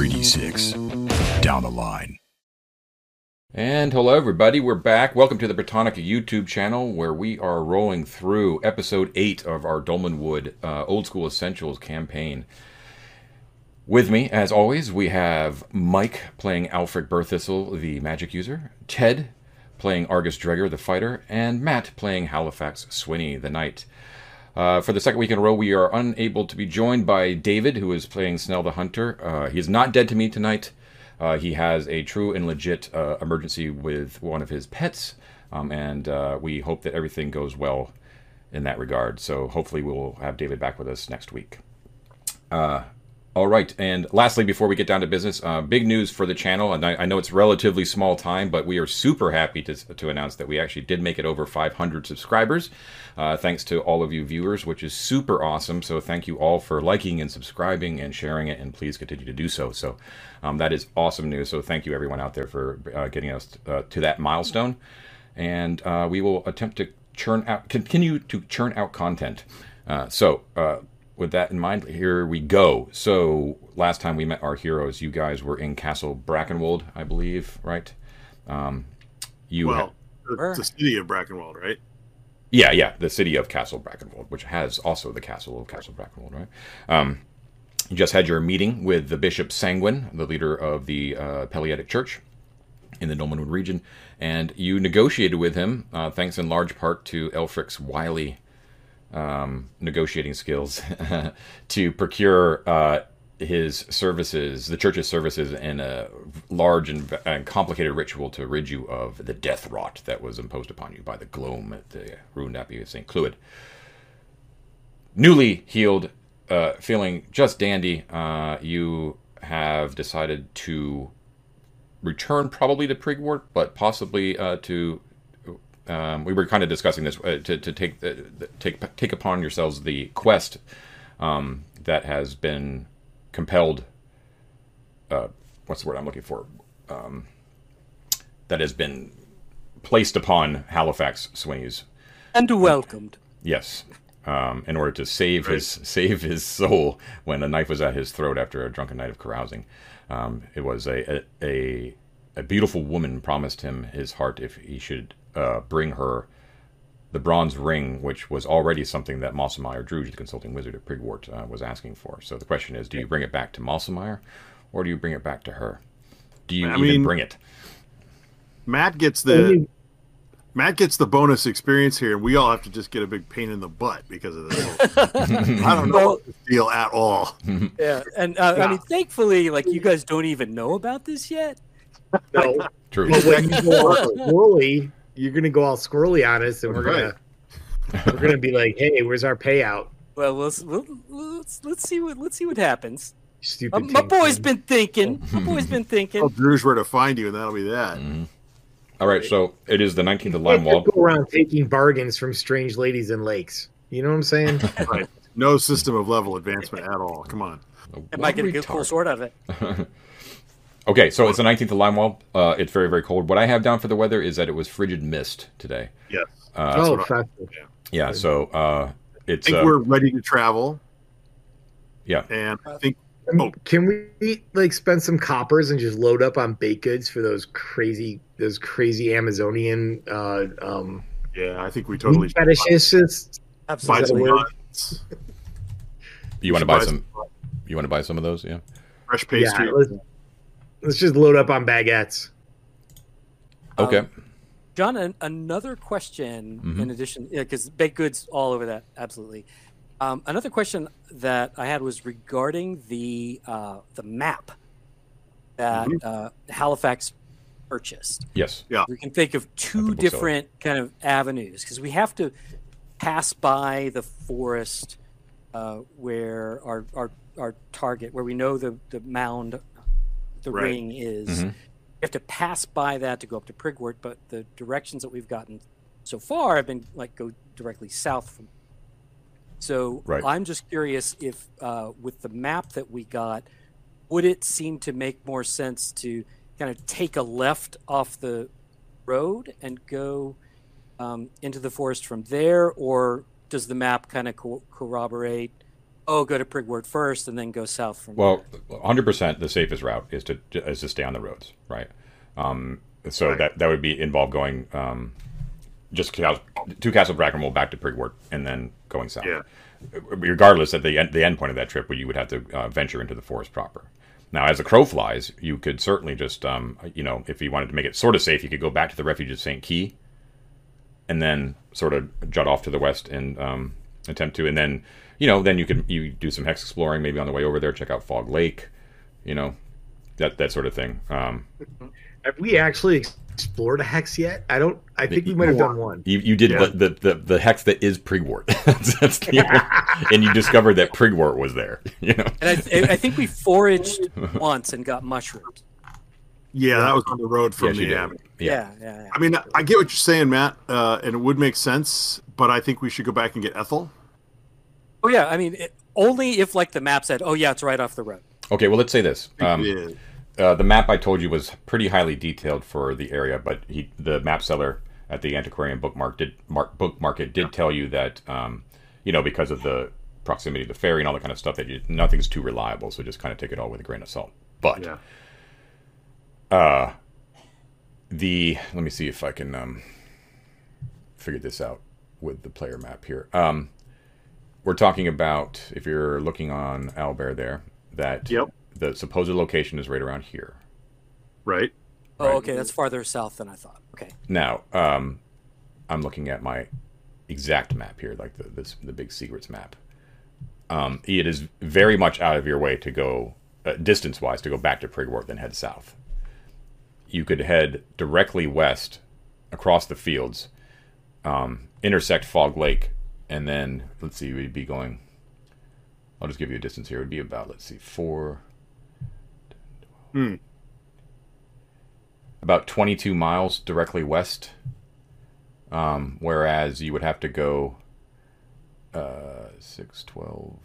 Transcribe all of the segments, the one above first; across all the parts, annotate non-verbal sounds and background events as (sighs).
3d6 down the line. And hello, everybody. We're back. Welcome to the Britannica YouTube channel, where we are rolling through episode 8 of our Dolmenwood uh, Old School Essentials campaign. With me, as always, we have Mike playing Alfred Berthistle, the magic user, Ted playing Argus Dreger, the fighter, and Matt playing Halifax Swinney, the knight. Uh, for the second week in a row, we are unable to be joined by David, who is playing Snell the Hunter. Uh, he is not dead to me tonight. Uh, he has a true and legit uh, emergency with one of his pets, um, and uh, we hope that everything goes well in that regard. So hopefully, we'll have David back with us next week. Uh, all right, and lastly, before we get down to business, uh, big news for the channel, and I, I, know it's relatively small time, but we are super happy to, to announce that we actually did make it over 500 subscribers, uh, thanks to all of you viewers, which is super awesome. So thank you all for liking and subscribing and sharing it, and please continue to do so. So um, that is awesome news. So thank you everyone out there for uh, getting us uh, to that milestone, and uh, we will attempt to churn out, continue to churn out content. Uh, so with that in mind, here we go. So last time we met our heroes, you guys were in Castle Brackenwold, I believe, right? Um, you well, ha- the city of Brackenwold, right? Yeah, yeah, the city of Castle Brackenwold, which has also the castle of Castle Brackenwold, right? Um, you just had your meeting with the Bishop Sanguine, the leader of the uh, Pelietic Church in the Dolmenwood region, and you negotiated with him, uh, thanks in large part to Aelfric's wily um, negotiating skills (laughs) to procure uh, his services, the church's services, in a large and, and, complicated ritual to rid you of the death rot that was imposed upon you by the gloam at the ruined abbey of St. Cloud. Newly healed, uh, feeling just dandy, uh, you have decided to return probably to Prigwort, but possibly uh, to um, we were kind of discussing this uh, to, to take uh, take take upon yourselves the quest um, that has been compelled. Uh, what's the word I'm looking for? Um, that has been placed upon Halifax Swinney's and welcomed. Yes, um, in order to save right. his save his soul when a knife was at his throat after a drunken night of carousing. Um, it was a, a, a a beautiful woman promised him his heart if he should uh, bring her the bronze ring, which was already something that Mostlemyre Drouge, the consulting wizard at Prigwort, uh, was asking for. So the question is, do you bring it back to Mostlemyre, or do you bring it back to her? Do you I even mean, bring it? Matt gets the Matt gets the bonus experience here, and we all have to just get a big pain in the butt because of this. (laughs) I don't know well, this deal at all. (laughs) Yeah, and uh, yeah. I mean, thankfully, like you guys don't even know about this yet. No, true. But when you go all squirrely, you're gonna go all squirrely on us, and we're right. gonna we're gonna be like, "Hey, where's our payout?" Well, let's let's let's see what let's see what happens. Stupid. Uh, (laughs) my boy's been thinking. My boy's been thinking. Well, Drew's where to find you, and that'll be that. Mm-hmm. All right, so it is the 19th of Lymewald. Go around taking bargains from strange ladies in lakes. You know what I'm saying? (laughs) right. No system of level advancement at all. Come on. Am I going to get a cool sword out of it? (laughs) Okay, so it's the 19th of Lymewald. Uh, it's very, very cold. What I have down for the weather is that it was frigid mist today. Yes. Uh, oh, so, yeah. yeah. So uh, it's. I think uh, we're ready to travel. Yeah. And I think. Oh. Can we like spend some coppers and just load up on baked goods for those crazy, those crazy Amazonian? Uh, um, yeah, I think we totally. Fetishists. Absolutely. You want to buy some? You want to buy some of those? Yeah. Fresh pastry. Yeah, Let's just load up on baguettes. Okay. Um, John, an, another question mm-hmm. in addition, because yeah, baked goods all over that, absolutely. Um, another question that I had was regarding the uh, the map that mm-hmm. uh, Halifax purchased. Yes. Yeah. We can think of two different kind of avenues because we have to pass by the forest uh, where our, our our target, where we know the the mound the right. ring is. Mm-hmm. You have to pass by that to go up to Prigwort, but the directions that we've gotten so far have been like go directly south from. So right. I'm just curious if, uh, with the map that we got, would it seem to make more sense to kind of take a left off the road and go um, into the forest from there, or does the map kind of co- corroborate oh, go to Prigwort first and then go south from. Well, 100 percent the safest route is to is to stay on the roads, right? Um, so right. that that would be involve going um, just to Castle Brackenwold back to Prigwort and then going south. Yeah. Regardless, at the end, the end point of that trip, where you would have to uh, venture into the forest proper. Now, as the crow flies, you could certainly just, um, you know, if you wanted to make it sort of safe, you could go back to the refuge of St. Key, and then sort of jut off to the west and um, attempt to, and then, you know, then you can you do some hex exploring, maybe on the way over there, check out Fog Lake, you know, that that sort of thing. Um, have we actually explored a hex yet? I don't. I think we might have done one. You, you did yeah. the, the, the hex that is Prigwort, (laughs) that's, the, (laughs) and you discovered that Prigwort was there. (laughs) You know, and I, I think we foraged once and got mushrooms. Yeah, that was on the road from the yeah. Yeah, yeah, yeah. I mean, I get what you're saying, Matt, uh, and it would make sense, but I think we should go back and get Ethel. Oh yeah, I mean, it, only if like the map said, "Oh yeah, it's right off the road." Okay, well, let's say this. Um, uh, the map I told you was pretty highly detailed for the area, but he, the map seller at the antiquarian bookmark did mark, book market did tell you that um, you know because of the proximity to the ferry and all that kind of stuff that you, nothing's too reliable. So just kind of take it all with a grain of salt. But yeah. uh, the let me see if I can um, figure this out with the player map here. Um, we're talking about if you're looking on Owlbear there that yep the supposed location is right around here. Right. Oh, right. okay. That's farther south than I thought. Okay. Now, um, I'm looking at my exact map here, like the this, the big secrets map. Um, it is very much out of your way to go uh, distance wise to go back to Prigwort and head south. You could head directly west across the fields, um, intersect Fog Lake, and then let's see, we'd be going. I'll just give you a distance here. It would be about let's see, four, Hmm. About 22 miles directly west. Um, whereas you would have to go uh, 6, 12,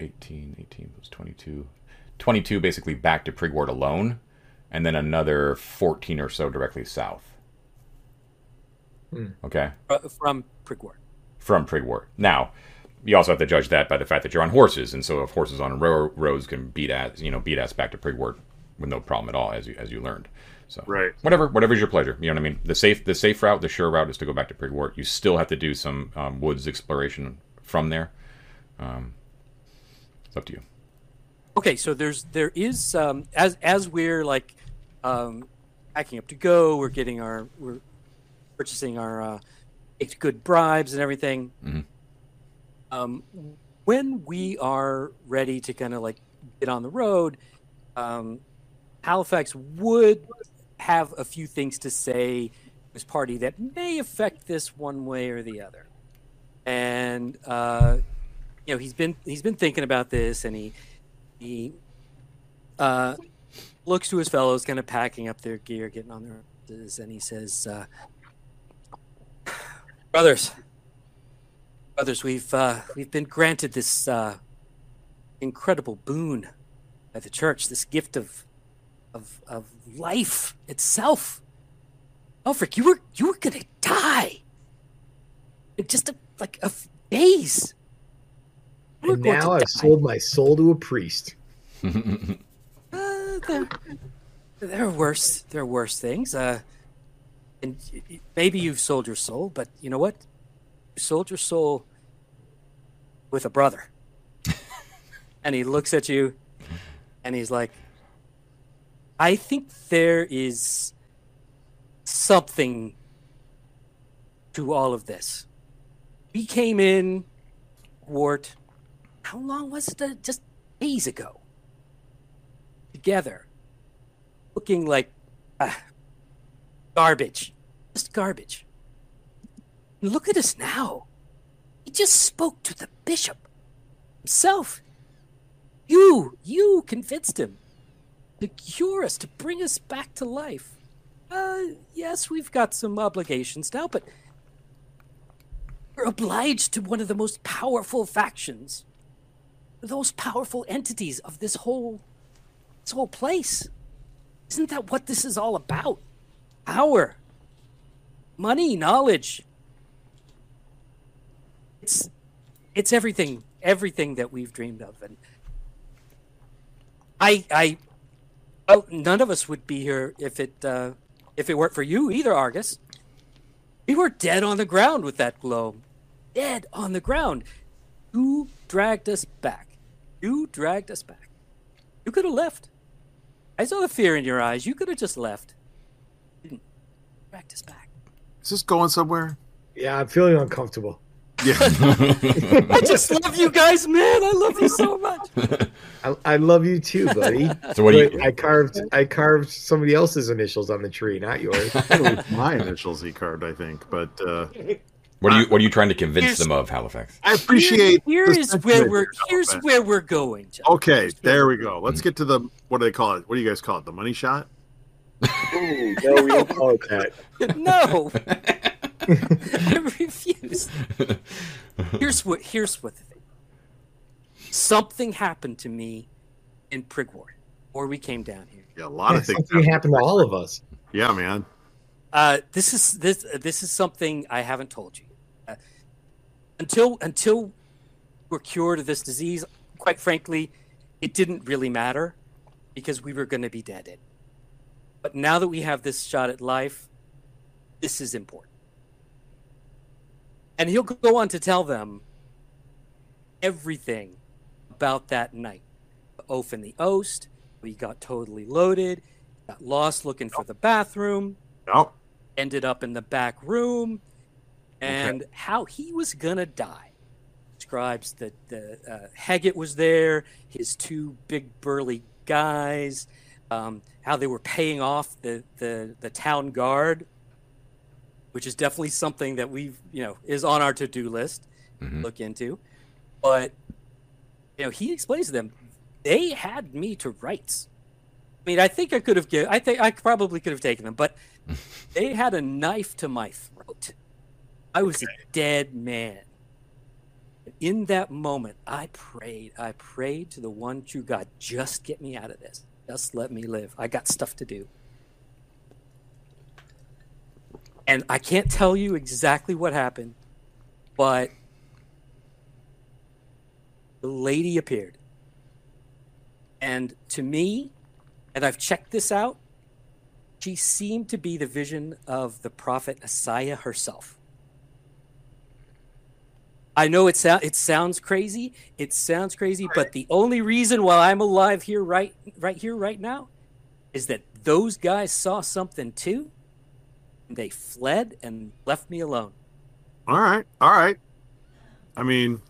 18, 18 plus 22. 22 basically back to Prigwort alone, and then another 14 or so directly south. Hmm. Okay? Uh, from Prigwort. From Prigwort. Now, you also have to judge that by the fact that you're on horses, and so if horses on ro- roads can beat ass, you know, beat ass back to Prigwort with no problem at all, as you as you learned. So right, whatever, whatever's your pleasure. You know what I mean. The safe, the safe route, the sure route is to go back to Prigwort. You still have to do some um, woods exploration from there. Um, it's up to you. Okay, so there's there is um, as as we're like um, packing up to go, we're getting our we're purchasing our uh, good bribes and everything. Mm-hmm. Um, when we are ready to kind of like get on the road, um, Halifax would have a few things to say as party that may affect this one way or the other. And uh, you know, he's been he's been thinking about this, and he he uh, looks to his fellows, kind of packing up their gear, getting on their horses, and he says, uh, "Brothers, brothers, we've uh, we've been granted this uh, incredible boon by the church, this gift of of of life itself. Aelfric, you were you were gonna die in just a, like a f- days. And now I've die. sold my soul to a priest. (laughs) uh, there, there, are worse. There are worse things. Uh, and maybe you've sold your soul, but you know what? You sold your soul with a brother. (laughs) and he looks at you, and he's like, I think there is something to all of this. We came in, Wart, how long was it? Just days ago. Together. Looking like uh, garbage. Just garbage. Look at us now. He just spoke to the bishop himself. You, you convinced him to cure us, to bring us back to life. Uh, yes, we've got some obligations now, but we're obliged to one of the most powerful factions, those powerful entities of this whole, this whole place. Isn't that what this is all about? Power, money, knowledge. It's, it's everything everything that we've dreamed of. And I, I, oh, none of us would be here if it, uh, if it weren't for you either, Argus. We were dead on the ground with that globe, dead on the ground. You dragged us back. You dragged us back. You could have left. I saw the fear in your eyes. You could have just left. You didn't dragged us back. Is this going somewhere? Yeah, I'm feeling uncomfortable. Yeah. (laughs) I just love you guys, man. I love you so much. I, I love you too, buddy. So what do you? I carved I carved somebody else's initials on the tree, not yours. (laughs) My initials he carved, I think. But uh, What are you? What are you trying to convince Here's- them of, Halifax? I appreciate. Here the is where we're here's Halifax. where we're going. John. Okay, there we go. Let's get to the what do they call it? What do you guys call it? The money shot? Ooh, no, we don't call it that. (laughs) No, (laughs) I refuse. Here's what. Here's what. The thing. Something happened to me in Prigwort, or we came down here. Yeah, a lot Yeah, of things. something happened to all of us. Yeah, man. Uh, this is this this is something I haven't told you. Uh, until until we're cured of this disease, quite frankly, it didn't really matter because we were going to be dead. In. But now that we have this shot at life, this is important. And he'll go on to tell them everything about that night. The oaf and the oast. We got totally loaded. Got lost looking for the bathroom Oh, ended up in the back room and how he was gonna die describes that the uh, Haggett was there his two big burly guys um, how they were paying off the, the the town guard which is definitely something that we've you know is on our to-do list to Mhm. look into but you know he explains to them they had me to rights I mean, I think I could have given. I think I probably could have taken them, but (laughs) they had a knife to my throat. I was a dead man. In that moment, I prayed. I prayed to the one true God, just get me out of this. Just let me live. I got stuff to do. And I can't tell you exactly what happened, but the lady appeared. And to me, and I've checked this out, she seemed to be the vision of the prophet Isaiah herself. I know it, sou- it sounds crazy. It sounds crazy, but the only reason why I'm alive here, right, right here, right now, is that those guys saw something too. And they fled and left me alone. all right, all right. I mean,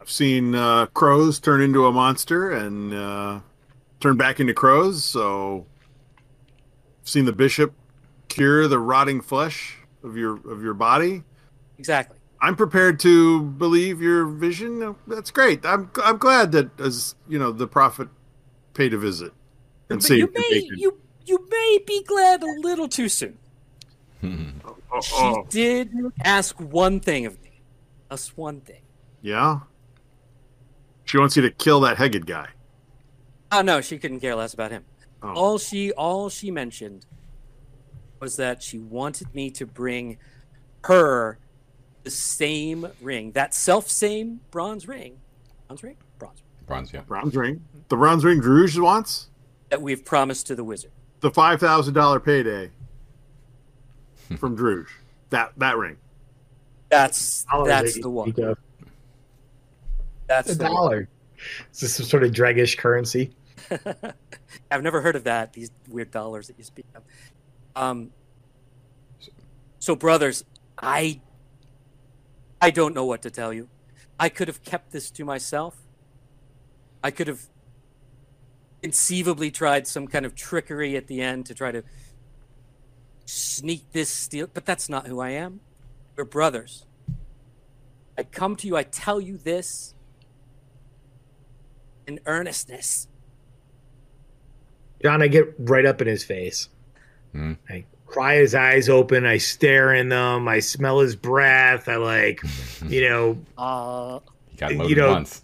I've seen uh, crows turn into a monster and uh, turn back into crows. So, I've seen the bishop cure the rotting flesh of your of your body. Exactly. I'm prepared to believe your vision. That's great. I'm I'm glad that as you know the prophet paid a visit and But saved you the may bacon. you you may be glad a little too soon. Oh, She oh, did ask one thing of me. Just one thing. yeah. She wants you to kill that Hegged guy. Oh no, she couldn't care less about him. Oh. All she all she mentioned was that she wanted me to bring her the same ring, that self same bronze ring, bronze ring, bronze Bronze, yeah. Bronze ring. The bronze ring Drouge wants that we've promised to the wizard. the five thousand dollar payday from Drouge. That that ring. That's that's the you one. That's A the one. dollar. Is this some sort of dragish currency? (laughs) I've never heard of that. These weird dollars that you speak of. Um. So, brothers, I I don't know what to tell you. I could have kept this to myself. I could have conceivably tried some kind of trickery at the end to try to sneak this steal, but that's not who I am. We're brothers. I come to you, I tell you this in earnestness. John, I get right up in his face. Hmm. I cry his eyes open. I stare in them. I smell his breath. I like, (laughs) you know, Uh, You got You know- once.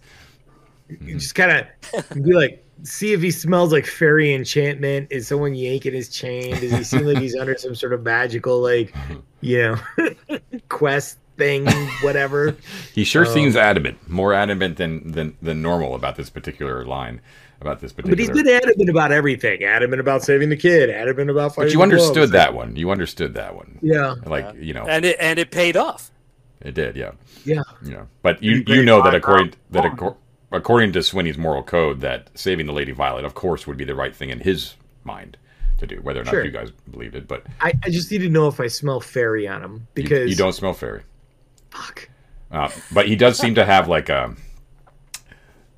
just kind of be like, see if he smells like fairy enchantment. Is someone yanking his chain? Does he seem like he's under some sort of magical, like, (laughs) you know, (laughs) quest thing, whatever. He sure Um, seems adamant, more adamant than, than than normal about this particular line, about this particular. But he's been adamant about everything. Adamant about saving the kid. Adamant about. But you understood gloves. that one. You understood that one. Yeah. Like you know, and it and it paid off. it did. Yeah. Yeah. You know, but you you know that according pounds. that acor- according to Swinney's moral code, that saving the Lady Violet, of course, would be the right thing in his mind to do. Whether or not Sure. you guys believed it, but I, I just need to know if I smell fairy on him you- because you, don't smell fairy. Fuck. Uh, but he does seem to have like a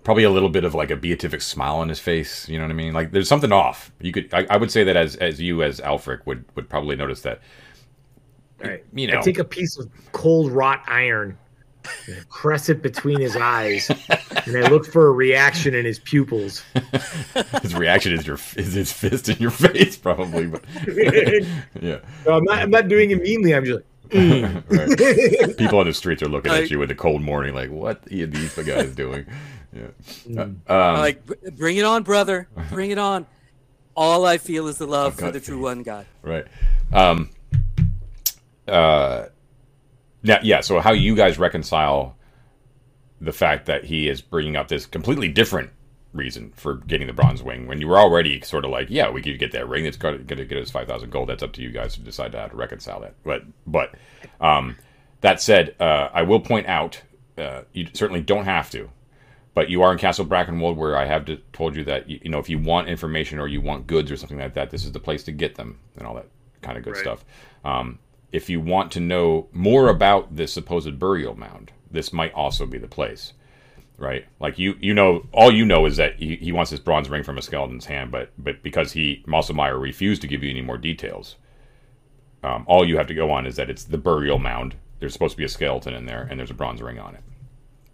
probably a little bit of like a beatific smile on his face. You know what I mean? Like there's something off. You could I, I would say that as as you as Aelfric would would probably notice that. Right. You know, I take a piece of cold wrought iron, and press it between his eyes, and I look for a reaction in his pupils. (laughs) his reaction is your is his fist in your (laughs) face, probably. But (laughs) yeah, No, I'm not. I'm not doing it meanly. I'm just like. Mm. Right. people on the streets are looking Like- at you in the cold morning, like, "What are these guys doing?" Yeah. Mm. Um, like, bring it on, brother. Bring it on. (laughs) All I feel is the love for the true one God. right. Um, uh, now, yeah. So, how you guys reconcile the fact that he is bringing up this completely different reason for getting the bronze wing when you were already sort of like, yeah, we could get that ring. It's going to get us five thousand gold. That's up to you guys to decide how to reconcile that. But, but, um, that said, uh, I will point out, uh, you certainly don't have to. But you are in Castle Brackenwold, where I have to, told you that you, you know if you want information or you want goods or something like that, this is the place to get them and all that kind of good Right. stuff. Um, if you want to know more about this supposed burial mound, this might also be the place, right? Like you, you know, all you know is that he, he wants this bronze ring from a skeleton's hand, but but because he Mostlemyre refused to give you any more details, um, all you have to go on is that it's the burial mound. There's supposed to be a skeleton in there, and there's a bronze ring on it.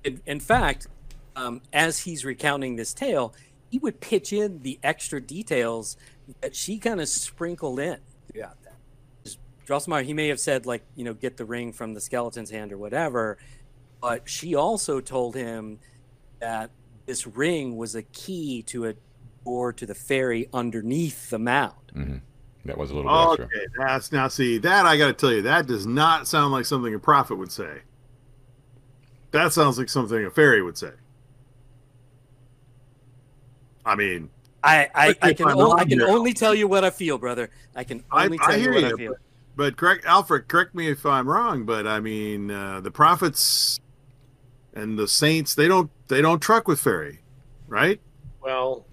In, in fact, um, as he's recounting this tale, he would pitch in the extra details that she kind of sprinkled in throughout that. Mostlemyre, he may have said, like, you know, get the ring from the skeleton's hand or whatever, but she also told him that this ring was a key to a door to the ferry underneath the mound. That was a little bit extra. Okay, that's now see that I got to tell you that does not sound like something a prophet would say. That sounds like something a fairy would say. I mean, I, I, I can, I'm o- wrong I can only tell you what I feel, brother. I can I- only I tell you hear what you, I feel. but correct, Alfred, correct me if I'm wrong, but I mean, uh, the prophets and the saints they don't they don't truck with fairy, right? Well,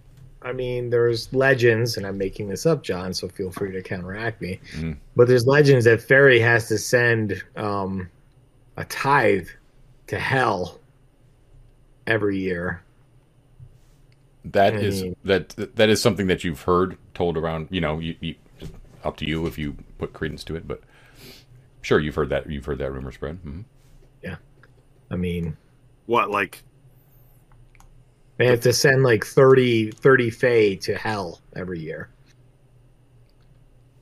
I mean, there's legends, and I'm making this up, John, so feel free to counteract me. Mhm. But there's legends that Fairy has to send um, a tithe to hell every year. That I is that that is something that you've heard told around. You know, you, you up to you if you put credence to it, but sure, you've heard that you've heard that rumor spread. hmm I mean, What like they have to send like 30, 30 Fae to hell every year.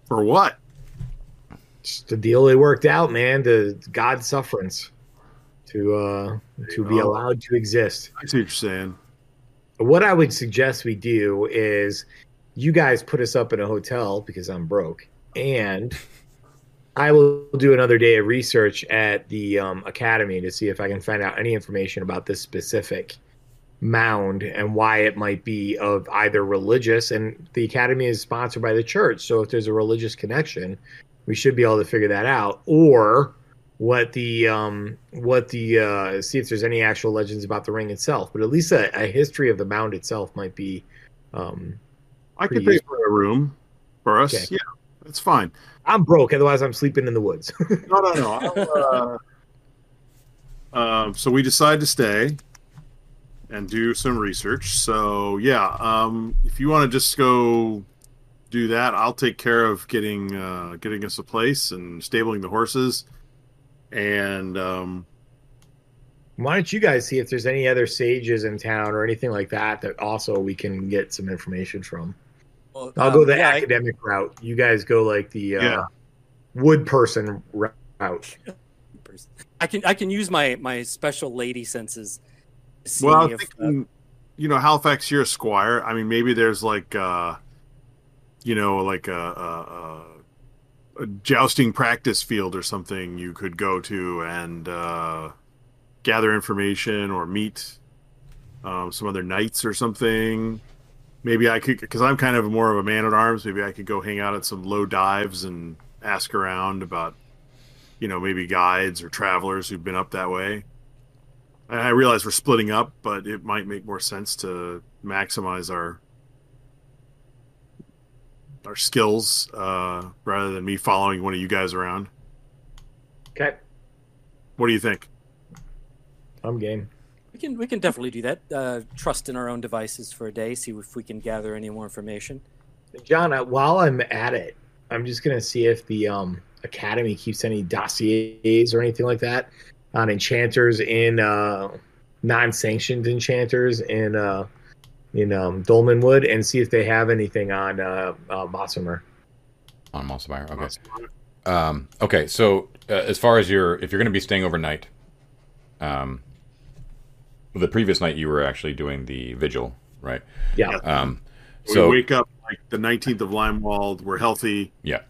for what? It's the deal they worked out, man. The God's sufferance to uh, to be allowed to exist. I see what you're saying. What I would suggest we do is you guys put us up in a hotel because I'm broke, and I will do another day of research at the um, academy to see if I can find out any information about this specific mound and why it might be of either religious and the academy is sponsored by the church so if there's a religious connection we should be able to figure that out or what the um what the uh see if there's any actual legends about the ring itself but at least a, a history of the mound itself might be um I could pay for a room for us. Okay. Yeah, that's fine. i'm broke otherwise i'm sleeping in the woods (laughs) No, no, no. Uh, um, (laughs) so we decide to stay and do some research. So yeah, um, if you want to just go do that, I'll take care of getting uh, getting us a place and stabling the horses. And um, why don't you guys see if there's any other sages in town or anything like that that also we can get some information from Well, i'll um, go the yeah, I- academic route you guys go like the uh Yeah. wood person route I can I can use my my special lady senses. well, I was if, uh, you know, Halifax, you're a squire. I mean, maybe there's like, uh, you know, like a, a, a, a jousting practice field or something you could go to and uh, gather information or meet um, some other knights or something. Maybe I could, because I'm kind of more of a man at arms. Maybe I could go hang out at some low dives and ask around about, you know, maybe guides or travelers who've been up that way. I realize we're splitting up, but it might make more sense to maximize our our skills uh, rather than me following one of you guys around. Okay, What do you think? I'm game. We can we can definitely do that. Uh, trust in our own devices for a day. See if we can gather any more information. John, uh, while I'm at it, I'm just gonna see if the um, academy keeps any dossiers or anything like that on enchanters in uh, non-sanctioned enchanters in uh, in um, Dolmenwood, and see if they have anything on uh, uh, Mossamer. On Mostlemyre. Okay. Um, okay. So uh, as far as your, if you're going to be staying overnight, um, the previous night you were actually doing the vigil, right? Yeah. Um, We so wake up like the 19th of Lymewald. We're healthy. Yeah.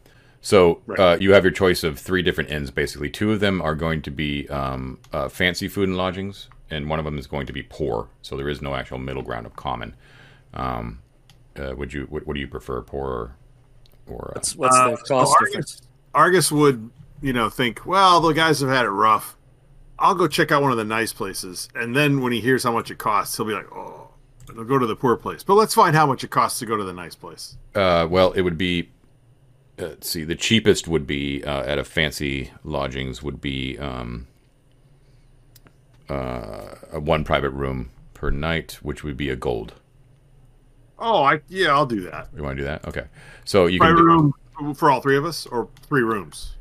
So Right. uh, you have your choice of three different inns, basically. Two of them are going to be um, uh, fancy food and lodgings, and one of them is going to be poor. So there is no actual middle ground of common. Um, uh, would you? What, what do you prefer, poor or? or uh, What's, what's Uh, the so cost Argus- difference? Argus would, you know, think, well, the guys have had it rough. I'll go check out one of the nice places. And then when he hears how much it costs, he'll be like, oh, and he'll go to the poor place. But let's find how much it costs to go to the nice place. Uh, well, it would be. Uh, let's see, the cheapest would be uh, at a fancy lodgings would be um, uh, one private room per night, which would be a gold. Oh, I yeah, I'll do that. You want to do that? Okay. So you can Private do, room for all three of us, or three rooms.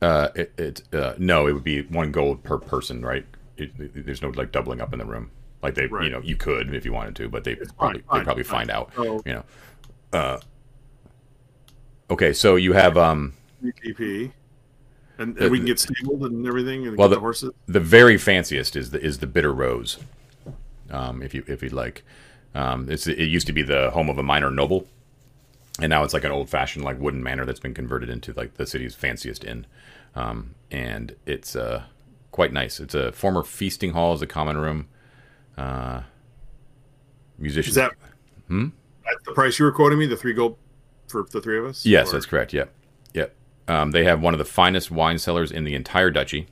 Uh, it, it uh, no, it would be one gold per person, right? It, it- there's no like doubling up in the room. Like they, you know, you could if you wanted to, but they It's probably fine, they probably fine, find out. So You know. Uh, okay, so you have um GP, and, The- and we can get stabled and everything, and Well, get the, the- horses. the very fanciest is the is the bitter rose. Um, if you if you'd like, um, it's it used to be the home of a minor noble, and now it's like an old fashioned like wooden manor that's been converted into like the city's fanciest inn, um, and it's uh quite nice. It's a former feasting hall, is a common room. Uh, musicians. Is that Hmm? that's the price you were quoting me? The three gold for the three of us? Yes, Or- that's correct. Yep. Um, they have one of the finest wine cellars in the entire duchy,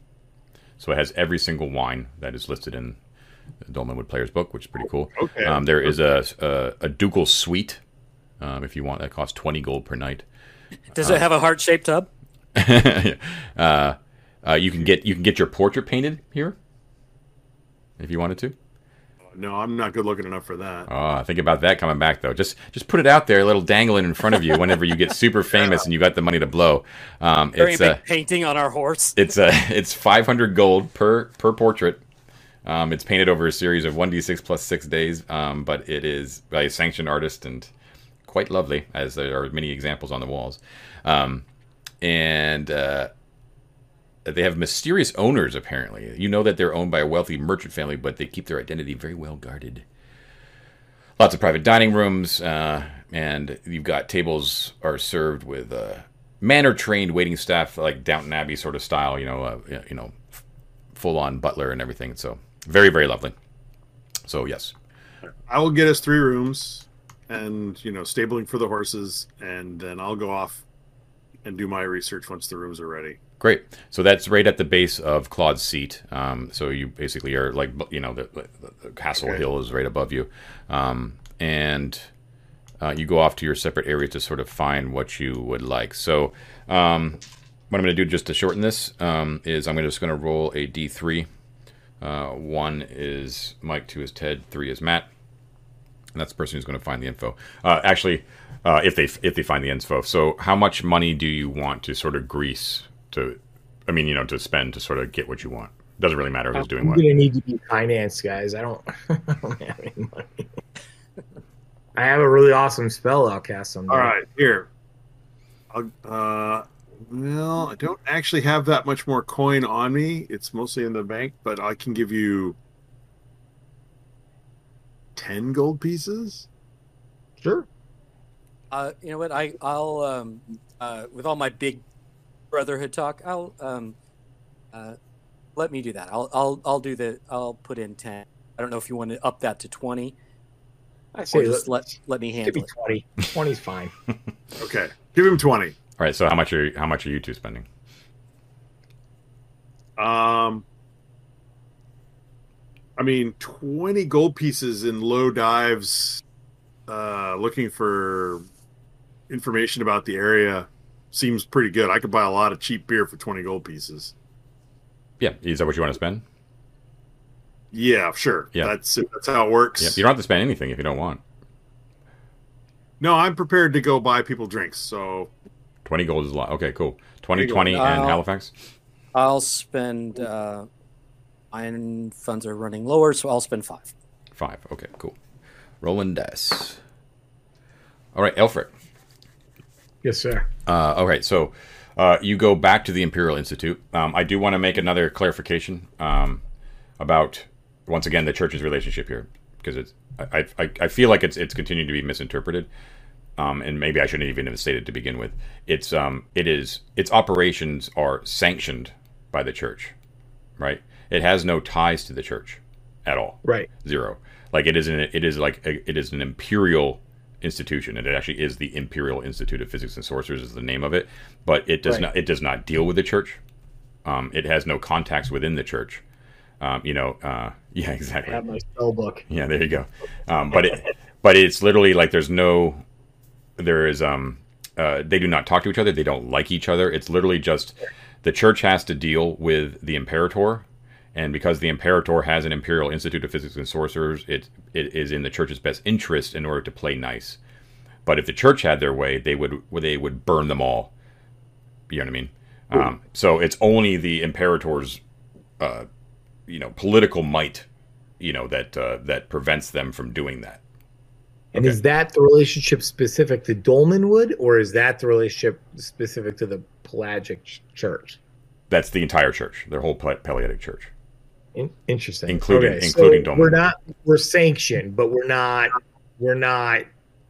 so it has every single wine that is listed in the Dolmenwood Player's Book, which is pretty cool. Okay. Um, there is a, a a ducal suite, um, if you want, that costs twenty gold per night. Does it have a heart shaped tub? (laughs) uh, uh, you can get you can get your portrait painted here, if you wanted to. No, I'm not good looking enough for that. Oh, think about that coming back though. Just just put it out there, a little dangling in front of you whenever you get super (laughs) famous and you got the money to blow. Um, Very it's big uh, painting on our horse. it's uh, (laughs) it's 500 gold per per portrait. Um, it's painted over a series of 1d6 plus six days, um, but it is by a sanctioned artist and quite lovely, as there are many examples on the walls. Um, and uh, they have mysterious owners, apparently. You know that they're owned by a wealthy merchant family, but they keep their identity very well guarded. Lots of private dining rooms, uh, and you've got tables are served with uh, manor trained waiting staff, like Downton Abbey sort of style. You know, uh, you know, full on butler and everything. So very, very lovely. So yes, I will get us three rooms and, you know, stabling for the horses, and then I'll go off and do my research once the rooms are ready. Great. So that's right at the base of Claude's seat. Um, so you basically are like, you know, the, the, Castle Okay. Hill is right above you, um, and uh, you go off to your separate areas to sort of find what you would like. So um, what I'm going to do just to shorten this um, is I'm just going to roll a d3. Uh, one is Mike, two is Ted, three is Matt, and that's the person who's going to find the info. Uh, actually, uh, if they if they find the info. So, how much money do you want to sort of grease to? I mean, you know, to spend to sort of get what you want. Doesn't really matter who's doing I'm what. gonna need to be financed, guys. I don't, (laughs) I don't have any money. I have a really awesome spell I'll cast someday. All right, here. I'll, uh, well, I don't actually have that much more coin on me. It's mostly in the bank, but I can give you 10 gold pieces. Sure. Uh, you know what? I I'll um, uh, with all my big Brotherhood talk. I'll um, uh, let me do that. I'll I'll I'll do the. I'll put in ten. I don't know if you want to up that to twenty. I Or say just let, let let me give handle me it. 20. (laughs) 20 is fine. Okay, give him twenty. All right. So how much are how much are you two spending? Um, I mean, twenty gold pieces in low dives. Uh, looking for information about the area seems pretty good. I could buy a lot of cheap beer for twenty gold pieces. Yeah. Is that what you want to spend? Yeah, sure. Yeah. that's that's how it works. Yeah. You don't have to spend anything if you don't want. No, I'm prepared to go buy people drinks. So Twenty gold is a lot. Okay. Cool. 20, There you go. 20 and Uh, Halifax. I'll spend. Uh, mine funds are running lower, so I'll spend five. Five. Okay. Cool. Rolling dice. All right, Alfred. Yes, sir. Uh, all right, so uh, you go back to the Imperial Institute. Um, I do want to make another clarification um, about once again the church's relationship here because it's I, I, I feel like it's it's continuing to be misinterpreted. Um, and maybe I shouldn't even have stated to begin with. It's um, it is its operations are sanctioned by the church, right? It has no ties to the church at all Right. zero. Like it is an it is like a, it is an imperial institution, and it actually is the Imperial Institute of Physics and Sorcerers is the name of it. But it does Right. not it does not deal with the church. Um, it has no contacts within the church. Um, you know, uh, (laughs) yeah, I exactly. have my spell book. Yeah, there you go. Um, but it, but it's literally like there's no, there is um, uh, they do not talk to each other. They don't like each other. It's literally just the church has to deal with the imperator, and because the imperator has an imperial institute of physics and sorcerers, it it is in the church's best interest in order to play nice. But if the church had their way, they would they would burn them all. You know what I mean? Um, so it's only the imperator's, uh, you know, political might, you know, that uh, that prevents them from doing that. And Okay. is that the relationship specific to Dolmenwood, or is that the relationship specific to the Pelagic Church? That's the entire church, their whole Paleolithic church. In- interesting, Including- so including Dolmenwood. We're not we're sanctioned, but we're not we're not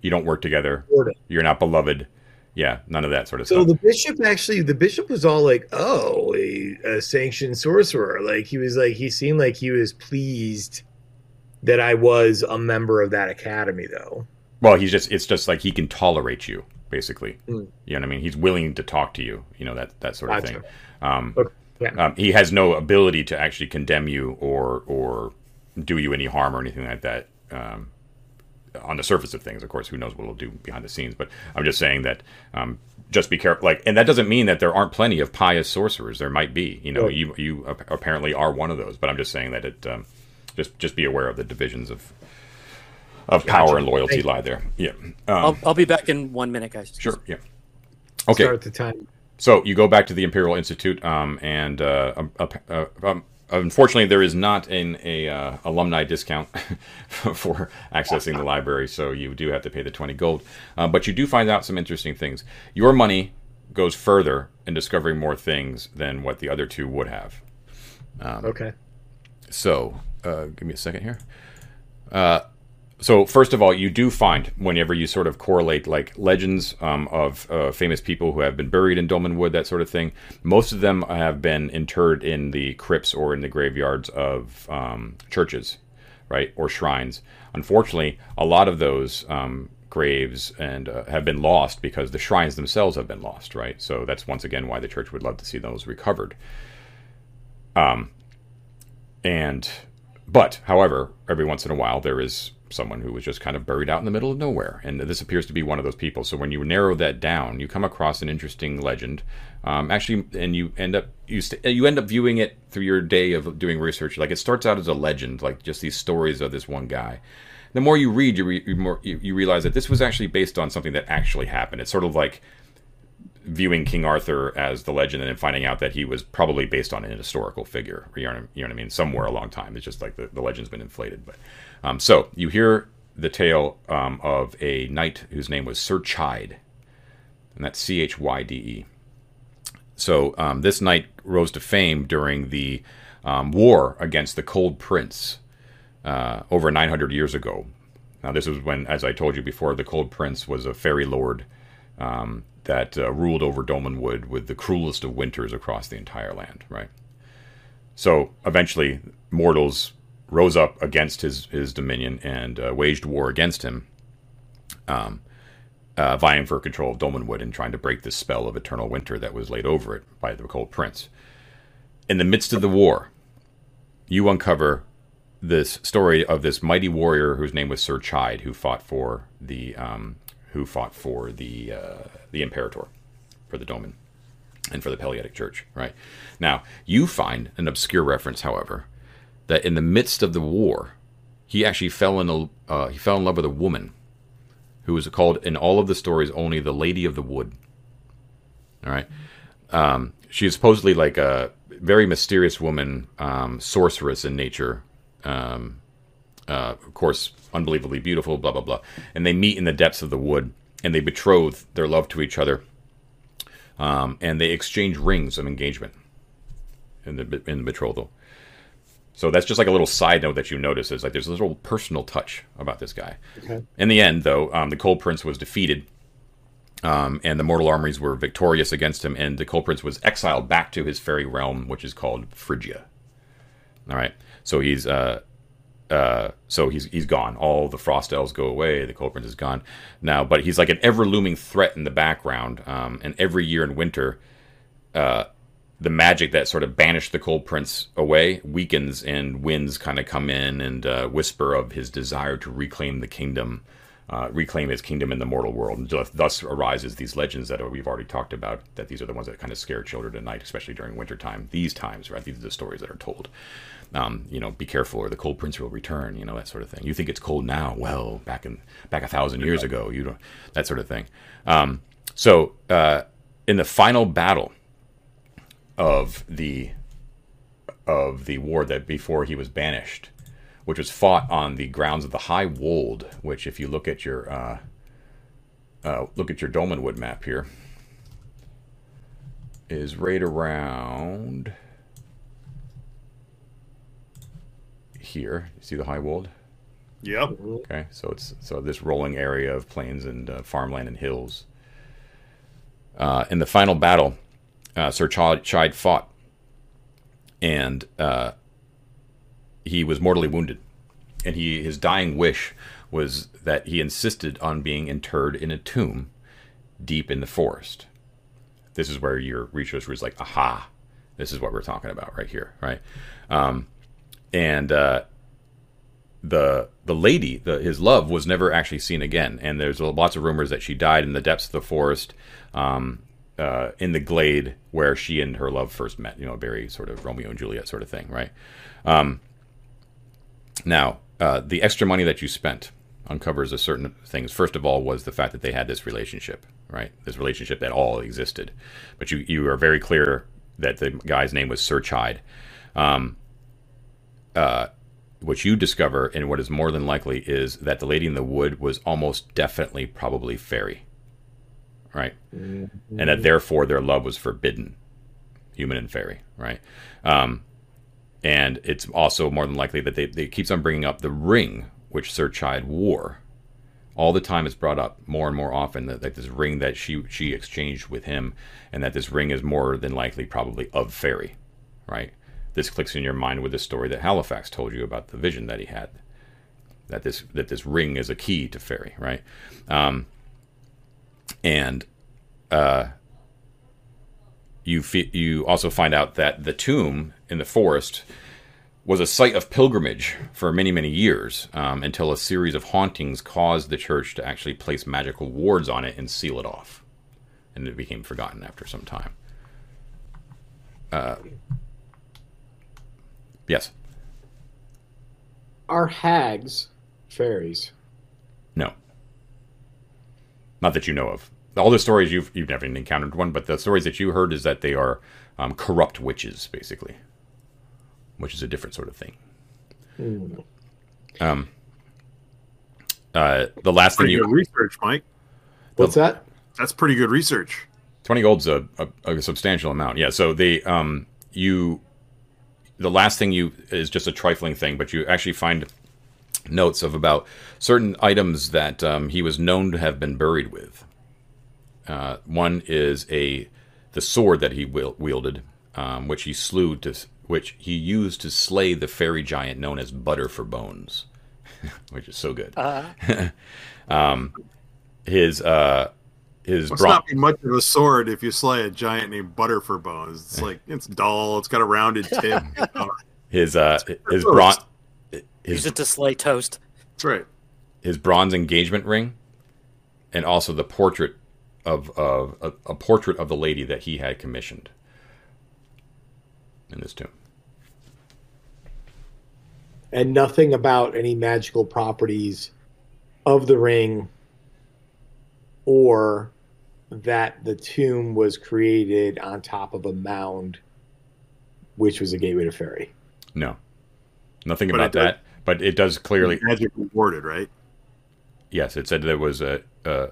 You don't work together. ordered. You're not beloved. Yeah, none of that sort of So stuff. the bishop actually, the bishop was all like, "Oh, a, a sanctioned sorcerer." Like he was like, he seemed like he was pleased that I was a member of that academy, though. well, he's just it's just like he can tolerate you, basically. Mm. You know what I mean? He's willing to talk to you. You know that that sort of Gotcha. thing. Um, Okay. Yeah. um, he has no ability to actually condemn you or or do you any harm or anything like that. Um, on the surface of things, of course, who knows what he'll do behind the scenes. But I'm just saying that um, just be careful. Like, and that doesn't mean that there aren't plenty of pious sorcerers. There might be. You know, Right. you you apparently are one of those. But I'm just saying that it um, just just be aware of the divisions of of power and loyalty lie there. Yeah. I'll, Um, I'll be back in one minute, guys. sure. Yeah. Okay. Start the time. So you go back to the Imperial Institute, um, and uh, um, uh, uh, um, unfortunately, there is not an a uh, alumni discount (laughs) for accessing the library. So you do have to pay the twenty gold, uh, but you do find out some interesting things. Your money goes further in discovering more things than what the other two would have. Okay. So, uh, give me a second here. So, first of all, you do find whenever you sort of correlate like legends um, of uh, famous people who have been buried in Dolmenwood, that sort of thing. Most of them have been interred in the crypts or in the graveyards of um, churches, right, or shrines. Unfortunately, a lot of those um, graves and uh, have been lost because the shrines themselves have been lost, right? So that's once again why the church would love to see those recovered. Um, and but however every once in a while there is someone who was just kind of buried out in the middle of nowhere and this appears to be one of those people so when you narrow that down you come across an interesting legend um, actually and you end up you, st- you end up viewing it through your day of doing research like it starts out as a legend like just these stories of this one guy the more you read you, re- you, more, you, you realize that this was actually based on something that actually happened it's sort of like viewing King Arthur as the legend and then finding out that he was probably based on an historical figure. You know, you know what I mean? Somewhere a long time. It's just like the, the legend's been inflated. But um, so you hear the tale um, of a knight whose name was Sir Chyde, and that's C H Y D E. So um, this knight rose to fame during the um, war against the Cold Prince uh, over 900 years ago. Now, this was when, as I told you before, the Cold Prince was a fairy lord um, that uh, ruled over Dolmenwood with the cruelest of winters across the entire land, right? So eventually, mortals rose up against his, his dominion and uh, waged war against him, um, uh, vying for control of Dolmenwood and trying to break the spell of eternal winter that was laid over it by the Cold Prince. In the midst of the war, you uncover this story of this mighty warrior whose name was Sir Chyde, who fought for the um, who fought for the uh, the Imperator, for the Doman, and for the Peleatic Church. Right now, you find an obscure reference, however, that in the midst of the war, he actually fell in a uh, he fell in love with a woman, who was called in all of the stories only the Lady of the Wood. All right, um, she is supposedly like a very mysterious woman, um, sorceress in nature. Um, uh, of course, unbelievably beautiful, blah, blah, blah. And they meet in the depths of the wood and they betroth their love to each other. Um, and they exchange rings of engagement in the, in the betrothal. So that's just like a little side note that you notice is like there's a little personal touch about this guy. Okay. In the end, though, um, the Cold Prince was defeated um, and the mortal armies were victorious against him, and the Cold Prince was exiled back to his fairy realm, which is called Phrygia. All right, so he's uh, uh, so he's he's gone. All the frost elves go away. The Cold Prince is gone now, but he's like an ever looming threat in the background. Um, and every year in winter, uh, the magic that sort of banished the Cold Prince away weakens, and winds kind of come in and uh, whisper of his desire to reclaim the kingdom uh, reclaim his kingdom in the mortal world. And thus arises these legends that we've already talked about, that these are the ones that kind of scare children at night, especially during wintertime. These times, right? These are the stories that are told. Um, you know, be careful, or the cold prince will return. You know that sort of thing. You think it's cold now? Well, back in back a thousand years ago, you don't that sort of thing. Um, so, uh, in the final battle of the of the war that before he was banished, which was fought on the grounds of the High Wold, which, if you look at your uh, uh, look at your Dolmenwood map here, is right around here. You see the High Wold? Yep. Okay, so it's so this rolling area of plains and uh, farmland and hills. Uh, in the final battle, uh, Sir Chyde fought, and uh, he was mortally wounded, and he his dying wish was that he insisted on being interred in a tomb deep in the forest. This is where your research was like, aha, this is what we're talking about right here, right? Um, and uh, the the lady, the, his love, was never actually seen again. And there's lots of rumors that she died in the depths of the forest, um, uh, in the glade where she and her love first met. You know, very sort of Romeo and Juliet sort of thing, right? Um, now, uh, the extra money that you spent uncovers a certain things. First of all, was the fact that they had this relationship, right? This relationship that all existed. But you you are very clear that the guy's name was Sir Chyde. Um, uh, what you discover, and what is more than likely, is that the lady in the wood was almost definitely probably fairy, right? Mm-hmm. And that therefore their love was forbidden, human and fairy, right? Um, and it's also more than likely that they, they keeps on bringing up the ring which Sir Chyde wore. All the time it's brought up more and more often that, that this ring that she she exchanged with him, and that this ring is more than likely probably of fairy, right? This clicks in your mind with the story that Halifax told you about the vision that he had, that this that this ring is a key to fairy, right? Um, and uh, you you also find out that the tomb in the forest was a site of pilgrimage for many many years um, until a series of hauntings caused the church to actually place magical wards on it and seal it off, and it became forgotten after some time. Uh, yes. Are hags fairies? No. Not that you know of all the stories you've you've never encountered one, but the stories that you heard is that they are um, corrupt witches, basically, which is a different sort of thing. Mm. Um, uh, the last pretty thing you research, Mike. What's the, that? That's pretty good research. Twenty gold's a, a, a substantial amount. Yeah. So they um you the last thing you is just a trifling thing, but you actually find notes of about certain items that um, he was known to have been buried with Uh, one is a the sword that he wielded, um, which he slew to which he used to slay the fairy giant known as Butter for Bones, (laughs) which is so good. Uh-huh. (laughs) um, his uh, his must bron- not be much of a sword if you slay a giant named Butter for Bones. It's like it's dull. It's got a rounded (laughs) tip. his uh, his bronze. Use it to slay toast. That's right. His bronze engagement ring, and also the portrait of of a, a portrait of the lady that he had commissioned in this tomb. And nothing about any magical properties of the ring or that the tomb was created on top of a mound, which was a gateway to fairy. No, nothing but about that. But it does clearly magic rewarded, right? Yes, it said there was a a,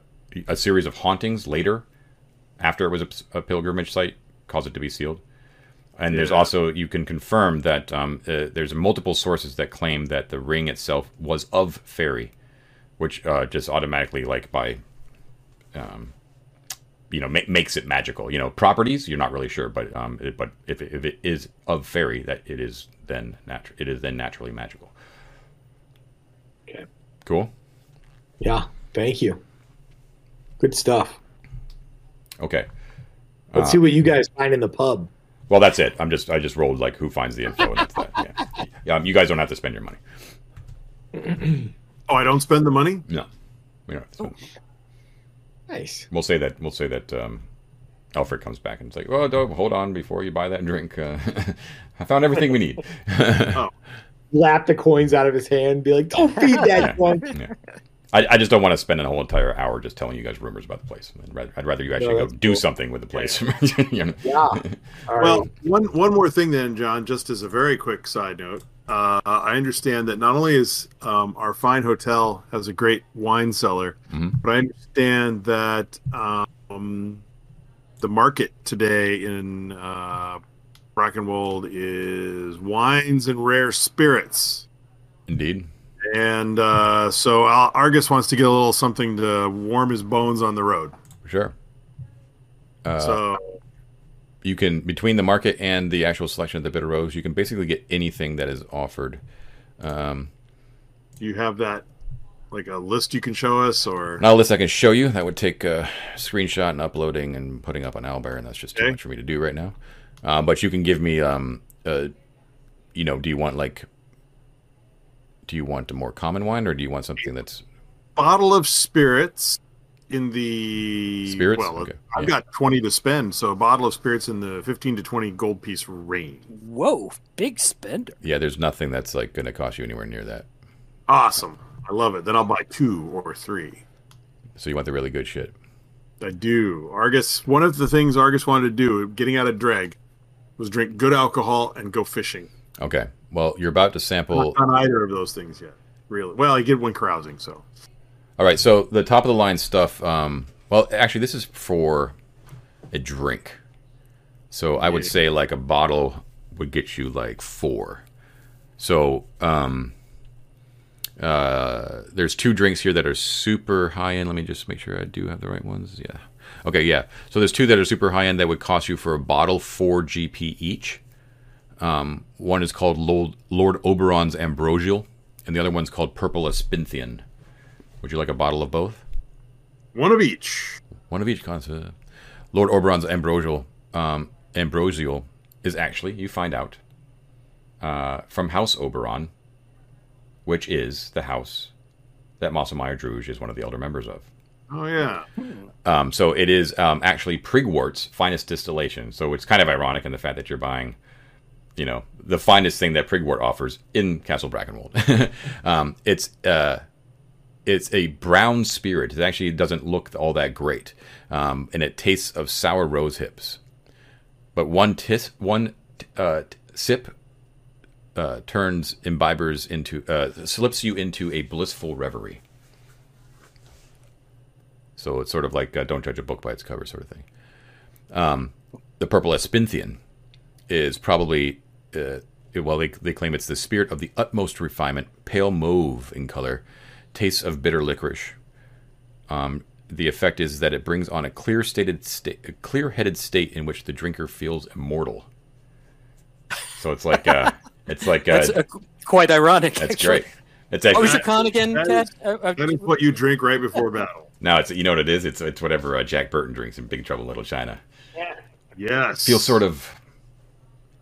a series of hauntings later, after it was a, a pilgrimage site, caused it to be sealed. And yeah. there's also you can confirm that um, uh, there's multiple sources that claim that the ring itself was of fairy, which uh, just automatically like by um, you know ma- makes it magical. You know, properties you're not really sure, but um, it, but if it, if it is of fairy, that it is then natural. It is then naturally magical. Okay. Cool. Yeah. Thank you. Good stuff. Okay. Let's uh, see what you guys find in the pub. Well, that's it. I'm just I just rolled like who finds the info and that's that. Yeah. (laughs) yeah. You guys don't have to spend your money. (clears throat) oh, I don't spend the money. No. We don't. Oh. Nice. We'll say that. We'll say that. Um, Alfred comes back and it's like, "Oh, don't, hold on before you buy that drink. Uh, (laughs) I found everything we need." (laughs) oh. Lap the coins out of his hand, be like, "Don't feed that (laughs) yeah. one." Yeah. I, I, just don't want to spend a whole entire hour just telling you guys rumors about the place. I'd rather, I'd rather you actually no, go do something with the place. (laughs) you know? Yeah. Well, one one more thing then, John, just as a very quick side note. Uh, I understand that not only is um, our fine hotel has a great wine cellar, mm-hmm. but I understand that um, the market today in uh, Brackenwold is wines and rare spirits. Indeed. And uh, so Argus wants to get a little something to warm his bones on the road. Sure. Uh, so you can between the market and the actual selection of the bitter rose, you can basically get anything that is offered. Um, you have that like a list you can show us, or not a list I can show you? That would take a screenshot and uploading and putting up on Owlbear, and that's just too okay. much for me to do right now. Uh, but you can give me, um, uh, you know, do you want like, do you want a more common wine, or do you want something that's bottle of spirits in the spirits. Well, okay. I've yeah. got twenty to spend, so a bottle of spirits in the fifteen to twenty gold piece range. Whoa, big spender! Yeah, there's nothing that's like going to cost you anywhere near that. Awesome, I love it. Then I'll buy two or three. So you want the really good shit? I do. Argus. One of the things Argus wanted to do, getting out of drag, was drink good alcohol and go fishing. Okay. Well, you're about to sample. Not on either of those things yet. Really. Well, I get one carousing, so. All right, so the top of the line stuff. Um, well, actually, this is for a drink. So I would say like a bottle would get you like four. So um, uh, there's two drinks here that are super high end. Let me just make sure I do have the right ones. Yeah. Okay, yeah. So there's two that are super high end that would cost you for a bottle four GP each. Um, one is called Lord, Lord Oberon's Ambrosial, and the other one's called Purple Aspinthian. Would you like a bottle of both? One of each. One of each concept. Lord Oberon's ambrosial, um, ambrosial is actually, you find out, uh, from House Oberon, which is the house that Mostlemyre Drouge is one of the elder members of. Oh yeah. Um, so it is um, actually Prigwort's finest distillation. So it's kind of ironic in the fact that you're buying, you know, the finest thing that Prigwort offers in Castle Brackenwold. (laughs) um, it's uh, it's a brown spirit. It actually doesn't look all that great, um, and it tastes of sour rose hips. But one tis, one uh, sip uh, turns imbibers into uh, slips you into a blissful reverie. So it's sort of like uh, don't judge a book by its cover, sort of thing. Um, the purple Aspinthian is probably uh, well, they, they claim it's the spirit of the utmost refinement, pale mauve in color tastes of bitter licorice. Um, the effect is that it brings on a clear stated state, a clear-headed state in which the drinker feels immortal. So it's like uh, (laughs) it's like uh, That's uh, quite ironic. that's actually. great. It's actually What was your con again, That Ted? is- Uh, uh, That is what you drink right before (laughs) battle. No, it's you know what it is. It's it's whatever uh, Jack Burton drinks in Big Trouble in Little China. Yeah. Yes. Feels sort of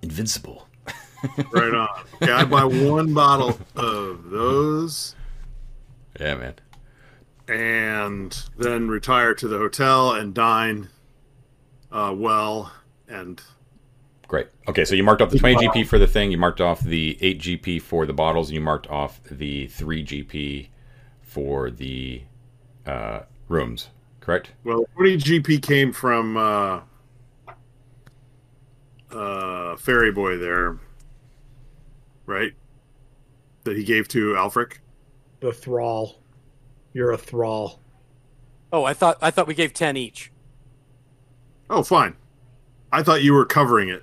invincible. (laughs) right on. Okay, I buy one bottle of those Yeah, man. and then retire to the hotel and dine uh, well and Great. Okay, so you marked off the 20 GP for the thing. You marked off the 8 GP for the bottles, and you marked off the 3 GP for the uh, rooms. Correct? well 20 gp came from uh uh fairy boy there right that he gave to Aelfric The thrall. You're a thrall. oh, I thought I thought we gave ten each. oh fine i thought you were covering it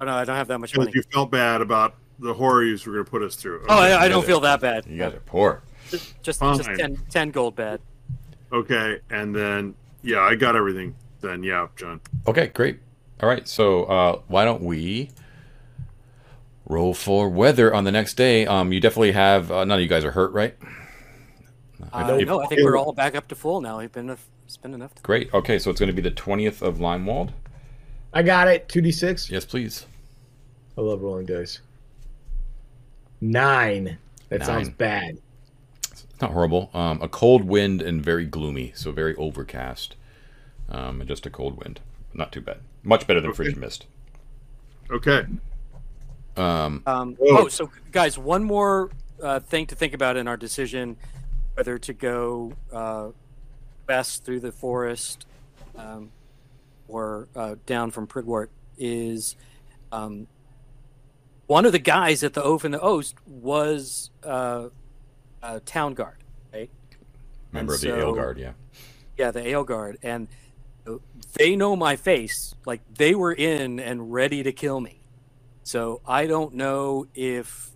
Oh no, I don't have that much because money. you felt bad about the horror you were going to put us through Oh, I, I don't feel that bad. You guys are poor. Just just, Fine. just 10, 10 gold bad. Okay and then yeah i got everything then yeah john Okay, great. All right, so uh, why don't we roll for weather on the next day? Um, you definitely have uh, none of you guys are hurt, right? Uh, If- no, I think we're all back up to full now. We've been enough, spent enough. Time. Great. Okay, so it's going to be the twentieth of Lymewald. I got it. 2d6. Yes, please. I love rolling dice. Nine. That sounds bad. It's not horrible. Um, a cold wind and very gloomy, so very overcast. Um, and just a cold wind. Not too bad. Much better than frigid mist. okay Um, Um, oh, so guys, one more uh, thing to think about in our decision whether to go uh, west through the forest um, or uh, down from Prigwort is um, one of the guys at the Oath and the Oast was uh, a town guard, right? member of And the so- Ale Guard, yeah. Yeah, the Ale Guard, and they know my face. Like they were in and ready to kill me. So I don't know if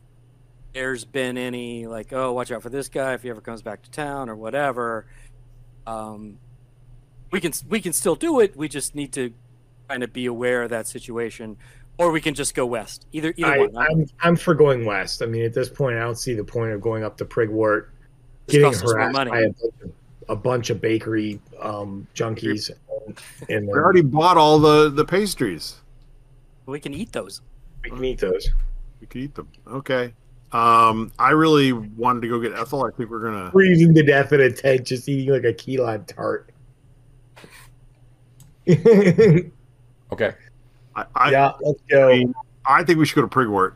there's been any like, oh, watch out for this guy if he ever comes back to town or whatever. Um, we can we can still do it. We just need to kind of be aware of that situation, or we can just go west. Either either I, one. I'm, I'm for going west. I mean, at this point, I don't see the point of going up to Prigwort, This getting costs more harassed money. by a bunch of, a bunch of bakery um, junkies. And we already bought all the the pastries we can eat those. we can eat those. we can eat them okay um i really wanted to go get ethel i think we're gonna Freezing to death in a tent, just eating like a key lime tart. (laughs) Okay. I i, let's go. I think we should go to prigwort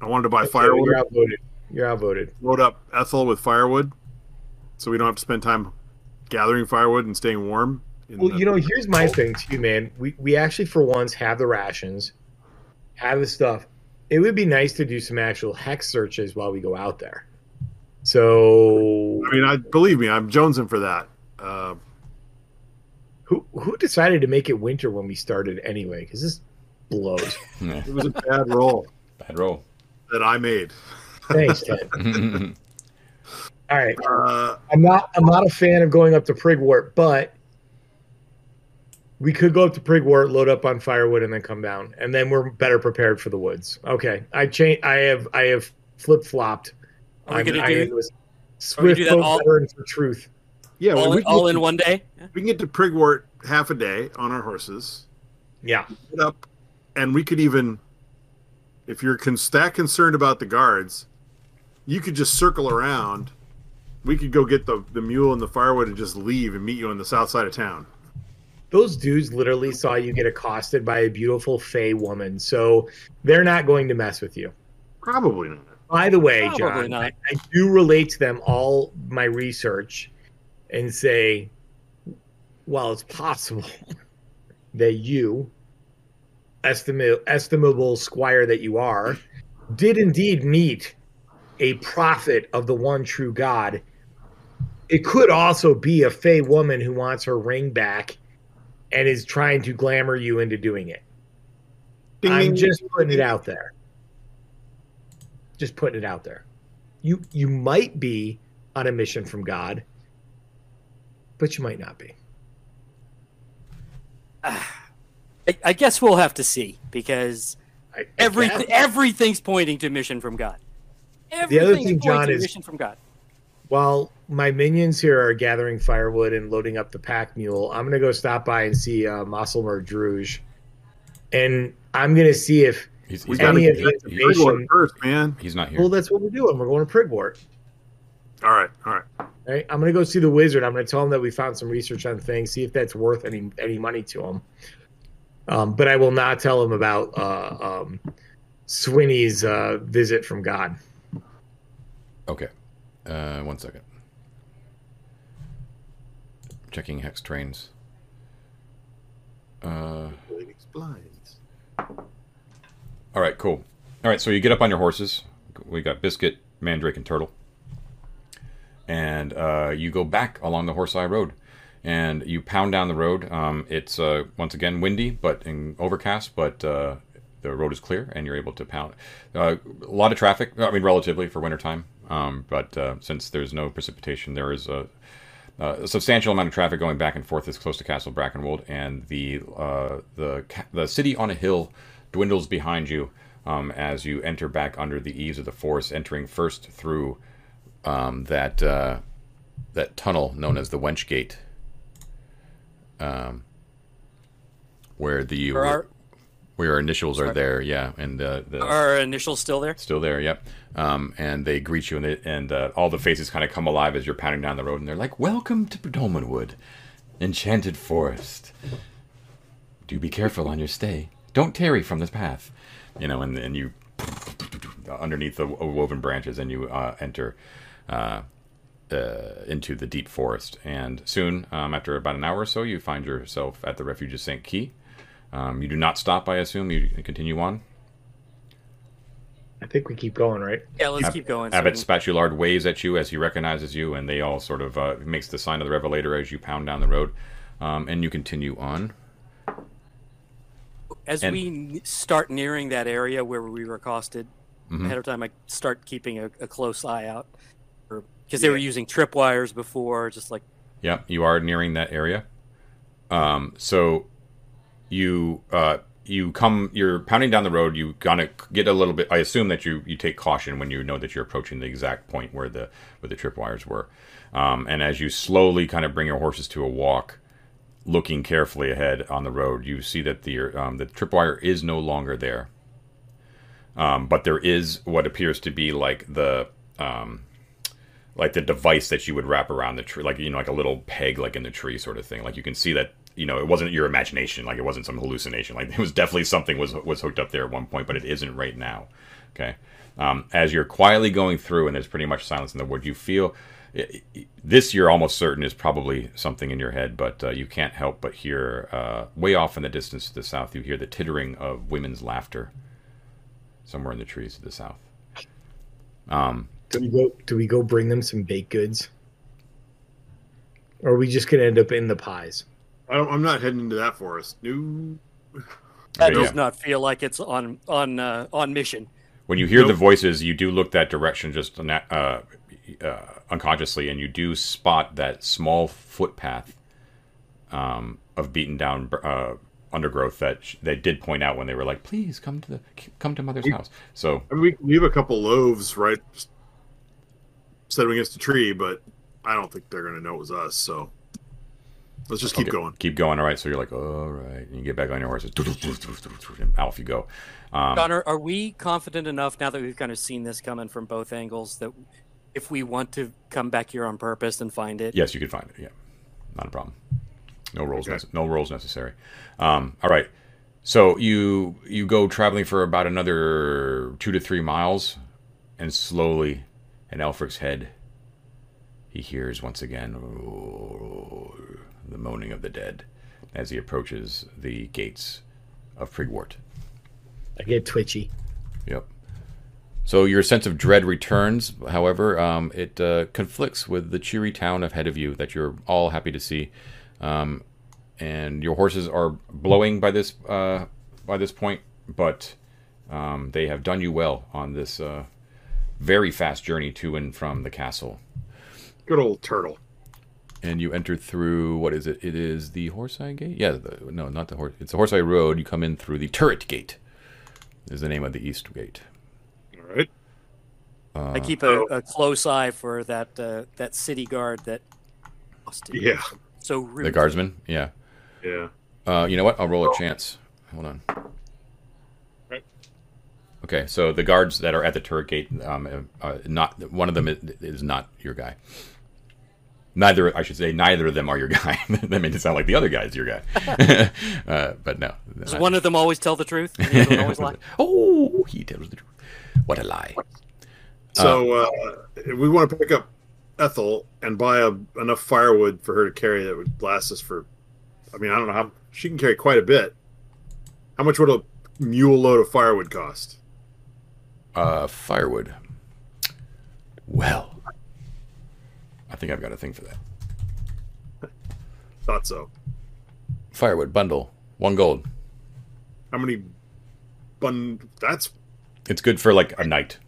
i wanted to buy Okay, firewood You're outvoted. You're outvoted. load up ethel with firewood so we don't have to spend time gathering firewood and staying warm Well, the- you know, here's my thing too, man. We we actually for once have the rations, have the stuff. It would be nice to do some actual hex searches while we go out there. So i mean i believe me i'm jonesing for that uh who who decided to make it winter when we started anyway? Because this blows. Yeah, it was a bad roll Bad roll. that i made Thanks, Ted. (laughs) All right, uh I'm not I'm not a fan of going up to Prigwort, but we could go up to Prigwort, load up on firewood, and then come down, and then we're better prepared for the woods. Okay, I change. I have I have flip flopped. Are we I'm- gonna I do- am a we Swift do that foot all- for truth. Yeah all, we, can all get in to- one day. We can get to prigwort half a day on our horses Yeah, it up and we could even if you're con- that concerned about the guards you could just circle around we could go get the, the mule and the firewood and just leave and meet you on the south side of town those dudes literally saw you get accosted by a beautiful Fey woman, so they're not going to mess with you. probably not By the way, Probably John, not. I, I do relate to them all my research and say, while it's possible (laughs) that you, estimate, estimable squire that you are, did indeed meet a prophet of the one true God, it could also be a Fey woman who wants her ring back and is trying to glamour you into doing it. Ding, I'm ding, just ding, putting it out there. Just putting it out there. You you might be on a mission from God, but you might not be. (sighs) I, I guess we'll have to see because I, I every guess. everything's pointing to mission from God. The other thing, John, is- mission from God. While my minions here are gathering firewood and loading up the pack mule, I'm gonna go stop by and see uh, Mostlemyre Drouge, and I'm gonna see if He's, We he's, got not, Any to of the information- first, man. he's not here. well, that's what we're doing. We're going to Prigwort. All right, all right. Right? I'm gonna go see the wizard. I'm gonna tell him that we found some research on things, see if that's worth any any money to him. Um, but I will not tell him about uh, um, Swinney's uh, visit from God. Okay. Uh, one second. Checking hex trains. Uh, all right, cool. All right, so you get up on your horses. We got Biscuit, Mandrake, and Turtle. And uh, you go back along the Horse Eye Road. And you pound down the road. Um, it's uh, once again windy, but in overcast, but uh, the road is clear, and you're able to pound. Uh, a lot of traffic. I mean, relatively for wintertime. Um, but uh, since there's no precipitation, there is a, a substantial amount of traffic going back and forth as close to Castle Brackenwold, and the uh, the the city on a hill dwindles behind you um, as you enter back under the eaves of the forest, entering first through um, that uh, that tunnel known as the Wench Gate, um, where the Are our, where your initials are there, yeah, and uh, the our initials still there? still there, yep. Um, and they greet you, and they, and uh, all the faces kind of come alive as you're pounding down the road, and they're like, "Welcome to Dolmenwood, Enchanted Forest. Do be careful on your stay. Don't tarry from this path." You know, and and you underneath the woven branches, and you uh, enter. Uh, uh, into the deep forest, and soon, um, after about an hour or so, you find yourself at the refuge of Saint Key. Um, you do not stop, I assume. You continue on. I think we keep going, right? Yeah, let's Ab- keep going. so Abbot we- Spatulard waves at you as he recognizes you, and they all sort of uh, makes the sign of the Revelator as you pound down the road, um, and you continue on. As and- we start nearing that area where we were accosted Mhm. ahead of time, I start keeping a, a close eye out, because they were using tripwires before, just like Yeah, you are nearing that area. Um, so you uh, you come, you're pounding down the road. You gonna get a little bit. I assume that you you take caution when you know that you're approaching the exact point where the where the tripwires were. Um, and as you slowly kind of bring your horses to a walk, looking carefully ahead on the road, you see that the um, the tripwire is no longer there. Um, but there is what appears to be like the um, like the device that you would wrap around the tree, like you know, like a little peg, like in the tree, sort of thing. Like you can see that you know it wasn't your imagination, like it wasn't some hallucination. Like (laughs) it was definitely something was was hooked up there at one point, but it isn't right now. Okay, um, as you're quietly going through, and there's pretty much silence in the wood, you feel this. You're almost certain is probably something in your head, but uh, you can't help but hear uh, way off in the distance to the south. You hear the tittering of women's laughter somewhere in the trees to the south. Um, Do we go? Do we go bring them some baked goods? Or are we just gonna end up in the pies? I don't, I'm not heading into that forest. No. (laughs) that Okay, does not feel like it's on on uh, on mission. When you hear the voices, you do look that direction just uh, uh, unconsciously, and you do spot that small footpath um, of beaten down uh, undergrowth that sh- they did point out when they were like, "Please come to the come to Mother's house." So I mean, we, we have a couple loaves right just set 'em against a tree, but I don't think they're going to know it was us. So let's just keep okay, going. keep going. All right, so you're like, "All right," and you get back on your horses, and off you go. Um, Connor, are we confident enough now that we've kind of seen this coming from both angles that if we want to come back here on purpose and find it, Yes, you can find it. Yeah, not a problem. No rolls, Okay. nece- no rolls necessary. Um, all right. So you you go traveling for about another two to three miles, and slowly, in Aelfric's head, he hears once again the moaning of the dead as he approaches the gates of Prigwort. I get twitchy. Yep. So your sense of dread returns. However, um, it uh, conflicts with the cheery town ahead of you that you're all happy to see, um, and your horses are blowing by this uh, by this point, but um, they have done you well on this uh, very fast journey to and from the castle. Good old turtle. and you enter through what is it? It is the Horseye Gate. Yeah, the, no, not the horse. It's the Horseye Road. You come in through the Turret Gate. Is the name of the East Gate. All right. Uh, I keep a, a close eye for that uh, that city guard that. Austin Yeah. So rude. the guardsman. Yeah. Yeah. Uh, you know what? I'll roll a chance. Hold on. Right. Okay, so the guards that are at the turret gate, um, uh, not one of them is, is not your guy. Neither, I should say, neither of them are your (laughs) guy. that made it sound like the other guy is your guy, (laughs) uh, but no. Does one of them always tell the truth? And the other one always lie? (laughs) oh, he tells the truth. What a lie! So uh, we want to pick up Ethel and buy a, enough firewood for her to carry that would last us for. I mean, I don't know how she can carry quite a bit. How much would a mule load of firewood cost? Uh, firewood. Well, I think I've got a thing for that. Thought so. Firewood bundle, one gold. How many bun? That's. It's good for like a night.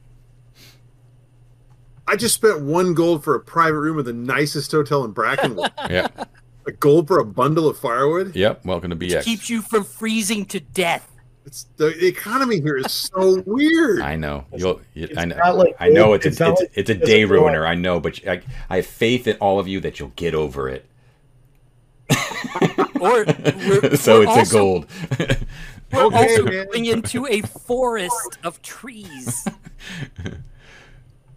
I just spent one gold for a private room at the nicest hotel in Brackenwood. (laughs) Yeah. a gold for a bundle of firewood. Yep. Welcome to BX. Keeps you from freezing to death. It's the economy here is so weird. I know. You'll, you, I know. like I know gold. it's It's a, it's, like it's a day a gold. ruiner. I know, but I, I have faith in all of you that you'll get over it. (laughs) Or we're, (laughs) so we're it's also, a gold. (laughs) We're Okay, also man. going into a forest of trees.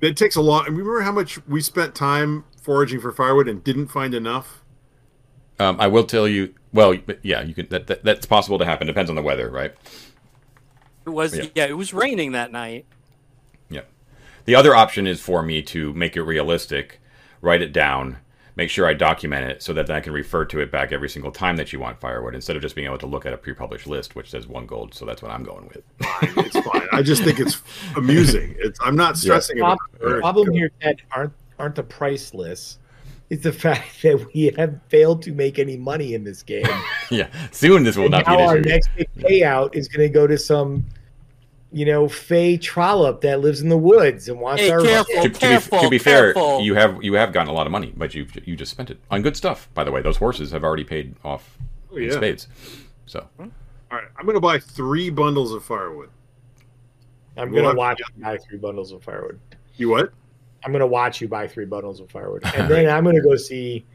It takes a lot. Remember how much we spent time foraging for firewood and didn't find enough? Um, I will tell you. Well, yeah, you can. That, that that's possible to happen. Depends on the weather, right? It was Yeah. yeah. it was raining that night. Yeah. The other option is for me to make it realistic, write it down, make sure I document it so that then I can refer to it back every single time that you want firewood instead of just being able to look at a pre-published list which says one gold. So that's what I'm going with. Fine, it's fine. I just think it's amusing. It's I'm not stressing about The problem here, Ted, aren't aren't the price lists. It's the fact that we have failed to make any money in this game. (laughs) yeah. Soon this will and not be now our an issue. next big payout is going to go to some, you know, Fey trollop that lives in the woods and wants Hey, our careful. to, to be, to be fair, careful. you have you have gotten a lot of money, but you you just spent it on good stuff. By the way, those horses have already paid off Oh, in spades. So All right, I'm going to buy three bundles of firewood. I'm We'll going to watch you buy three bundles of firewood. You what? I'm going to watch you buy three bundles of firewood, and then I'm going to go see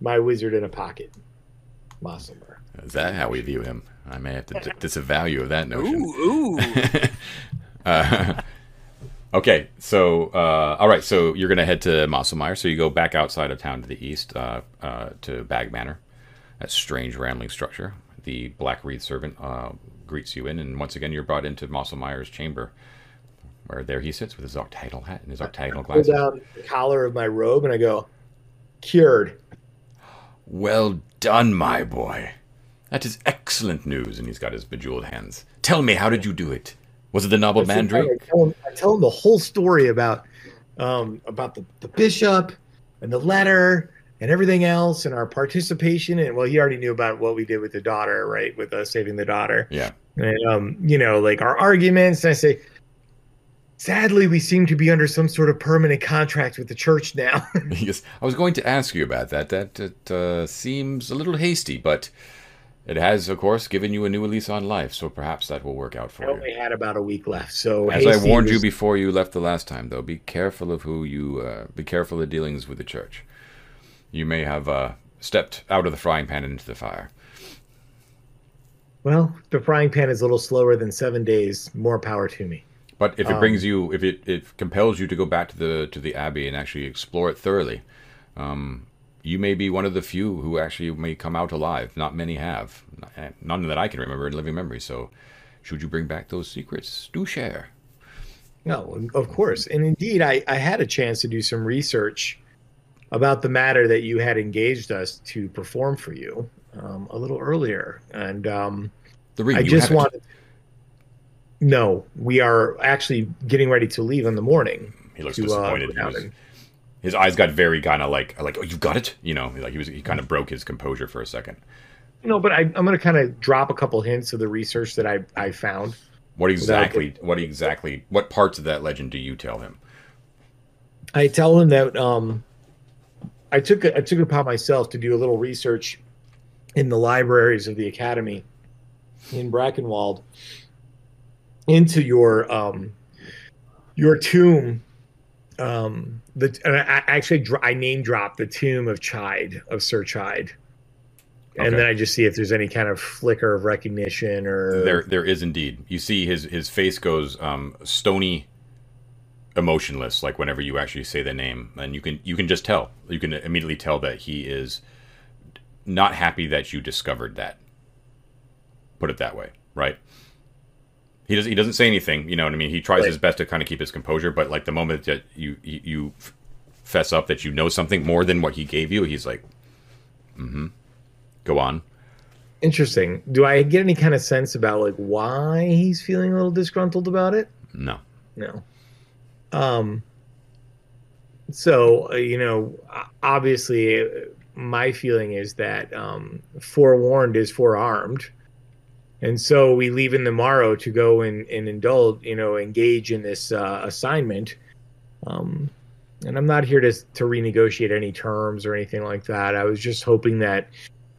my wizard in a pocket, Mostlemyre. is that how we view him? I may have to d- disavow you of that notion. Ooh, ooh. (laughs) uh, okay, so uh, all right, so you're gonna head to Mostlemyre. So you go back outside of town to the east uh, uh, to Bag Manor, that strange rambling structure. The Black Reed servant uh, greets you in, and once again you're brought into Mostlemyre's chamber, where there he sits with his octagonal hat and his octagonal Pull glasses. down the collar of my robe, and I go, cured. Well done, my boy. That is excellent news. And he's got his bejeweled hands. Tell me, how did you do it? Was it the noble mandrake? I tell him, I tell him the whole story about um, about the, the bishop and the letter and everything else and our participation. And well, he already knew about what we did with the daughter, right? With us saving the daughter. Yeah. And, um, you know, like our arguments. And I say, sadly, we seem to be under some sort of permanent contract with the church now. (laughs) Yes, I was going to ask you about that. That it, uh, seems a little hasty, but it has, of course, given you a new lease on life. So perhaps that will work out for I for only you. had about a week left. So As I warned you before you left the last time, though, be careful of who you. Uh, be careful of dealings with the church. You may have uh, stepped out of the frying pan and into the fire. well, the frying pan is a little slower than seven days. More power to me. But if it Um, brings you, if it, it compels you to go back to the to the abbey and actually explore it thoroughly, um, you may be one of the few who actually may come out alive. Not many have, none that I can remember in living memory. So, should you bring back those secrets, do share. No, of course. And indeed, I, I had a chance to do some research about the matter that you had engaged us to perform for you um, a little earlier. And um, The ring. I just have it. No, we are actually getting ready to leave in the morning. He looks to, uh, disappointed. go He was- his eyes got very kind of like like oh you got it you know like he was he kind of broke his composure for a second. No, but I, I'm going to kind of drop a couple hints of the research that I, I found. What exactly? What exactly? What parts of that legend do you tell him? I tell him that um, I took it, I took it upon myself to do a little research in the libraries of the academy in Brackenwold into your um your tomb um the and I actually I name dropped the tomb of Chyde of Sir Chyde. And then I just see if there's any kind of flicker of recognition or There, there is indeed. You see, his his face goes um, stony, emotionless. Like whenever you actually say the name, and you can you can just tell. You can immediately tell that he is not happy that you discovered that. Put it that way, right? He does. He doesn't say anything. You know what I mean. He tries Right. his best to kind of keep his composure, but like the moment that you you, you fess up that you know something more than what he gave you, he's like, "Mm-hmm, go on." Interesting. Do I get any kind of sense about like why he's feeling a little disgruntled about it? No. No. Um. So uh, you know, obviously, uh, my feeling is that um, forewarned is forearmed, and so we leave in the morrow to go and, and indulge, you know, engage in this uh, assignment. Um, and I'm not here to to renegotiate any terms or anything like that. I was just hoping that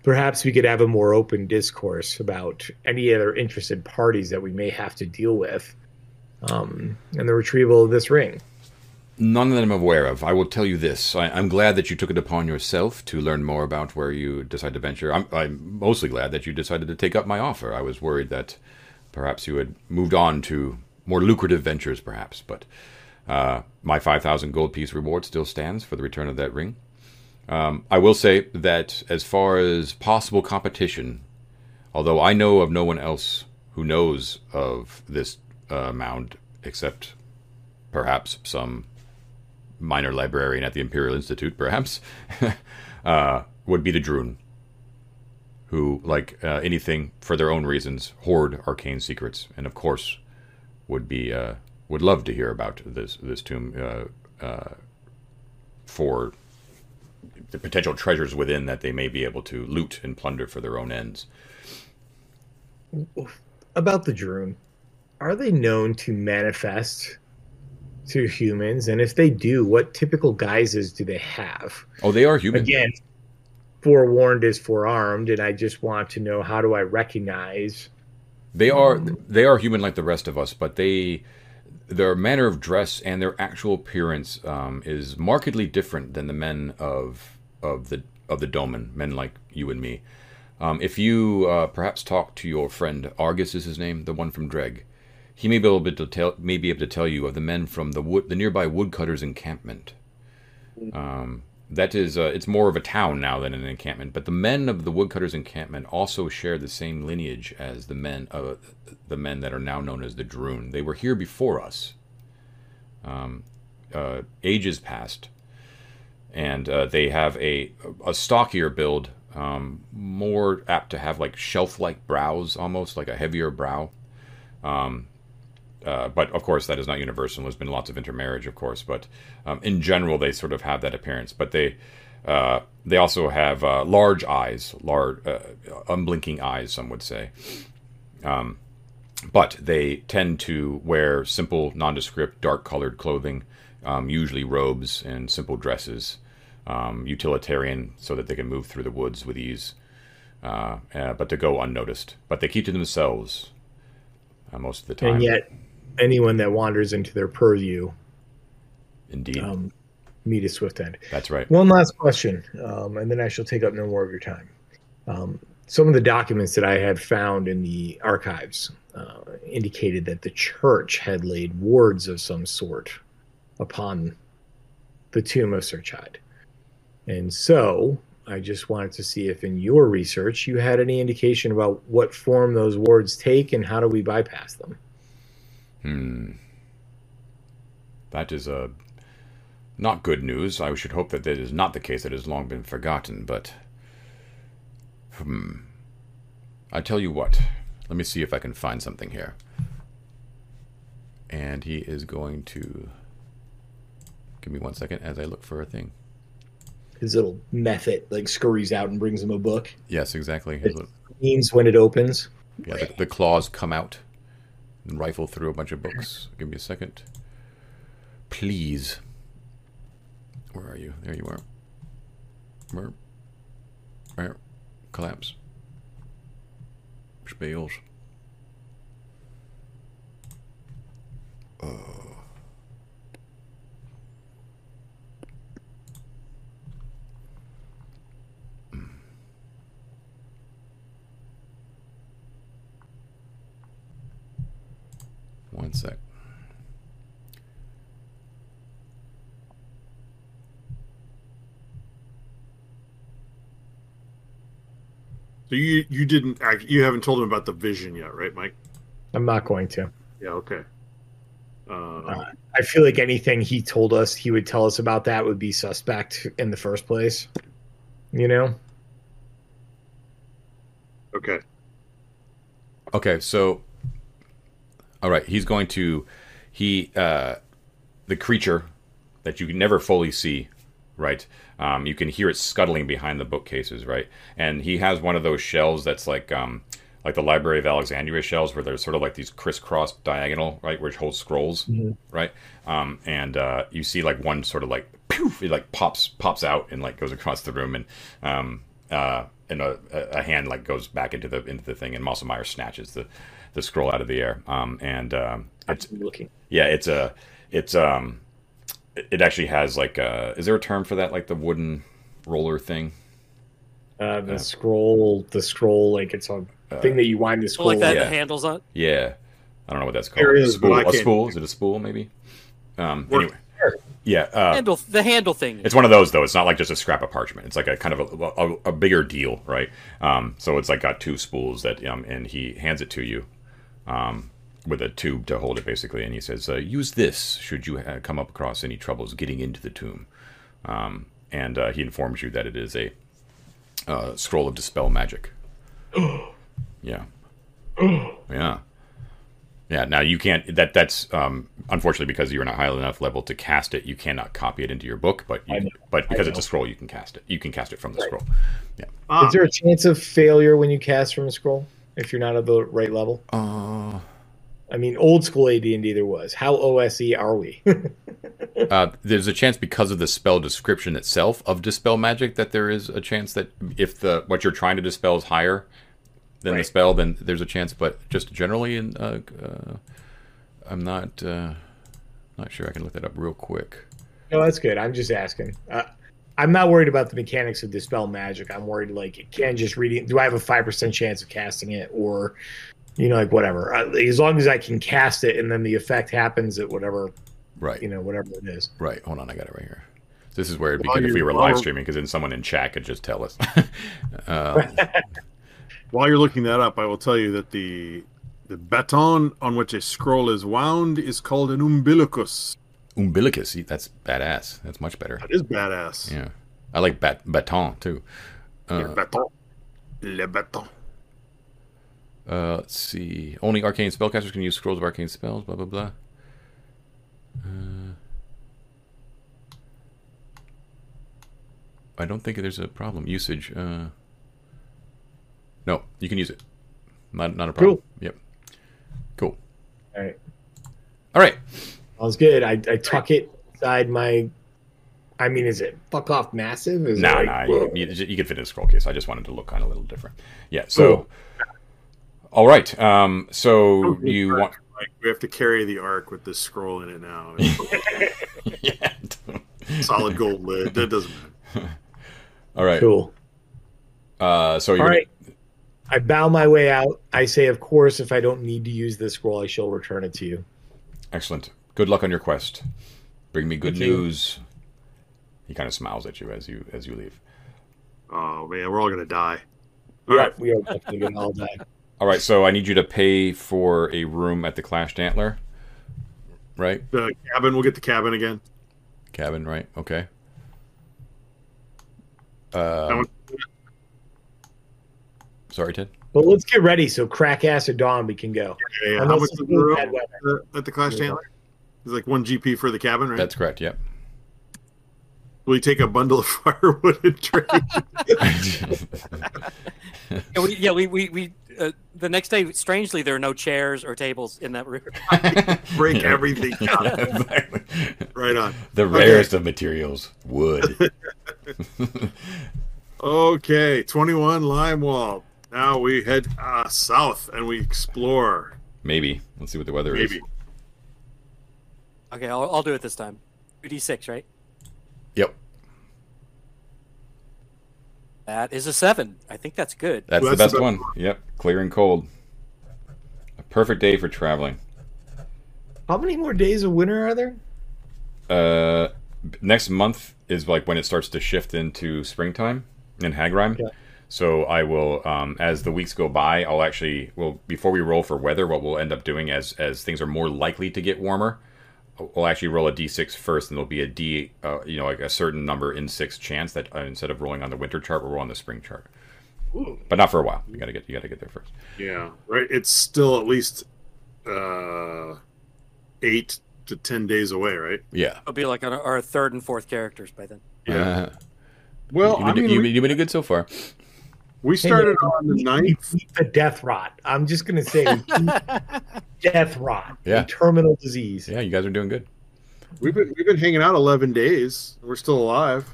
perhaps we could have a more open discourse about any other interested parties that we may have to deal with um, and the retrieval of this ring. None that I'm aware of. I will tell you this. I, I'm glad that you took it upon yourself to learn more about where you decide to venture. I'm, I'm mostly glad that you decided to take up my offer. I was worried that perhaps you had moved on to more lucrative ventures, perhaps. But uh, my 5,000 gold piece reward still stands for the return of that ring. Um, I will say that as far as possible competition, although I know of no one else who knows of this uh, mound except perhaps some minor librarian at the Imperial Institute, perhaps, (laughs) uh, would be the Drune, who, like uh, anything for their own reasons, hoard arcane secrets, and of course, would be uh, would love to hear about this this tomb uh, uh, for the potential treasures within that they may be able to loot and plunder for their own ends. About the Drune, are they known to manifest to humans? And if they do, what typical guises do they have? Oh, they are human. Again, forewarned is forearmed, and I just want to know how do I recognize They are they are human like the rest of us, but they their manner of dress and their actual appearance um, is markedly different than the men of of the of the Doman, men like you and me. Um, if you uh, perhaps talk to your friend Argus, is his name, the one from Dreg, he may be able to tell may be able to tell you of the men from the wood the nearby woodcutters encampment. Um, that is, uh, it's more of a town now than an encampment. But the men of the woodcutters encampment also share the same lineage as the men, uh, the men that are now known as the Drune. They were here before us. Um, uh, ages past, and uh, they have a a stockier build, um, more apt to have like shelf-like brows, almost like a heavier brow. Um, uh, but of course, that is not universal. There's been lots of intermarriage, of course, but um, in general, they sort of have that appearance. But they uh, they also have uh, large eyes, large, uh, unblinking eyes, some would say. Um, but they tend to wear simple, nondescript, dark-colored clothing, um, usually robes and simple dresses, um, utilitarian, so that they can move through the woods with ease, uh, uh, but to go unnoticed. But they keep to themselves uh, most of the time. and yet anyone that wanders into their purview Indeed, um, meet a swift end. that's right. One last question, um, and then I shall take up no more of your time. Um, some of the documents that I had found in the archives uh, indicated that the church had laid wards of some sort upon the tomb of Sir Chyde. And so I just wanted to see if in your research you had any indication about what form those wards take and how do we bypass them. Hmm. That is uh, not good news. I should hope that that is not the case. That has long been forgotten. But, hmm. I tell you what. Let me see if I can find something here. And he is going to give me one second as I look for a thing. His little method like scurries out and brings him a book. Yes, exactly. It means when it opens. Yeah, the, the claws come out and rifle through a bunch of books. Give me a second. Please. Where are you? There you are. Where? mer- collapse. Spells. Uh. One sec. So you you didn't act- you haven't told him about the vision yet, right, Mike? I'm not going to. Yeah. Okay. Uh, I feel like anything he told us he would tell us about that would be suspect in the first place. You know? okay. Okay, so all right, he's going to he uh the creature that you can never fully see, right? Um, you can hear it scuttling behind the bookcases, right? And he has one of those shelves that's like um like the Library of Alexandria shelves where there's sort of like these crisscross diagonal, right, which holds scrolls, right? Um, and uh, you see like one sort of like poof, it like pops pops out and like goes across the room and um uh and a, a hand like goes back into the into the thing and Mostlemyre snatches the the scroll out of the air um and um it's looking. yeah it's a it's um it it actually has like uh is there a term for that like the wooden roller thing Uh, the Yeah. scroll, the scroll, like it's a thing that you wind the scroll. like that, yeah. the handles on. yeah I don't know what that's called There is, but spool I a can't- spool is it a spool maybe um Work- anyway yeah uh handle the handle thing. It's one of those though. It's not like just a scrap of parchment. It's like a kind of a, a, a bigger deal, right? Um, so it's like got two spools that, um, and he hands it to you, um, with a tube to hold it basically, and he says, uh, "Use this should you uh, come up across any troubles getting into the tomb." Um, and uh, he informs you that it is a uh, scroll of dispel magic. (gasps) yeah, yeah. Yeah. Now you can't. That that's um, unfortunately because you're not high enough level to cast it. You cannot copy it into your book, but you, but because it's a scroll, you can cast it. You can cast it from the scroll. Ah, Is there a chance of failure when you cast from a scroll if you're not at the right level? Uh, I mean, old school AD&D there was. How OSE are we? (laughs) uh, there's a chance because of the spell description itself of dispel magic that there is a chance that if the what you're trying to dispel is higher than the spell, then there's a chance. But just generally, in uh, uh, I'm not uh, not sure. I can look that up real quick. no, that's good. I'm just asking. I'm not worried about the mechanics of dispel magic. I'm worried like it can just reading. Do I have a five percent chance of casting it, or you know, like whatever? Uh, as long as I can cast it, and then the effect happens at whatever Right. you know, whatever it is. Right. Hold on. I got it right here. This is where it'd be While good if we were live streaming because then someone in chat could just tell us. (laughs) um, (laughs) While you're looking that up, I will tell you that the the baton on which a scroll is wound is called an umbilicus. Umbilicus. That's badass. That's much better. That is badass. Yeah. I like bat baton too. Le Uh, baton. Le baton. uh, let's see. Only arcane spellcasters can use scrolls of arcane spells. Blah blah blah. Uh, I don't think there's a problem. Usage. Uh, no, you can use it. Not not a problem. Cool. Yep. Cool. All right, All right. Sounds good. I, I tuck it inside my. I mean, is it fuck off massive? Is it No, like, no, whoa? you, you, you can fit in a scroll case. I just wanted to look kind of a little different. Yeah. So. Cool. All right. Um. So you correct. want? Like, we have to carry the ark with this scroll in it now. (laughs) (laughs) yeah. Solid gold lid. That doesn't matter. (laughs) All right. cool. Uh. So you're All gonna- I bow my way out. I say, of course, if I don't need to use this scroll, I shall return it to you. Excellent. Good luck on your quest. Bring me good Thank you. news. He kind of smiles at you as you as you leave. Oh man, we're all gonna die. All Yeah, right. we are definitely going to all die. All right, so I need you to pay for a room at the Clashed Antler. Right? The cabin. We'll get the cabin again. Cabin, right? Okay. How Uh, much- sorry, Ted. But let's get ready so crack ass or dawn we can go. yeah, yeah. How Unless much the room at the Clash Antler? It's like one GP for the cabin, right? That's correct. Yep. Will you take a bundle of (laughs) firewood and trade? (laughs) Yeah, we, yeah, we, we, we uh, the next day, strangely, there are no chairs or tables in that room. (laughs) Break everything down. Yeah, exactly. right on. The Okay. rarest of materials, wood. Okay, 21 Lymewald. Now we head uh, south and we explore. Maybe. Let's see what the weather Maybe. is. Okay, I'll, I'll do it this time. 2d6, right? Yep. That is a 7. I think that's good. That's Well, the that's best the one. Yep. Clear and cold. A perfect day for traveling. How many more days of winter are there? Uh, next month is like when it starts to shift into springtime in Haggryme. Okay. So I will, um, as the weeks go by, I'll actually, well, before we roll for weather, what we'll end up doing as as things are more likely to get warmer, we'll actually roll a d6 first, and there'll be a d, uh, you know, like a certain number in six chance that uh, instead of rolling on the winter chart, we'll roll on the spring chart. Ooh. But not for a while. You gotta get, you gotta get there first. Yeah, right. It's still at least uh, eight to 10 days away, right? Yeah. It'll be like our, our third and fourth characters by then. Uh, (laughs) Well, you've I mean, you've, been- you've been good so far. We started on the We ninth. keep the death rot. I'm just gonna say (laughs) death rot. Yeah. A terminal disease. Yeah, you guys are doing good. We've been we've been hanging out 11 days. We're still alive,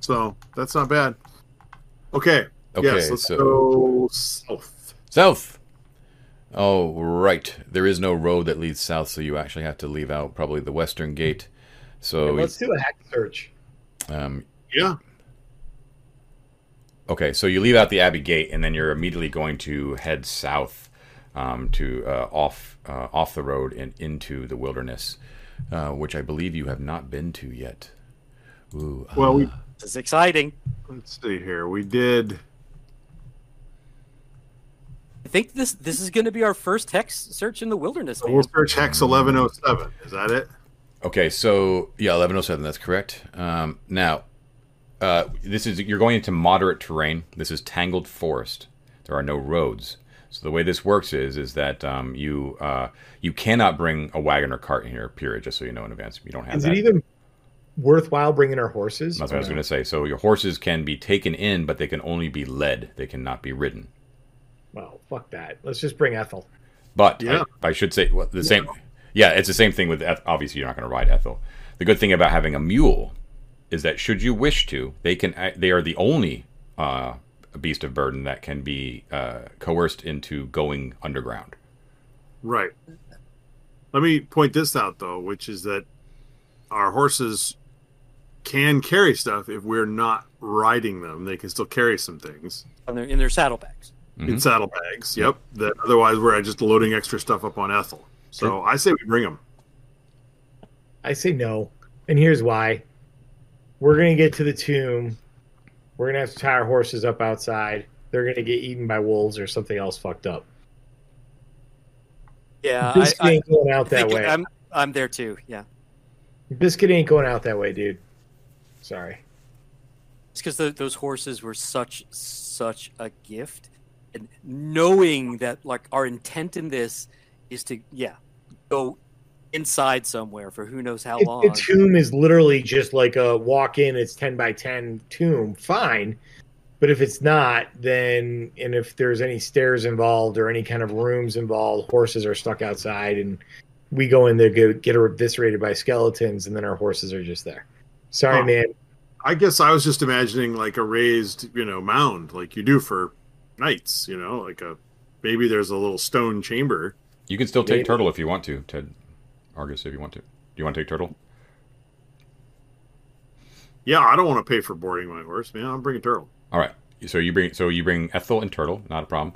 so that's not bad. Okay. Okay, yes, let's so go south. south. Oh, right. There is no road that leads south, so you actually have to leave out probably the western gate. So, Let's do a hex search. um, Yeah. Okay, so you leave out the Abbey gate, and then you're immediately going to head south um, to uh, off uh, off the road and into the wilderness, uh, which I believe you have not been to yet. Ooh, Well, we uh, This is exciting. let's see here. We did. I think this this is going to be our first hex search in the wilderness. Man. We'll search hex 1107. Is that it? Okay, so yeah, eleven oh seven. That's correct. Um, now, uh, this is you're going into moderate terrain. This is tangled forest. There are no roads. So the way this works is is that um, you uh, you cannot bring a wagon or cart in here. Period. Just so you know in advance, you don't have Is that. it even worthwhile bringing our horses? That's what I was going to say. So your horses can be taken in, but they can only be led. They cannot be ridden. Well, fuck that. Let's just bring Ethel. But Yeah. I, I should say well, the same. Yeah, it's the same thing with Eth- obviously you're not going to ride Ethel. The good thing about having a mule is that should you wish to, they can. They are the only uh, beast of burden that can be uh, coerced into going underground. Right. Let me point this out though, which is that our horses can carry stuff if we're not riding them. They can still carry some things in their, in their saddlebags. in saddlebags. Yep. That otherwise we're just loading extra stuff up on Ethel. So I say we bring them. I say no. And here's why. We're gonna get to the tomb. We're gonna have to tie our horses up outside. They're gonna get eaten by wolves or something else fucked up. Yeah, Biscuit I, I ain't going out that way. I'm I'm there too. Yeah, Biscuit ain't going out that way, dude. Sorry. it's because those horses were such such a gift, and knowing that like our intent in this is to yeah go inside somewhere for who knows how If long. the tomb is literally just like a walk in, it's 10 by 10 tomb, fine. But if it's not, then, and if there's any stairs involved or any kind of rooms involved, horses are stuck outside and we go in there, get, get eviscerated by skeletons, and then our horses are just there. Sorry, Huh. man. I guess I was just imagining like a raised, you know, mound like you do for knights, you know, like a maybe there's a little stone chamber. You can still take Maybe. turtle if you want to, Ted Argus, if you want to. Do you want to take turtle? Yeah, I don't want to pay for boarding my horse, man. I'm bringing turtle. All right. So you bring so you bring Ethel and Turtle, not a problem,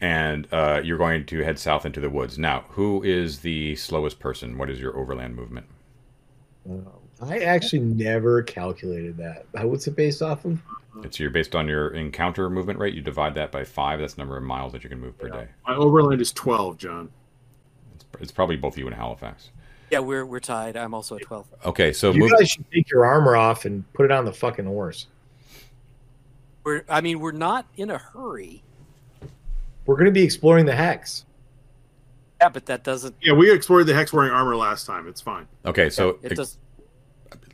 and uh, you're going to head south into the woods. Now, who is the slowest person? What is your overland movement? I actually never calculated that. Uh, What's it based off of? It's your based on your encounter movement rate. You divide that by five. That's the number of miles that you can move per day. My overland is 12, John. It's, it's probably both you and Halifax. yeah, we're we're tied. I'm also at twelve. Okay, so You move. guys should take your armor off and put it on the fucking horse. We're I mean we're not in a hurry. We're going to be exploring the hex. Yeah, but that doesn't. Yeah, we explored the hex wearing armor last time. It's fine. Okay, so it does.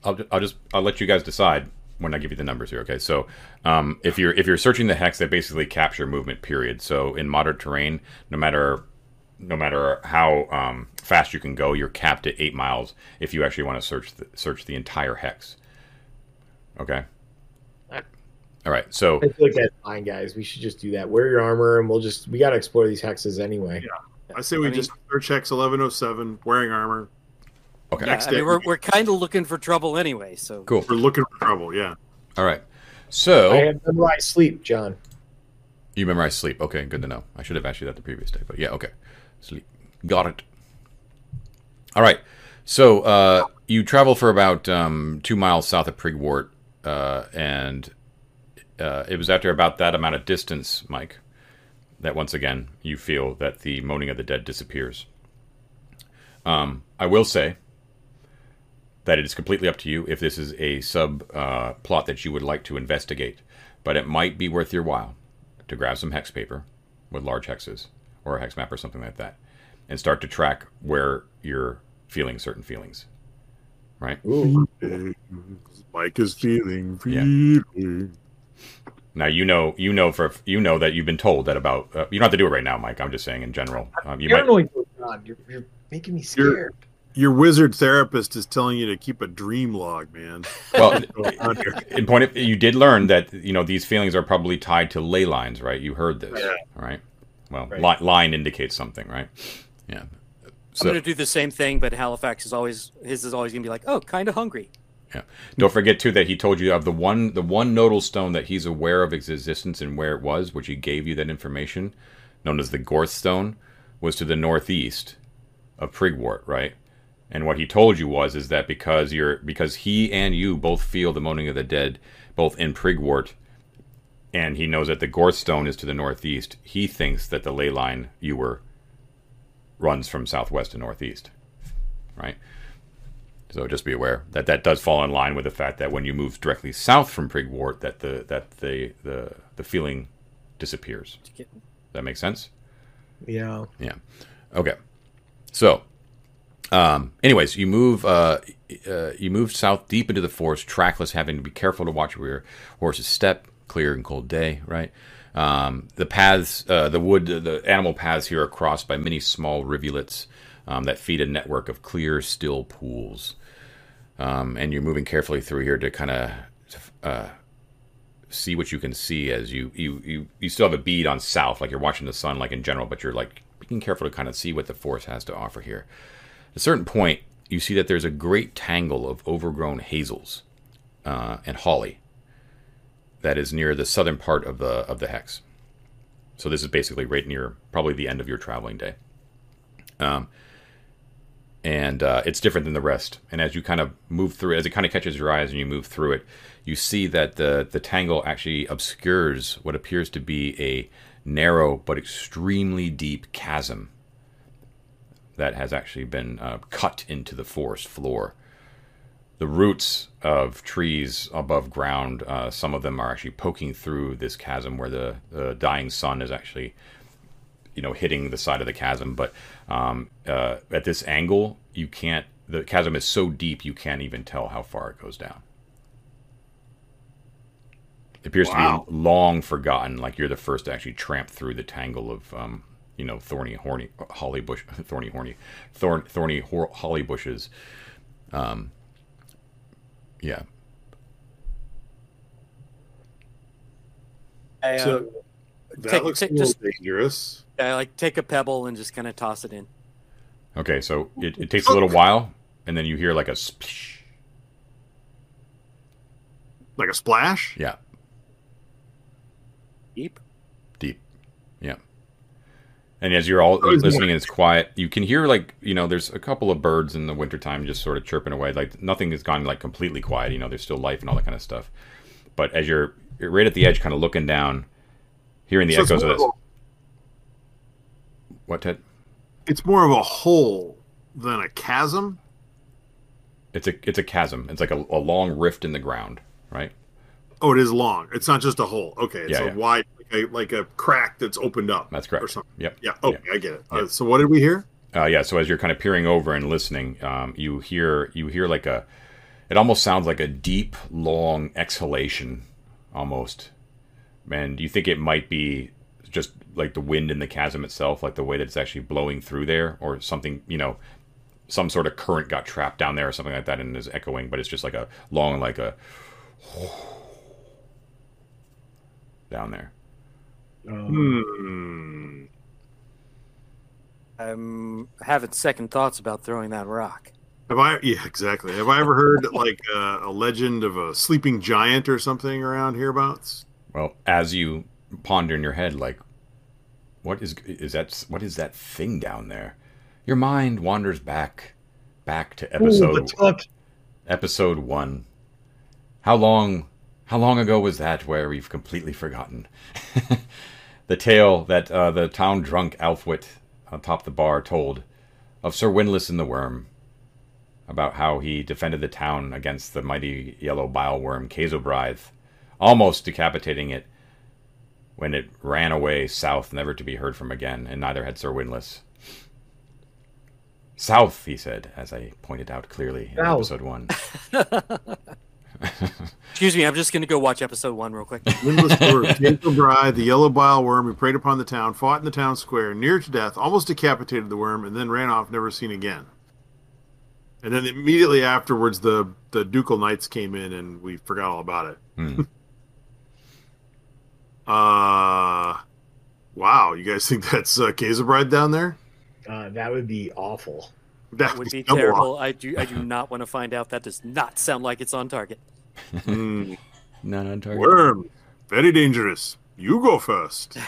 I'll, ju- I'll just I'll let you guys decide when I give you the numbers here. Okay, so um, if you're if you're searching the hex, they basically capture movement. Period. So in moderate terrain, no matter no matter how um, fast you can go, you're capped at eight miles if you actually want to search the, search the entire hex. Okay. Alright. So I feel like that's fine, guys. We should just do that. Wear your armor, and we'll just we got to explore these hexes anyway. Yeah, I say we I mean- just search hex 1107, wearing armor. okay. Yeah, Next I mean, day. we're, we're kind of looking for trouble anyway. So Cool. We're looking for trouble. Yeah. All right. So I have memorized sleep, John. You memorize sleep. Okay, good to know. I should have asked you that the previous day, but yeah, okay. Sleep. Got it. All right. So uh, you travel for about um, two miles south of Prigwort, uh, and uh, it was after about that amount of distance, Mike, that once again you feel that the moaning of the dead disappears. Um, I will say that it is completely up to you if this is a sub uh, plot that you would like to investigate, but it might be worth your while to grab some hex paper with large hexes or a hex map or something like that and start to track where you're feeling certain feelings. Right? Ooh. Mike is feeling, Yeah. feeling. Now you know you know for you know that you've been told that about uh, you don't have to do it right now, Mike. I'm just saying in general. Um, you You're might annoying, You're, you're making me scared. Your wizard therapist is telling you to keep a dream log, man. well (laughs) Going on here. in point of, you did learn that you know these feelings are probably tied to ley lines, right? You heard this, Yeah. all right? Well, Right. li- line indicates something, right? Yeah. I'm So going to do the same thing, but Halifax is always his is always going to be like, oh, kind of hungry. Yeah. Don't forget too that he told you of the one the one nodal stone that he's aware of its existence and where it was, which he gave you that information, known as the Gorth Stone, was to the northeast of Prigwort, right? And what he told you was is that because you're because he and you both feel the moaning of the dead, both in Prigwort, and he knows that the Gorth Stone is to the northeast. He thinks that the ley line you were runs from southwest to northeast, right? So just be aware that that does fall in line with the fact that when you move directly south from Prigwort, that the that the the the feeling disappears. Does that make sense? Yeah. Yeah. Okay. So, um, anyways, you move uh, uh, you move south deep into the forest, trackless, having to be careful to watch where your horses step. Clear and cold day, right? Um, the paths, uh, the wood, the animal paths here are crossed by many small rivulets um, that feed a network of clear, still pools. Um, and you're moving carefully through here to kind of uh, see what you can see as you, you you you still have a bead on south, like you're watching the sun, like in general, but you're like being careful to kind of see what the forest has to offer here. At a certain point, you see that there's a great tangle of overgrown hazels uh, and holly that is near the southern part of the of the hex. So this is basically right near probably the end of your traveling day. Um, and uh, it's different than the rest. And as you kind of move through, as it kind of catches your eyes and you move through it, you see that the the tangle actually obscures what appears to be a narrow but extremely deep chasm that has actually been uh, cut into the forest floor. The roots of trees above ground, uh, some of them are actually poking through this chasm where the, the dying sun is actually you know hitting the side of the chasm. But um, uh, at this angle you can't the chasm is so deep you can't even tell how far it goes down. It appears Wow. to be long forgotten like you're the first to actually tramp through the tangle of um, you know thorny horny holly bush (laughs) thorny horny thorn thorny hor- holly bushes. Um, yeah I, uh, So that take- looks take- a little just- dangerous. I like take a pebble and just kind of toss it in. okay so it, it takes a little while and then you hear like a splish Like a splash? yeah Deep. deep. And as you're all listening and it's quiet, you can hear like, you know, there's a couple of birds in the wintertime just sort of chirping away. Like nothing has gone like completely quiet, you know, there's still life and all that kind of stuff. But as you're, you're right at the edge, kind of looking down, hearing the So echoes of this. of a- What, Ted? It's more of a hole than a chasm. It's a it's a chasm. It's like a, a long rift in the ground, right? Oh, it is long. It's not just a hole. Okay, it's Yeah, a yeah. wide, a, like a crack that's opened up. That's correct. Or something. Yep. Yeah. Okay, I get it. Uh, so what did we hear? Uh, yeah. So as you're kind of peering over and listening, um, you hear you hear like a, it almost sounds like a deep, long exhalation, almost. And you think it might be just like the wind in the chasm itself, like the way that it's actually blowing through there, or something. You know, some sort of current got trapped down there, or something like that, and is echoing. But it's just like a long, like a. down there. Hmm. I'm having second thoughts about throwing that rock. Have I? Yeah, exactly. Have I ever heard (laughs) like uh, a legend of a sleeping giant or something around hereabouts? Well, as you ponder in your head, like, what is is that? What is that thing down there? Your mind wanders back, back to episode Ooh, episode one. How long? How long ago was that? Where we've completely forgotten (laughs) the tale that uh, the town drunk Alfwit atop the bar told of Sir Windlass and the Worm, about how he defended the town against the mighty yellow bile worm Kazobrith, almost decapitating it when it ran away south, never to be heard from again, and neither had Sir Windlass. South, he said, as I pointed out clearly in episode one. (laughs) Excuse me, I'm just going to go watch episode one real quick. Windlass Bird, Jacob Bride, the yellow bile worm who preyed upon the town, fought in the town square, near to death, almost decapitated the worm, and then ran off, never seen again. And then immediately afterwards, the the ducal knights came in, and we forgot all about it. Hmm. (laughs) Uh, wow, you guys think that's uh, Bride down there? Uh, that would be awful. That That would be double terrible. I do. I do not want to find out. That does not sound like it's on target. Hmm. (laughs) Not on target. Worm, very dangerous. You go first.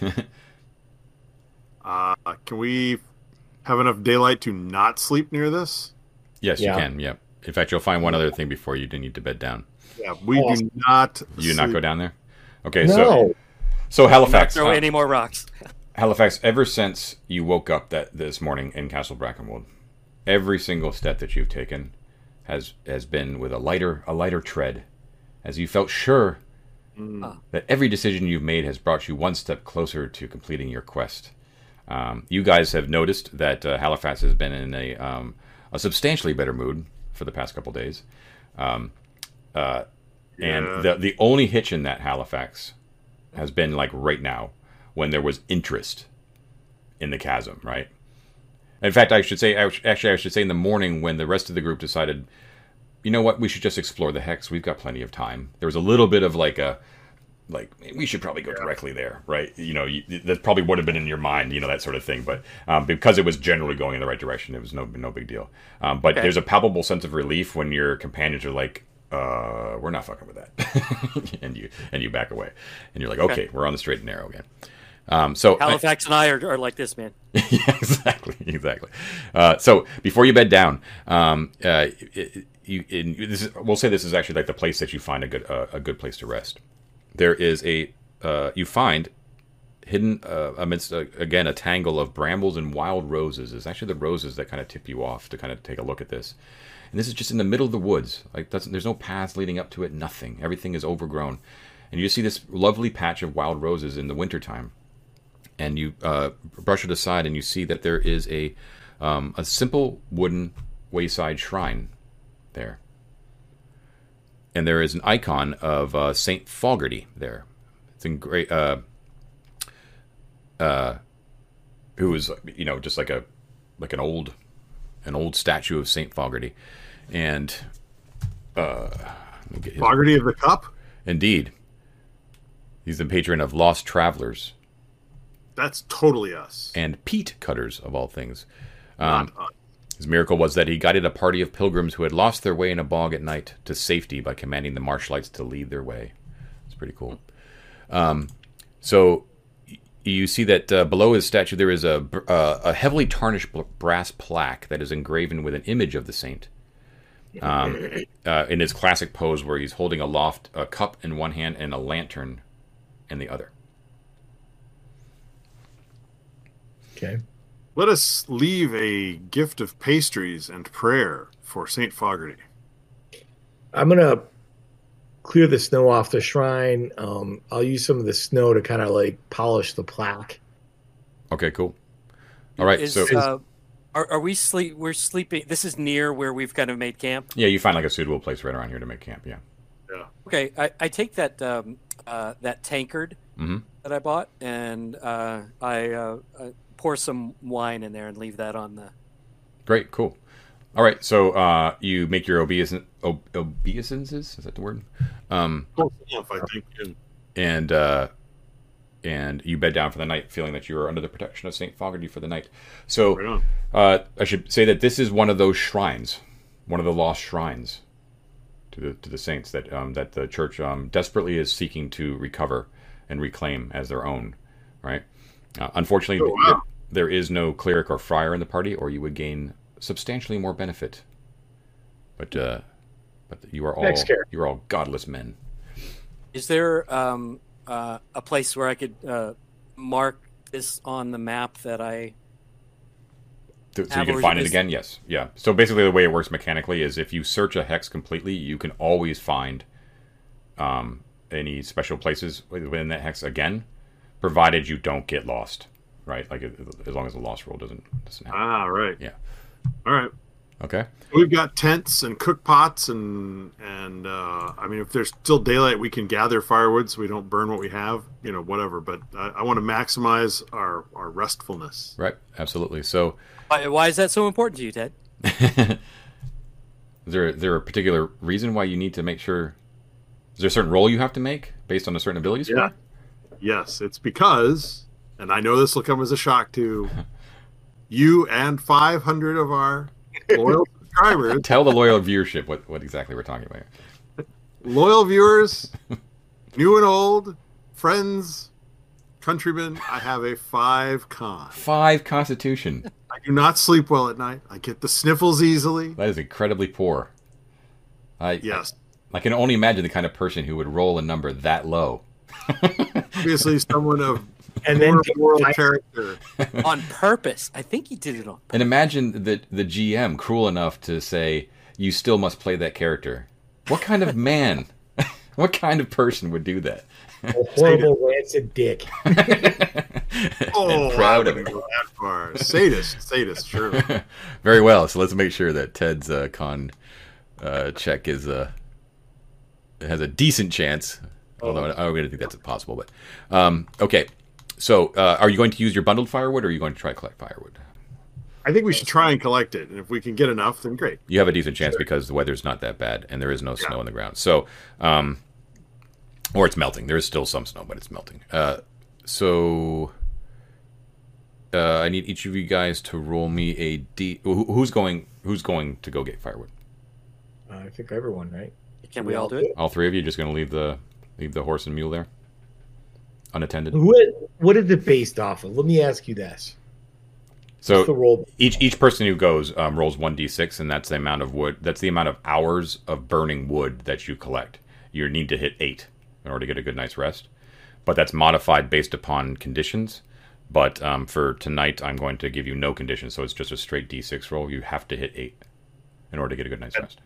(laughs) uh, can we have enough daylight to not sleep near this? Yes, Yeah. you can. Yep. In fact, you'll find one other thing before you do need to bed down. Yeah, we Awesome. do not. You not go down there. Okay, no. so so Not Halifax, throw uh, any more rocks. (laughs) Halifax. Ever since you woke up that this morning in Castle Brackenwold, every single step that you've taken has has been with a lighter a lighter tread, as you felt sure Mm. that every decision you've made has brought you one step closer to completing your quest. Um, you guys have noticed that uh, Halifax has been in a um, a substantially better mood for the past couple days, um, uh, Yeah. and the the only hitch in that Halifax has been like right now when there was interest in the chasm, right? In fact, I should say actually I should say in the morning when the rest of the group decided you know what? We should just explore the hex. We've got plenty of time. There was a little bit of like a, like we should probably go directly there, right? You know, you, that probably would have been in your mind, you know, that sort of thing. But um, because it was generally going in the right direction, it was no no big deal. Um, but Okay. there's a palpable sense of relief when your companions are like, uh, "We're not fucking with that," (laughs) and you and you back away, and you're like, "Okay, Okay. we're on the straight and narrow again." Um, so I- Halifax and I are, are like this, man. (laughs) yeah, exactly, exactly. Uh, so before you bed down, um, uh, it- you, in, this is, we'll say this is actually like the place that you find a good uh, a good place to rest. There is a uh, you find hidden uh, amidst uh again a tangle of brambles and wild roses. Is actually the roses that kind of tip you off to kind of take a look at this. And this is just in the middle of the woods. Like there's no paths leading up to it. Nothing. Everything is overgrown. And you see this lovely patch of wild roses in the wintertime and you uh, brush it aside, and you see that there is a um, a simple wooden wayside shrine there, and there is an icon of uh, Saint Fogarty there. It's in great, uh, uh, who is you know just like a like an old an old statue of Saint Fogarty, and uh, let me get his- Fogarty of the Cup. indeed, he's the patron of lost travelers That's totally us. and peat cutters of all things. Um, Not us. his miracle was that he guided a party of pilgrims who had lost their way in a bog at night to safety by commanding the marshlights to lead their way. It's pretty cool. Um, so you see that uh, below his statue there is a, uh, a heavily tarnished brass plaque that is engraven with an image of the saint. Um, uh, in his classic pose, where he's holding aloft a cup in one hand and a lantern in the other. Okay. Let us leave a gift of pastries and prayer for Saint Fogarty. I'm gonna clear the snow off the shrine. Um, I'll use some of the snow to kind of like polish the plaque. Okay, cool. All right, Is, so uh, are, are we sleep? We're sleeping. This is near where we've kind of made camp. Yeah, you find like a suitable place right around here to make camp. Yeah. Yeah. Okay, I, I take that um, uh, that tankard Mhm. that I bought and uh, I uh, uh, pour some wine in there and leave that on the. Great. Cool. All right. So uh, you make your obeisance, ob- obeisances. Is that the word? Um, Close enough, I think. and uh, and you bed down for the night, feeling that you are under the protection of Saint Fogarty for the night. So Right uh, I should say that this is one of those shrines, one of the lost shrines to the to the saints that um, that the church um, desperately is seeking to recover and reclaim as their own. Right. Uh, unfortunately, Oh, wow. Th- there is no cleric or friar in the party, or you would gain substantially more benefit. But uh, but you are all you are all godless men. Is there um, uh, a place where I could uh, mark this on the map that I? So, so you can find it is- again. Yes, yeah. So basically, the way it works mechanically is if you search a hex completely, you can always find um, any special places within that hex again, provided you don't get lost. Right, like as long as the lost roll doesn't doesn't happen. Ah, right. Yeah. All right. Okay. We've got tents and cook pots and and uh, I mean, if there's still daylight, we can gather firewood so we don't burn what we have. You know, whatever. But I, I want to maximize our our restfulness. Right. Absolutely. So, Why, why is that so important to you, Ted? (laughs) is there is there a particular reason why you need to make sure? Is there a certain roll you have to make based on a certain ability score? Yeah. Yes, it's because, and I know this will come as a shock to you and 500 of our loyal (laughs) subscribers, Tell the loyal viewership what, what exactly we're talking about. Loyal viewers, new and old, friends, countrymen. I have a five con. Five Constitution. I do not sleep well at night. I get the sniffles easily. That is incredibly poor. I Yes. I can only imagine the kind of person who would roll a number that low. Obviously, someone of And then poor moral character. (laughs) on purpose. I think he did it on. Purpose. And imagine that the GM cruel enough to say you still must play that character. What kind of man? (laughs) what kind of person would do that? a horrible rancid dick. (laughs) Oh, and proud of wouldn't it. go that far. Sadist, sadist, surely. Very well. So let's make sure that Ted's uh, con uh, check is uh, has a decent chance. Although I don't really think that's possible, but um, okay. So, uh, are you going to use your bundled firewood, or are you going to try to collect firewood? I think we should try and collect it, and if we can get enough, then great. You have a decent chance because the weather's not that bad and there is no snow on the ground. So, um, or it's melting. There is still some snow, but it's melting. Uh, so, uh, I need each of you guys to roll me a d. Who's going? Who's going to go get firewood? Uh, I think everyone, right? Can we all do it? All three of you just going to leave the leave the horse and mule there, unattended. What what is it based off of? Let me ask you this. What's the So each each person who goes um, rolls one d6, and that's the amount of wood. That's the amount of hours of burning wood that you collect. You need to hit eight in order to get a good night's rest, but that's modified based upon conditions. But um, for tonight, I'm going to give you no conditions, so it's just a straight d6 roll. You have to hit eight in order to get a good night's rest.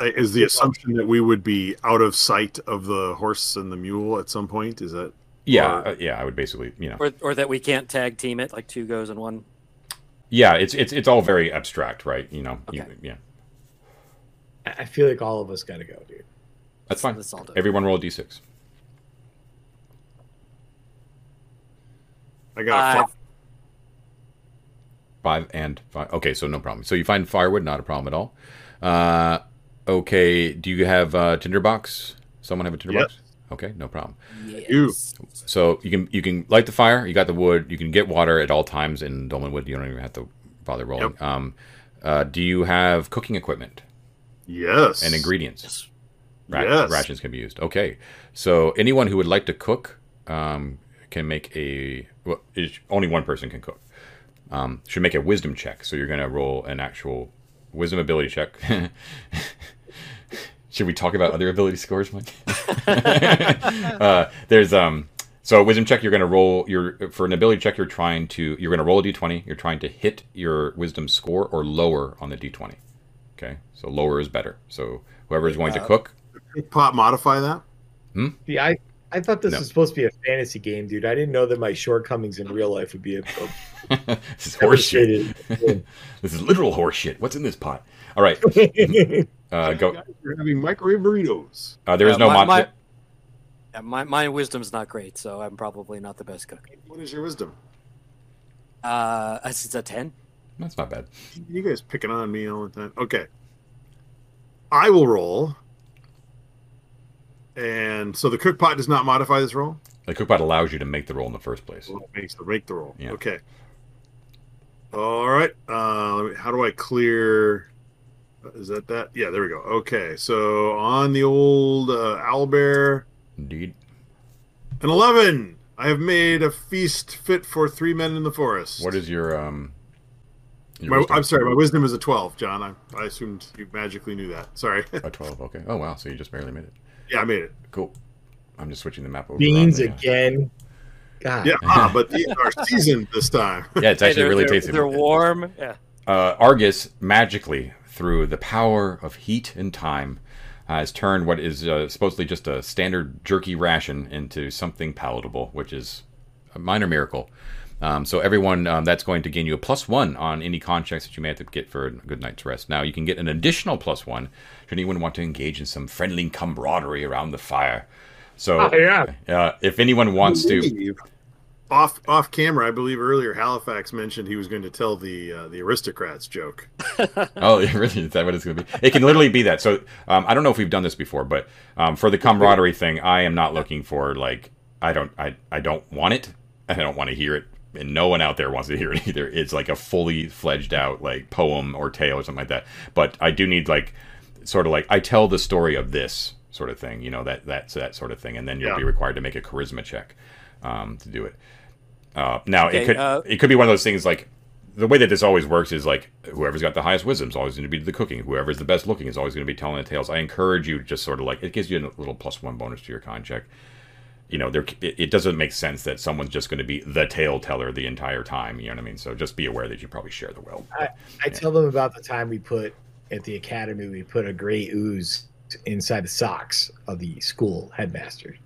Is the assumption that we would be out of sight of the horse and the mule at some point? Is that Yeah, Or- uh, yeah, I would basically, you know, Or, or that we can't tag team it, like two goes and one. yeah, it's it's it's all very abstract, right? You know, you- yeah, I I feel like all of us got to go, dude. that's fine. Let's all do it. Everyone roll a d6. I got a Five. Five and five. Okay, so no problem. So you find firewood, not a problem at all. Uh, okay, do you have uh, tinderbox? Someone have a tinderbox? Yes. Okay, no problem. You. So you can you can light the fire. You got the wood. You can get water at all times in Dolmenwood. You don't even have to bother rolling. Yep. Um, uh, do you have cooking equipment Yes. and ingredients? Ra- Yes. Rations can be used. Okay, so anyone who would like to cook um, can make a. Well, only one person can cook. Um, should make a wisdom check. So you're going to roll an actual wisdom ability check. (laughs) should we talk about other ability scores, Mike? (laughs) (laughs) uh, there's um. So wisdom check, you're going to roll your for an ability check. You're trying to you're going to roll a d20. You're trying to hit your wisdom score or lower on the d20. Okay, so lower is better. So whoever is going to cook, Pot modify that. See, I I thought this No. was supposed to be a fantasy game, dude. I didn't know that my shortcomings in real life would be a, a (laughs) this is horse shit. This is literal horse shit. What's in this pot? All right, uh, go. Guys, We're having microwave burritos. Uh, there is Yeah, no my, mod. my, yeah, my, my wisdom's not great, so I'm probably not the best cook. What is your wisdom? Uh, it's a 10. That's not bad. You guys picking on me all the time. Okay. I will roll And so the cook pot does not modify this roll. The cookpot allows you to make the roll in the first place. Well, it makes the make the roll. Yeah. Okay. All right. Uh, how do I clear? Is that that? Yeah, there we go. Okay, so on the old uh, owlbear, Indeed. an eleven. I have made a feast fit for three men in the forest. What is your um? your My, wisdom? I'm sorry, my wisdom is a twelve, John. I, I assumed you magically knew that. Sorry. (laughs) A twelve. Okay. Oh wow. So you just barely made it. yeah, I made it. Cool. I'm just switching the map over. Beans on the, again. God. Yeah, ah, but these are (laughs) seasoned this time. Yeah, it's Hey, actually they're- really they're- tasty. They're warm. Yeah. uh, Argus magically, through the power of heat and time, has turned what is uh, supposedly just a standard jerky ration into something palatable, which is a minor miracle. Um, so everyone, um, that's going to gain you a plus one on any con checks that you may have to get for a good night's rest. Now you can get an additional plus one should anyone want to engage in some friendly camaraderie around the fire. So Oh, yeah. uh, if anyone wants to, believe- Off off camera, I believe earlier Halifax mentioned he was going to tell the uh, the aristocrats joke. (laughs) Oh, really? Is that what it's going to be? It can literally be that. So, um, I don't know if we've done this before, but um, for the camaraderie thing, I am not looking for like I don't I I don't want it. I don't want to hear it, and no one out there wants to hear it either. It's like a fully fledged out like poem or tale or something like that. But I do need like sort of like I tell the story of this sort of thing. You know that that's that sort of thing, and then you'll Yeah. be required to make a charisma check um, to do it. Uh, now Okay, it could uh, it could be one of those things like the way that this always works is like whoever's got the highest wisdom is always going to be the cooking. Whoever's the best looking is always going to be telling the tales. I encourage you just sort of like it gives you a little plus one bonus to your con check. You know, there it, it doesn't make sense that someone's just going to be the tale teller the entire time. You know what I mean? So just be aware that you probably share the will. I tell them about the time we put at the academy, we put a gray ooze inside the socks of the school headmaster.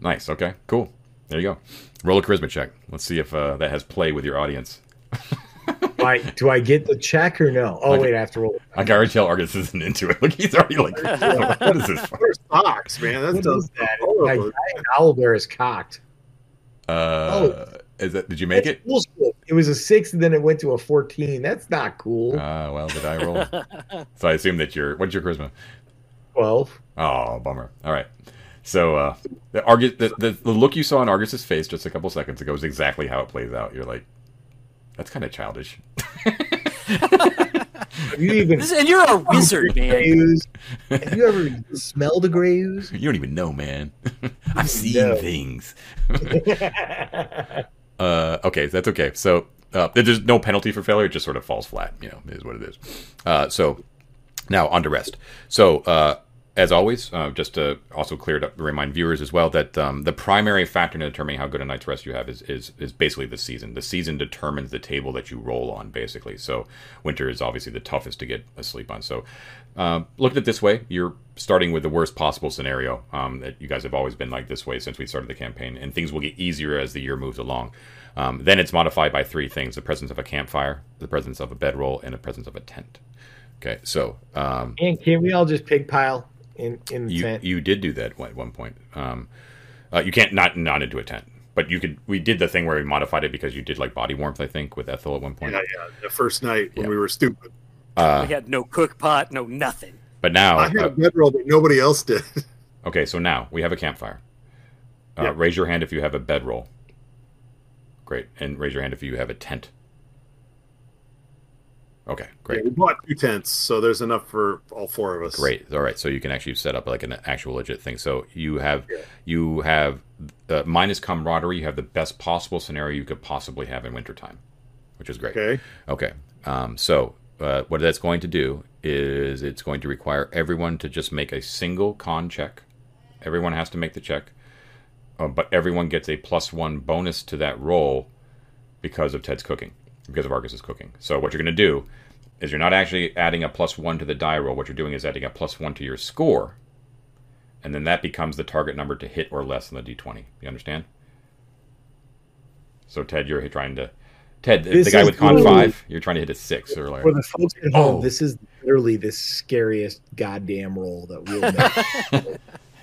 Nice. Okay. Cool. There you go. Roll a charisma check. Let's see if uh, that has play with your audience. Do (laughs) I, do I get the check or no? Oh, Okay. wait, I have to roll. I can already tell Argus isn't into it. (laughs) Look, he's already like, (laughs) what is this? For? What are man? That What does is that? horrible. My giant owlbear is cocked. Uh, is that? Did you make it? Bullshit. It was a six, and then it went to a fourteen. That's not cool. Ah, well, did I roll? so I assume that your what's your charisma? Twelve. Oh, bummer. All right. So uh, the Argus, the, the, the look you saw on Argus's face just a couple seconds ago is exactly how it plays out. You're like, that's kind of childish. (laughs) You even This- and you're a wizard, man. Have you ever smelled a gray ooze? You don't even know, man. (laughs) I've seen No. things. (laughs) Uh, okay, that's okay. So uh, there's no penalty for failure; it just sort of falls flat. You know, is what it is. Uh, so now on to rest. So uh, as always, uh, just to also clear it up, remind viewers as well that um, the primary factor in determining how good a night's rest you have is, is is basically the season. The season determines the table that you roll on, basically. So winter is obviously the toughest to get asleep on. So uh, look at it this way: you're starting with the worst possible scenario. Um, that you guys have always been like this way since we started the campaign, and things will get easier as the year moves along. Um, then it's modified by three things: the presence of a campfire, the presence of a bedroll, and the presence of a tent. Okay, so um, And can we all just pig pile in in the you tent? you did do that at one point. Um, uh, you can't not not into a tent, but you could. We did the thing where we modified it because you did like body warmth, I think, with Ethel at one point. Yeah, yeah. The first night when Yeah. we were stupid, Uh, We had no cook pot, no nothing. but now, I had uh, a bedroll that nobody else did. (laughs) okay, so now we have a campfire. Uh, Yeah. Raise your hand if you have a bedroll. Great, and raise your hand if you have a tent. Okay, great. Yeah, we bought two tents, so there's enough for all four of us. Great. All right. So you can actually set up like an actual legit thing. So you have Yeah. you have uh, minus camaraderie. You have the best possible scenario you could possibly have in wintertime, which is great. Okay. Okay. Um, so uh, what that's going to do is it's going to require everyone to just make a single con check. Everyone has to make the check, uh, but everyone gets a plus one bonus to that roll because of Ted's cooking, because of Argus's cooking. So what you're going to do is you're not actually adding a plus one to the die roll. What you're doing is adding a plus one to your score, and then that becomes the target number to hit or less on the d20. You understand? So Ted, you're trying to. Ted, the- This the guy with con five, you're trying to hit a six or For the folks at home, Oh. this is literally the scariest goddamn roll that we'll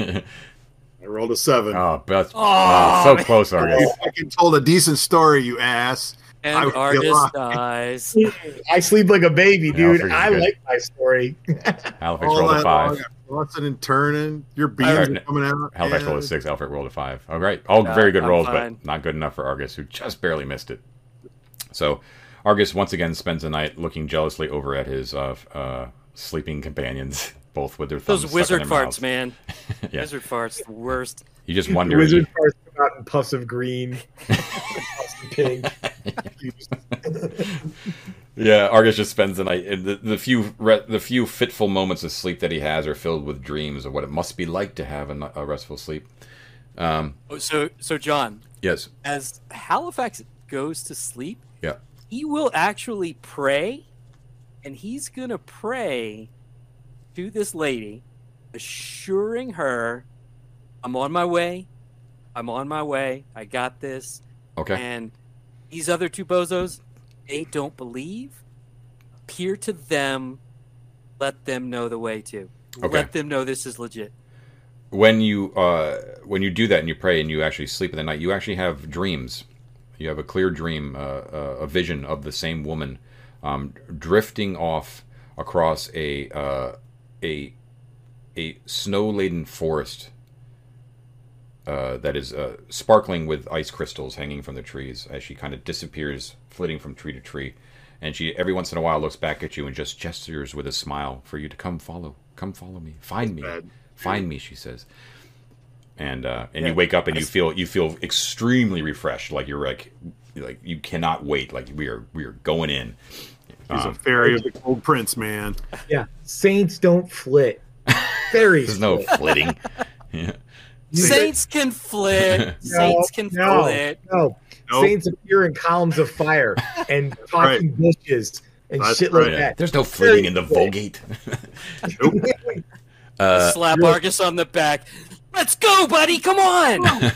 make. (laughs) I rolled a seven. oh, best, Oh, oh, so man. close, Argus. You fucking told a decent story, you ass. I And would be Argus dies. (laughs) I sleep like a baby, dude. Aelfric's I good. like my story. (laughs) Halifax All rolled a five. long, tossing and turning. Your beams Alright, are coming out. Halifax yeah. rolled a six. Alfred rolled a five. All right, all Yeah, very good I'm rolls, fine. but not good enough for Argus, who just barely missed it. So, Argus once again spends the night looking jealously over at his uh, uh, sleeping companions, (laughs) both with their thumbs Those stuck in wizard their farts, mouths. man. Yeah. Wizard farts, the worst. You just wonder. Wizard you- parts out in puffs of green, puffs of pink. Yeah, Argus just spends the night. and The, the few re, the few fitful moments of sleep that he has are filled with dreams of what it must be like to have a restful sleep. Um, Oh, So, so John, yes, as Halifax goes to sleep, yeah, he will actually pray, and he's gonna pray to this lady, assuring her, "I'm on my way. I'm on my way. I got this." okay, And these other two bozos, they don't believe. Appear to them. Let them know the way to. Okay. Let them know this is legit. when you uh, when you do that and you pray and you actually sleep in the night, you actually have dreams. You have a clear dream, uh, uh, a vision of the same woman um, drifting off across a uh, a a snow laden forest uh, that is uh, sparkling with ice crystals hanging from the trees as she kind of disappears, flitting from tree to tree. And she every once in a while looks back at you and just gestures with a smile for you to come follow, come follow me, find me, find me. She says, and uh, and you wake up and you feel you feel extremely refreshed, like you're like like you cannot wait, like we are we are going in. He's a Um, fairy of the cold prince, man. yeah, saints don't flit. (laughs) Fairies. there's no flitting. (laughs) yeah. Saints can flit. (laughs) Saints can no, flit. No, Nope. saints appear in columns of fire (laughs) and talking bushes and That's shit like that. There's no flitting in the Vulgate. (laughs) Nope. uh, Slap Argus on the back. Let's go, buddy. Come on.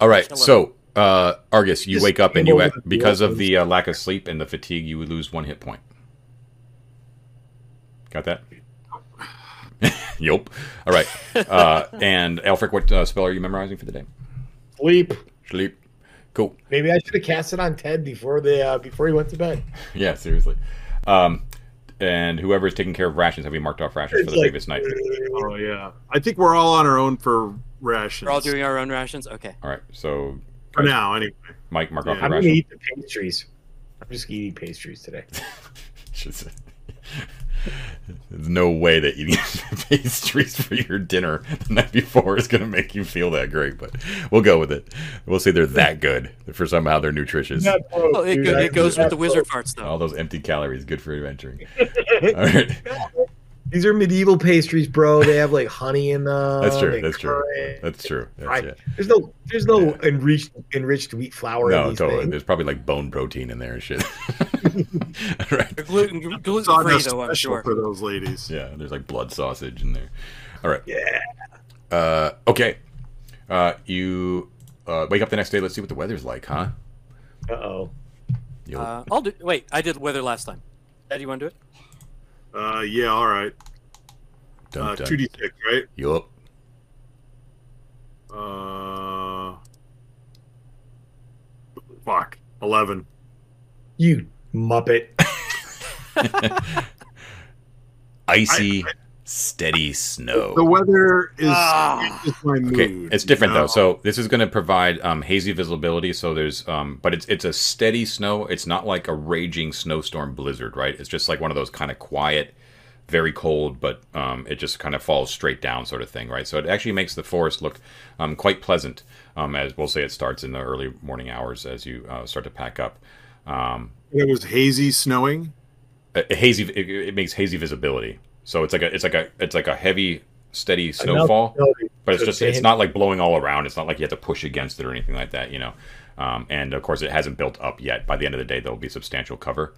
all right, so uh, Argus, you Just wake up and you over the because of the uh, lack of sleep and the fatigue, you would lose one hit point. Got that? Yup. All right. Uh, (laughs) and Aelfric, what uh, spell are you memorizing for the day? Sleep. Sleep. Cool. Maybe I should have cast it on Ted before the uh, before he went to bed. (laughs) Yeah, seriously. Um, and whoever is taking care of rations, have we marked off rations for the like- previous night? (laughs) Oh yeah. I think we're all on our own for rations. We're all doing our own rations. Okay. All right. So, for now, anyway. Mike, mark off Yeah. the I'm gonna ration. eat the pastries. I'm just eating pastries today. Just- There's no way that eating (laughs) pastries for your dinner the night before is going to make you feel that great, but we'll go with it. We'll say they're that good for somehow they're nutritious. Not broke, Oh, it, go, it goes with the not wizard broke. farts, though. All those empty calories, good for adventuring. (laughs) All right. These are medieval pastries, bro. They have like honey in them. That's true. That's true. That's true. That's Right. it. There's no there's no enriched enriched wheat flour in No, these totally. things. There's probably like bone protein in there and shit. (laughs) All (laughs) right. They're gluten gluten Saw free, though. I'm sure. for those ladies. Yeah, there's like blood sausage in there. All right. Yeah. Uh, okay. Uh, you uh, wake up the next day. Let's see what the weather's like, huh? Uh oh. You'll- Uh, I'll do. Wait, I did weather last time. Dad, you want to do it? Uh, yeah, all right. dun, Uh, dun. two d six, right? Yup. Uh, fuck, eleven. You muppet. (laughs) Icy, steady snow. The weather is Ah. is my mood. Okay, it's different you know? though. So this is going to provide um, hazy visibility. So there's, um, but it's it's a steady snow. It's not like a raging snowstorm blizzard, right? It's just like one of those kind of quiet, very cold, but um, it just kind of falls straight down, sort of thing, right? So it actually makes the forest look um, quite pleasant. Um, as we'll say, it starts in the early morning hours as you uh, start to pack up. Um, it was hazy snowing. a, a hazy, it, it makes hazy visibility. So it's like a it's like a it's like a heavy, steady snowfall but it's just it's not like blowing all around. It's not like you have to push against it or anything like that you know. Um, and of course it hasn't built up yet. By the end of the day there'll be substantial cover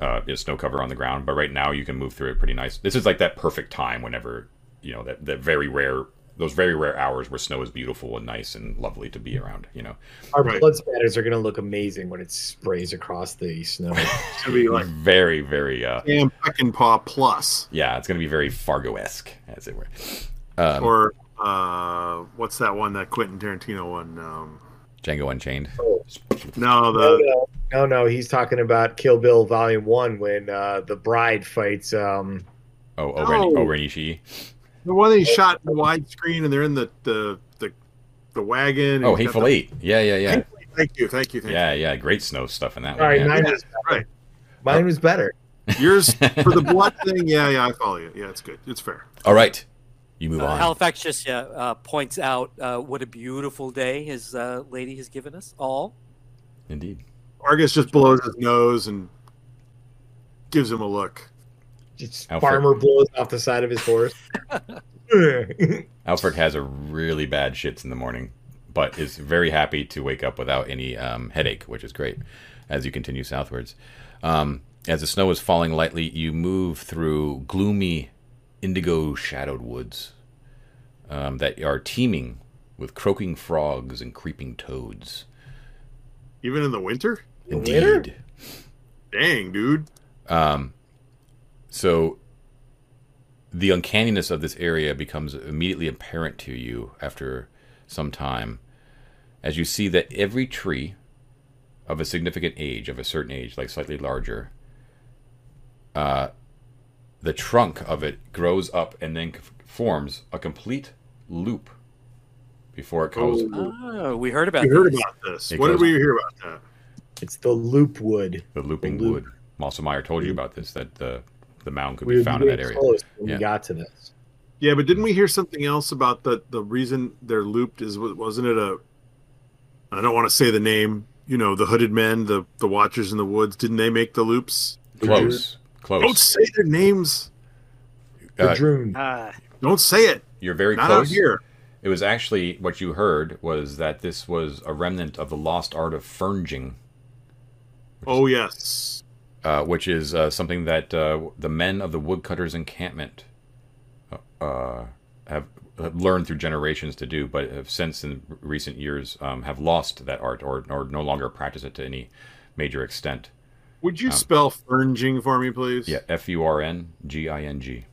uh, snow cover on the ground. But right now you can move through it pretty nice. This is like that perfect time whenever you know that, that very rare those very rare hours where snow is beautiful and nice and lovely to be around you know Our Right. blood spatters are gonna look amazing when it sprays across the snow. (laughs) It's gonna be like very very uh Sam Peckinpah plus, yeah it's gonna be very fargo-esque as it were um, or uh, what's that one that Quentin Tarantino one? Um, django unchained no, No, the no. No, no, he's talking about Kill Bill Volume One when uh, the bride fights. Um, Oh, oh, Ren, No. oh, Ren Ishii. The one that he shot in the widescreen, and they're in the the the, the wagon. Oh, he's Hateful the- Eight. Yeah, yeah, yeah, Thank you, thank you, thank yeah, yeah. Great snow stuff in that sorry, one. yeah. mine was right. mine was better. (laughs) Yours for the blood (laughs) thing. Yeah, yeah, I follow you. Yeah, it's good. It's fair. All right, you move Uh, on. Halifax just yeah, uh, points out uh, what a beautiful day his uh, lady has given us all. Indeed. Argus just blows his nose and gives him a look. Just Aelfric. farmer blows off the side of his horse. (laughs) (laughs) Aelfric has a really bad shits in the morning, but is very happy to wake up without any um, headache, which is great as you continue southwards. Um, as the snow is falling lightly, you move through gloomy, indigo shadowed woods um, that are teeming with croaking frogs and creeping toads. Even in the winter. The winter? Indeed. Dang, dude. Um, so the uncanniness of this area becomes immediately apparent to you after some time as you see that every tree of a significant age, of a certain age, like slightly larger, uh, the trunk of it grows up and then c- forms a complete loop before it goes. Oh, Oh, we heard about this. we heard about this. It What did goes- we hear about that? it's the loop wood. The looping The loop. wood. Mostlemyre told you about this, that the, the mound could We be found in that area. when Yeah. we got to this. Yeah, but didn't we hear something else about the the reason they're looped? Is wasn't it a? I don't want to say the name. You know, the hooded men, the the watchers in the woods. Didn't they make the loops? Close. Close. Don't say their names. The Uh, Drune. Ah, Don't say it. You're very Not close. out here. It was actually what you heard was that this was a remnant of the lost art of furnjing, Oh yes. Uh, which is uh, something that uh, the men of the woodcutters encampment uh, have, have learned through generations to do, but have since in recent years um, have lost that art or, or no longer practice it to any major extent. Would you spell furnjing for me, please? Um, Yeah, F U R N G I N G.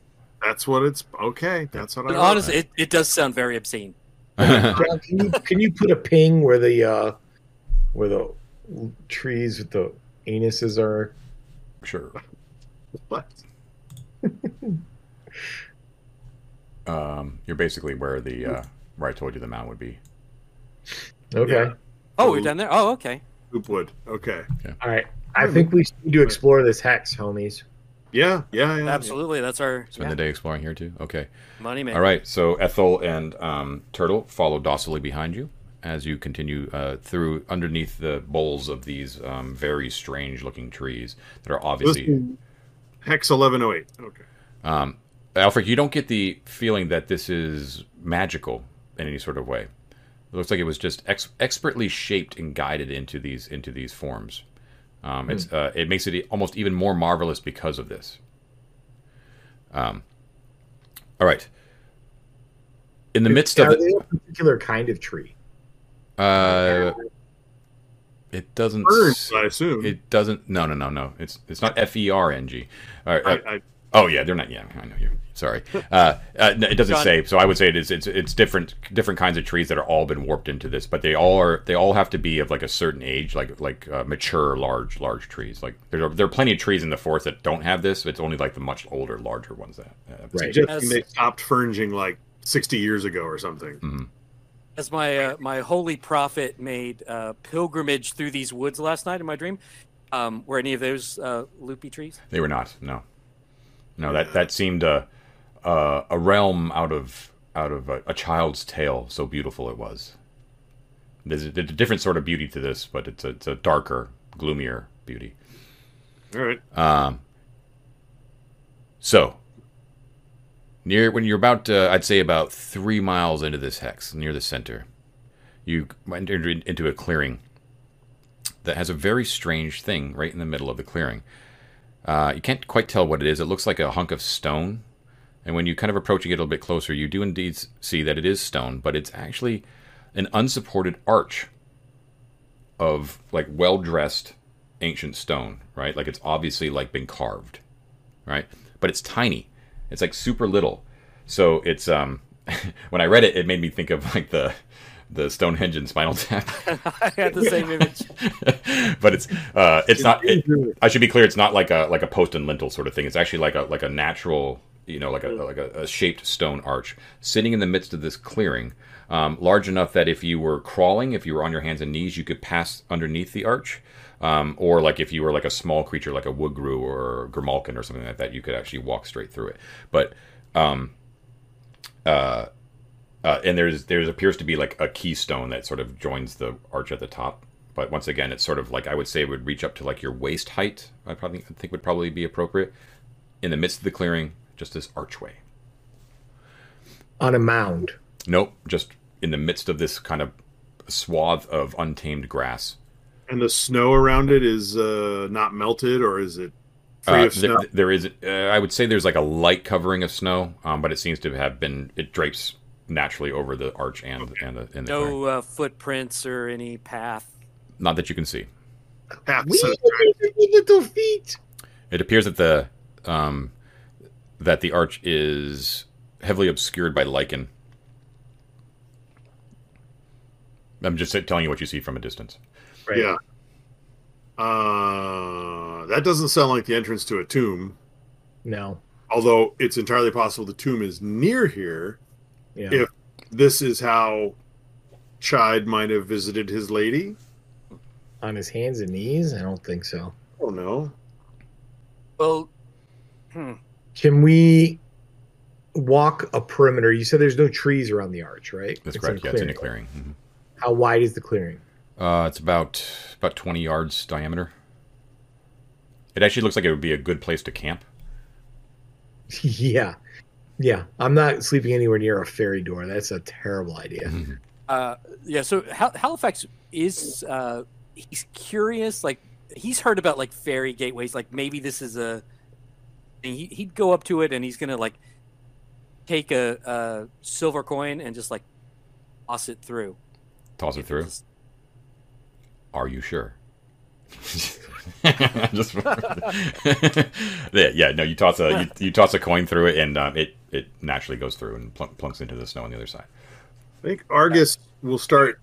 That's what it's. Okay, that's what I. but wrote. honestly, it, it does sound very obscene. (laughs) (laughs) Can you can you put a ping where the uh, where the trees with the anuses are? Sure. (laughs) What? (laughs) Um, you're basically where the uh, where I told you the mound would be. Okay. Yeah. Oh, we're down there. Oh, okay. Loopwood. Okay. All right. I think we need to explore this hex, homies. Yeah. Yeah. Yeah. Absolutely, that's our Spend yeah, the day exploring here too. Okay. money man. All right, so Ethel and um, Turtle follow docilely behind you as you continue uh, through underneath the boles of these um, very strange-looking trees that are obviously. Hex eleven oh eight. Okay. Um, Aelfric, you don't get the feeling that this is magical in any sort of way. It looks like it was just ex- expertly shaped and guided into these into these forms. Um, it's uh, it makes it almost even more marvelous because of this. Um, all right. In the midst of Are it, they a particular kind of tree? Uh, it doesn't. Ferns, s- I assume. It doesn't. No, no, no, no. It's it's not F E R N G. All right, uh, I, I, oh yeah, they're not. Yeah, I know you. Sorry. (laughs) Uh, uh, no, it doesn't John- say. So I would say it is. It's it's different different kinds of trees that are all been warped into this, but they all are. They all have to be of like a certain age, like like uh, mature, large large trees. Like there are there are plenty of trees in the forest that don't have this. It's only like the much older, larger ones that. Have this. Right. suggesting As- they stopped furnjing like sixty years ago or something. Mhm. As my uh, my holy prophet made uh, pilgrimage through these woods last night in my dream, um, were any of those uh, loopy trees? They were not. No, no. That that seemed a a, a realm out of out of a, a child's tale. So beautiful it was. There's a, there's a different sort of beauty to this, but it's a, it's a darker, gloomier beauty. All right. Um. So near when you're about, uh, I'd say about three miles into this hex, near the center, you enter into a clearing that has a very strange thing right in the middle of the clearing. Uh, you can't quite tell what it is. It looks like a hunk of stone. And when you kind of approach it a little bit closer, you do indeed see that it is stone, but it's actually an unsupported arch of like well dressed ancient stone, right? Like it's obviously like been carved, right? But it's tiny. It's like super little. So it's um (laughs) when I read it, it made me think of like the the Stonehenge and Spinal Tap. (laughs) I had the same image. (laughs) but it's uh, it's not. It, I should be clear. It's not like a like a post and lintel sort of thing. It's actually like a like a natural, you know, like a like a, a shaped stone arch sitting in the midst of this clearing, um, large enough that if you were crawling, if you were on your hands and knees, you could pass underneath the arch. Um, or like if you were like a small creature like a woodgrue or grimalkin or something like that, you could actually walk straight through it. But um, uh, uh, and there's there's appears to be like a keystone that sort of joins the arch at the top. But once again, it's sort of like I would say it would reach up to like your waist height. I probably I think would probably be appropriate in the midst of the clearing, just this archway. On a mound. Nope, just in the midst of this kind of swath of untamed grass. And the snow around it is uh, not melted, or is it free Uh, of snow? there, there is, uh, I would say, there's like a light covering of snow, um, but it seems to have been it drapes naturally over the arch and and the, and the. No uh, footprints or any path. not that you can see. Half Wee little, little feet. It appears that the um, that the arch is heavily obscured by lichen. I'm just telling you what you see from a distance. Right. Yeah. Uh, that doesn't sound like the entrance to a tomb. No. Although it's entirely possible the tomb is near here. Yeah. If this is how Chyde might have visited his lady. On his hands and knees? I don't think so. Oh no. Well, hmm. Can we walk a perimeter? You said there's no trees around the arch, right? That's It's correct. in Yeah, it's in a clearing. Mhm. How wide is the clearing? Uh, it's about about 20 yards diameter. It actually looks like it would be a good place to camp. (laughs) yeah. Yeah. I'm not sleeping anywhere near a fairy door. That's a terrible idea. (laughs) Uh, yeah. So Hal- Halifax is uh, he's curious. Like he's heard about like fairy gateways. Like maybe this is a. and He, he'd go up to it and he's gonna like take a, a silver coin and just like toss it through. Toss it through. Just- Are you sure? (laughs) Just (laughs) yeah, yeah. No, you toss a you, you toss a coin through it, and um, it it naturally goes through and plunk, plunks into the snow on the other side. I think Argus will start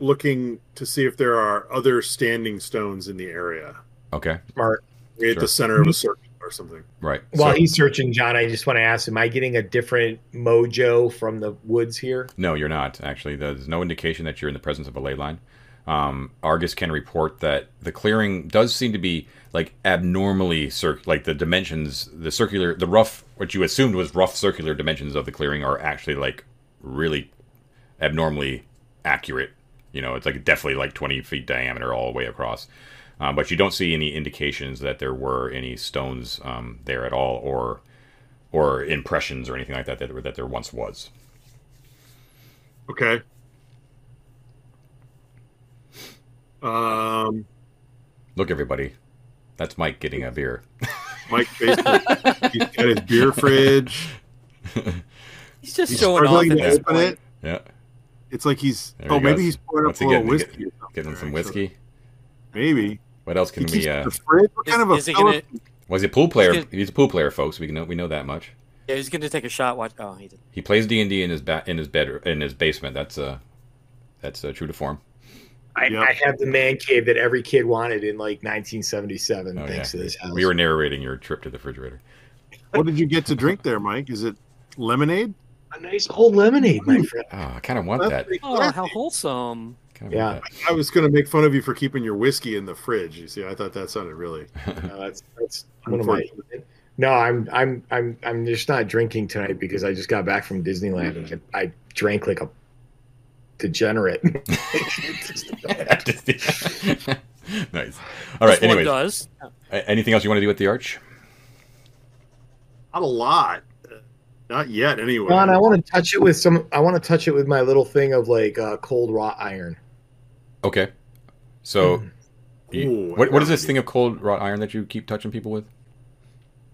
looking to see if there are other standing stones in the area. Okay, Smart. Maybe At Sure. the center of a circle or something. right. While So- he's searching, John, I just want to ask: Am I getting a different mojo from the woods here? No, you're not. Actually, there's no indication that you're in the presence of a ley line. Um, Argus can report that the clearing does seem to be like abnormally cir- like the dimensions, the circular, the rough, what you assumed was rough circular dimensions of the clearing are actually like really abnormally accurate. You know, it's like definitely like 20 feet diameter all the way across. Um, but you don't see any indications that there were any stones um, there at all, or or impressions or anything like that that, that there once was. Okay. Um, Look, everybody, that's Mike getting a beer. Mike (laughs) basically he's got his beer fridge. He's just He's showing off. struggling At to this open point. it. Yeah, It's like he's There oh he maybe he's pouring up What's a little getting? whiskey. or something, getting some right? whiskey. Maybe What else can keeps we? Uh, the fridge. What Is- kind of a is he gonna- was he a pool player? gonna- He's a pool player, folks. We know we know that much. Yeah, he's going to take a shot. Watch. Oh, he did. He plays D and D in his ba- in his bed in his basement. That's uh that's uh, true to form. I, Yep. I have the man cave that every kid wanted in like 1977. Oh, thanks yeah. to this house. We were narrating your trip to the refrigerator. What did you get to drink there, Mike? Is it lemonade? a nice cold lemonade, my friend. Oh, I kind of want That's that. Oh, how wholesome! Kinda Yeah. I was going to make fun of you for keeping your whiskey in the fridge. You see, I thought that sounded really. that. (laughs) No, that's that's one of my. No, I'm I'm I'm I'm just not drinking tonight because I just got back from Disneyland and I, I drank like a degenerate. (laughs) (laughs) nice. All right. This Anyways, does. anything else you want to do with the arch? Not a lot. Not yet, anyway. John, I want to touch it with some. I want to touch it with my little thing of like uh, cold wrought iron. Okay. So, you- Ooh, what what is this thing of cold wrought iron that you keep touching people with?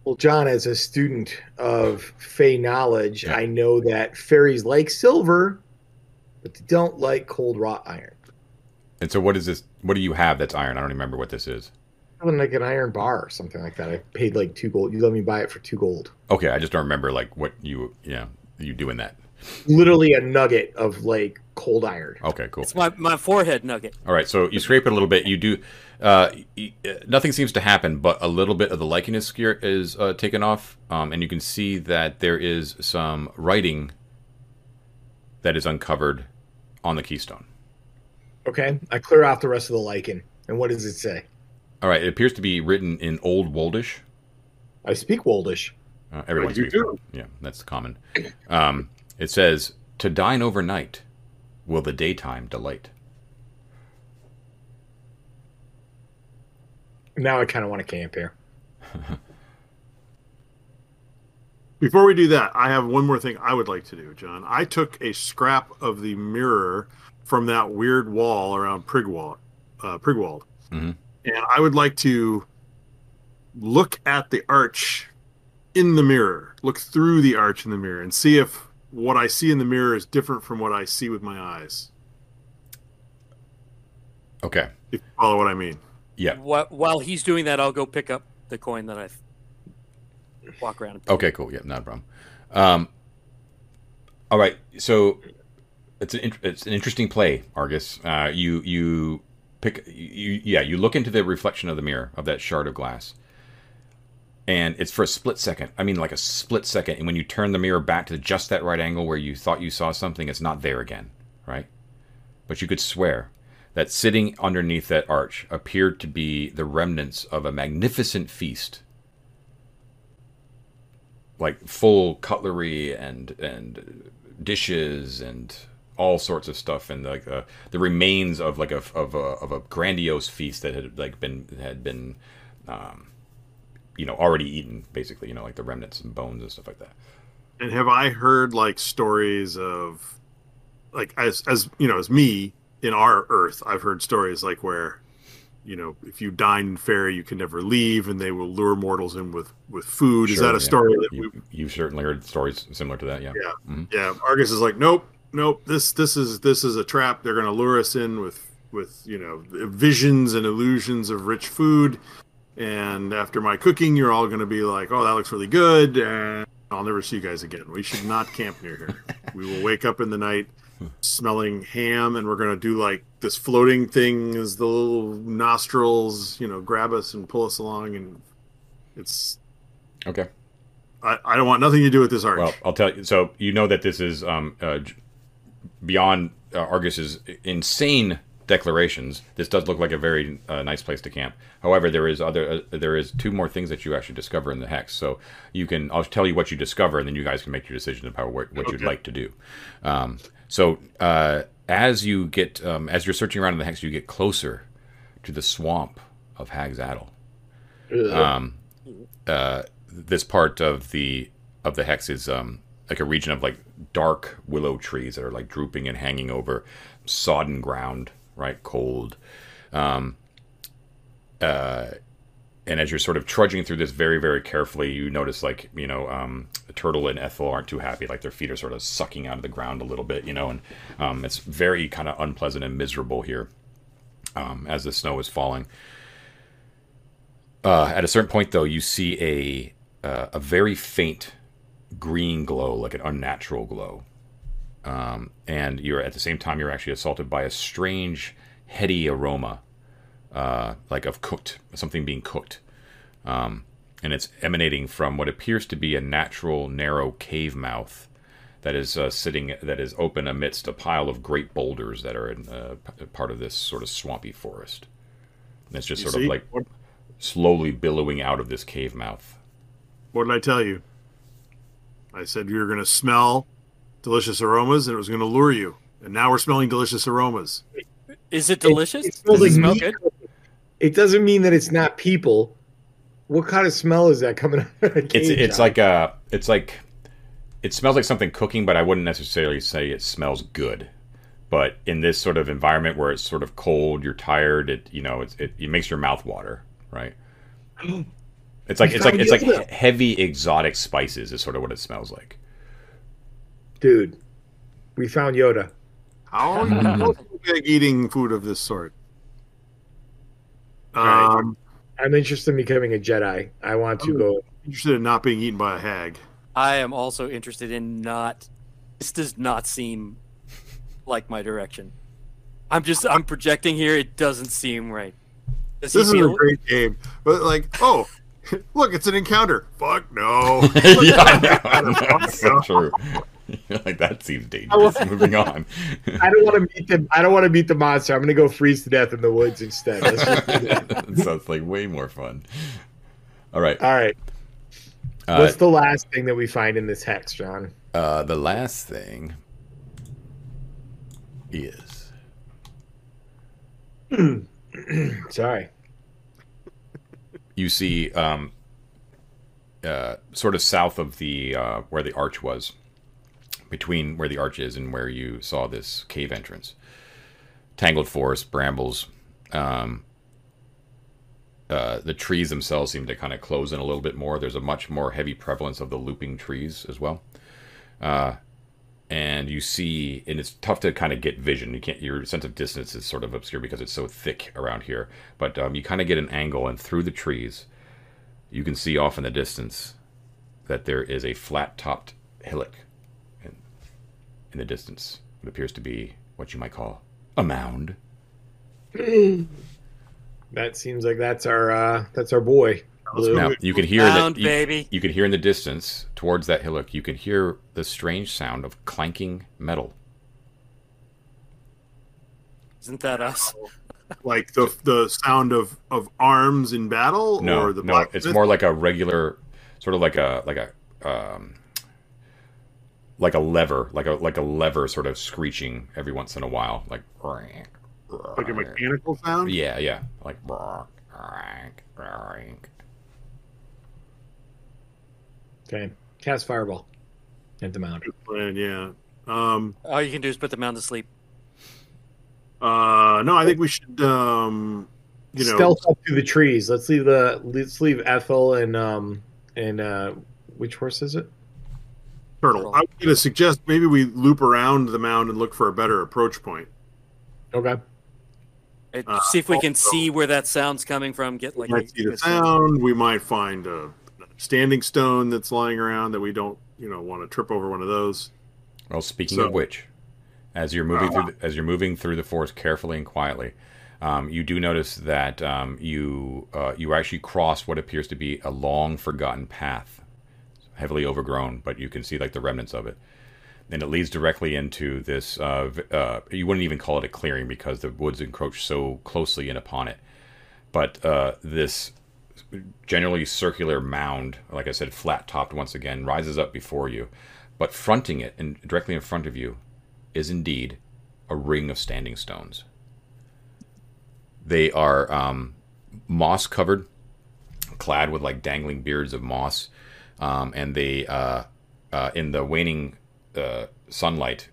Well, John, as a student of Fey knowledge, Yeah. I know that fairies like silver, but they don't like cold wrought iron. And so, what is this? What do you have that's iron? I don't remember what this is. Something like an iron bar or something like that. I paid like two gold. You let me buy it for two gold. Okay, I just don't remember like what you yeah you doing that. literally a nugget of like cold iron. Okay, cool. It's my, my forehead nugget. All right, so you scrape it a little bit. You do. Uh, y- uh, nothing seems to happen, but a little bit of the lichenous gear is uh, taken off, um, and you can see that there is some writing that is uncovered on the keystone. Okay, I clear off the rest of the lichen. And what does it say? All right, it appears to be written in Old Woldish. I speak Woldish. Uh, everybody What you speaks. do? Yeah, that's common. Um, it says, "To dine overnight, will the daytime delight." Now I kind of want to camp here. (laughs) Before we do that, I have one more thing I would like to do, John. I took a scrap of the mirror from that weird wall around Prigwald, uh, Prigwald, Mhm. and I would like to look at the arch in the mirror, look through the arch in the mirror, and see if what I see in the mirror is different from what I see with my eyes. Okay. If you follow what I mean. Yeah. While he's doing that, I'll go pick up the coin that I've walk around. Okay, cool. Yeah, not a problem. Um, all right, so it's an it's an interesting play, Argus. Uh, you you pick you yeah you look into the reflection of the mirror of that shard of glass, and it's for a split second. I mean, like a split second. And when you turn the mirror back to just that right angle where you thought you saw something, it's not there again, right? But you could swear that sitting underneath that arch appeared to be the remnants of a magnificent feast like full cutlery and and dishes and all sorts of stuff and like uh, the remains of like a of a of a grandiose feast that had like been had been um, you know already eaten basically you know like the remnants and bones and stuff like that. And have I heard like stories of like as as you know, as me in our earth, I've heard stories like where you know, if you dine in fairy, you can never leave, and they will lure mortals in with with food. Is that a yeah. story that we? you, you've certainly heard stories similar to that yeah Yeah. Mhm. Yeah, Argus is like, nope, nope. This this is this is a trap. They're going to lure us in with with you know visions and illusions of rich food, and after my cooking, you're all going to be like, oh, that looks really good, and I'll never see you guys again. We should not camp near here. (laughs) we will wake up in the night smelling ham, and we're going to do like this floating thing as the little nostrils, you know, grab us and pull us along, and it's. okay I, I don't want nothing to do with this arch. Well, I'll tell you. So you know that this is um, uh, beyond uh, Argus's insane declarations. This does look like a very uh, nice place to camp. However, there is other uh, there is two more things that you actually discover in the hex. So you can I'll tell you what you discover, and then you guys can make your decision about what, what you'd like to do. Um, so uh, as you get um, as you're searching around in the hex, you get closer to the swamp of Hag's Addle um, uh, this part of the of the hex is um, like a region of like dark willow trees that are like drooping and hanging over sodden ground, right? Cold. Um, uh, and as you're sort of trudging through this very, very carefully, you notice like you know, um, Turtle and Ethel aren't too happy. Like their feet are sort of sucking out of the ground a little bit, you know, and um, it's very kind of unpleasant and miserable here um, as the snow is falling. Uh, at a certain point, though, you see a uh, a very faint green glow, like an unnatural glow, um, and you're at the same time you're actually assaulted by a strange, heady aroma, uh, like of cooked something being cooked, um, and it's emanating from what appears to be a natural narrow cave mouth that is uh, sitting that is open amidst a pile of great boulders that are in uh, p- part of this sort of swampy forest. And it's just You sort see? of like slowly billowing out of this cave mouth. What did I tell you? I said you were going to smell delicious aromas and it was going to lure you. And now we're smelling delicious aromas. Is it delicious? It smells Does it smell meat. good? It doesn't mean that it's not people. What kind of smell is that coming (laughs) out of a It's it's job? like a it's like it smells like something cooking, but I wouldn't necessarily say it smells good. But in this sort of environment where it's sort of cold, you're tired, it you know it's, it it makes your mouth water, right? (gasps) It's like it's like it's like Yoda. he- heavy exotic spices is sort of what it smells like. dude. We found Yoda. How are you supposed to be eating food of this sort? Right. Um, I'm interested in becoming a Jedi. I want to Oh. go. interested in not being eaten by a hag. I am also interested in not This does not seem like my direction. I'm just I'm projecting here. It doesn't seem right. Does This is he a great game, but like, oh, (laughs) look, it's an encounter. Fuck no. (laughs) yeah, I know, I (laughs) know, That's so true. (laughs) like that seems dangerous. (laughs) Moving on. I don't want to meet the. I don't want to meet the monster. I'm going to go freeze to death in the woods instead. That (laughs) sounds like way more fun. All right. All right. Uh, What's the last thing that we find in this hex, John? uh, the last thing is (clears throat) Sorry. you see um, uh, sort of south of the uh, where the arch was, between where the arch is and where you saw this cave entrance. Tangled forest, brambles. Um, uh, the trees themselves seem to kind of close in a little bit more. There's a much more heavy prevalence of the looping trees as well. Uh, and you see, and it's tough to kind of get vision. You can't, your sense of distance is sort of obscure because it's so thick around here. But um, you kind of get an angle, and through the trees, you can see off in the distance that there is a flat-topped hillock in, in the distance. It appears to be what you might call a mound. (clears throat) That seems like that's our uh that's our boy. Blue. Now you can hear Mound, that you, baby. you can hear in the distance towards that hillock. You can hear the strange sound of clanking metal. Isn't that us? like the the sound of of arms in battle, No, or the no, black it's Myth? more like a regular, sort of like a like a um, like a lever, like a like a lever, sort of screeching every once in a while, like like a mechanical sound. yeah, yeah, like (laughs) Okay. Cast fireball at the mound. Good plan, yeah. Um, All you can do is put the mound to sleep. uh, no, I think we should. Um, you know, Stealth up through the trees. Let's leave the let's leave Ethel and um and uh which horse is it? Turtle. I was going to suggest maybe we loop around the mound and look for a better approach point. Okay. Uh, Uh, see if we can also- see where that sound's coming from. Get We like might a see the good sense. sound. We might find a standing stone that's lying around that we don't, you know, want to trip over one of those. Well, speaking So- of which, as you're moving Uh, through the, as you're moving through the forest carefully and quietly, um, you do notice that um, you uh, you actually cross what appears to be a long forgotten path, heavily overgrown, but you can see like the remnants of it, and it leads directly into this. Uh, uh, you wouldn't even call it a clearing because the woods encroach so closely in upon it, but uh, this generally circular mound, like I said, flat topped once again, rises up before you. But fronting it and directly in front of you is indeed a ring of standing stones. They are um, moss covered, clad with like dangling beards of moss, um, and they uh, uh, in the waning uh, sunlight,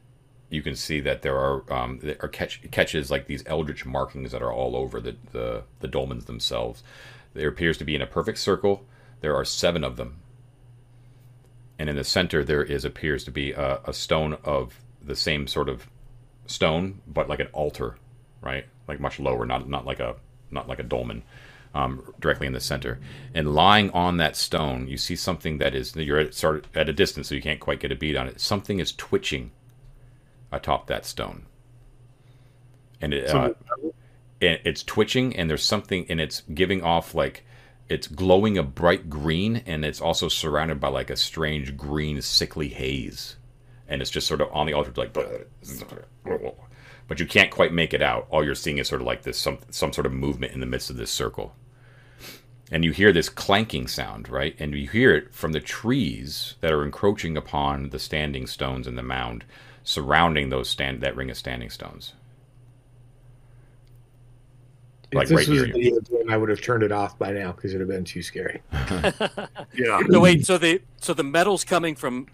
you can see that there are um, there are catch, catches like these eldritch markings that are all over the, the the dolmens themselves. There appears to be in a perfect circle. There are seven of them, and in the center there is appears to be a, a stone of the same sort of stone, but like an altar, right? Like much lower, not not like a not like a dolmen, um, directly in the center. And lying on that stone, you see something that is you're at, sort of at a distance, so you can't quite get a bead on it. Something is twitching atop that stone, and it, uh, it's twitching, and there's something, and it's giving off like it's glowing a bright green, and it's also surrounded by like a strange green sickly haze, and it's just sort of on the altar, like, but you can't quite make it out. All you're seeing is sort of like this some some sort of movement in the midst of this circle, and you hear this clanking sound, right? And you hear it from the trees that are encroaching upon the standing stones in the mound, surrounding those stand that ring of standing stones. Like if this right was near a you. video game, I would have turned it off by now because it would have been too scary. (laughs) Yeah. So wait, so the so the metal's coming from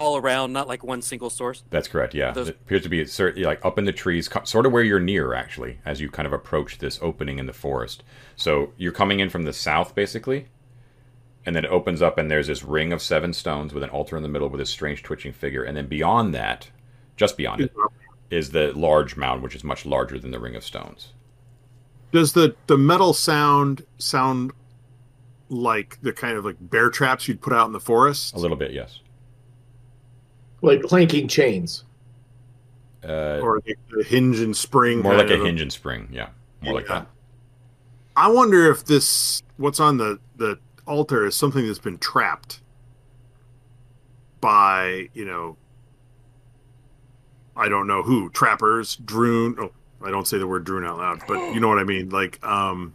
all around, not like one single source. That's correct. Yeah, Those- it appears to be cer- like up in the trees, sort of where you're near, actually, as you kind of approach this opening in the forest. So you're coming in from the south, basically, and then it opens up, and there's this ring of seven stones with an altar in the middle with a strange twitching figure, and then beyond that, just beyond it, is the large mound, which is much larger than the ring of stones. Does the the metal sound sound like the kind of like bear traps you'd put out in the forest? A little bit, yes. Like clanking chains. Uh, or the, the hinge and spring. more like a hinge and spring. Yeah, more like that. I wonder if this what's on the the altar is something that's been trapped by you know I don't know who trappers Drune. Oh, I don't say the word Drune out loud, but you know what I mean. Like, um,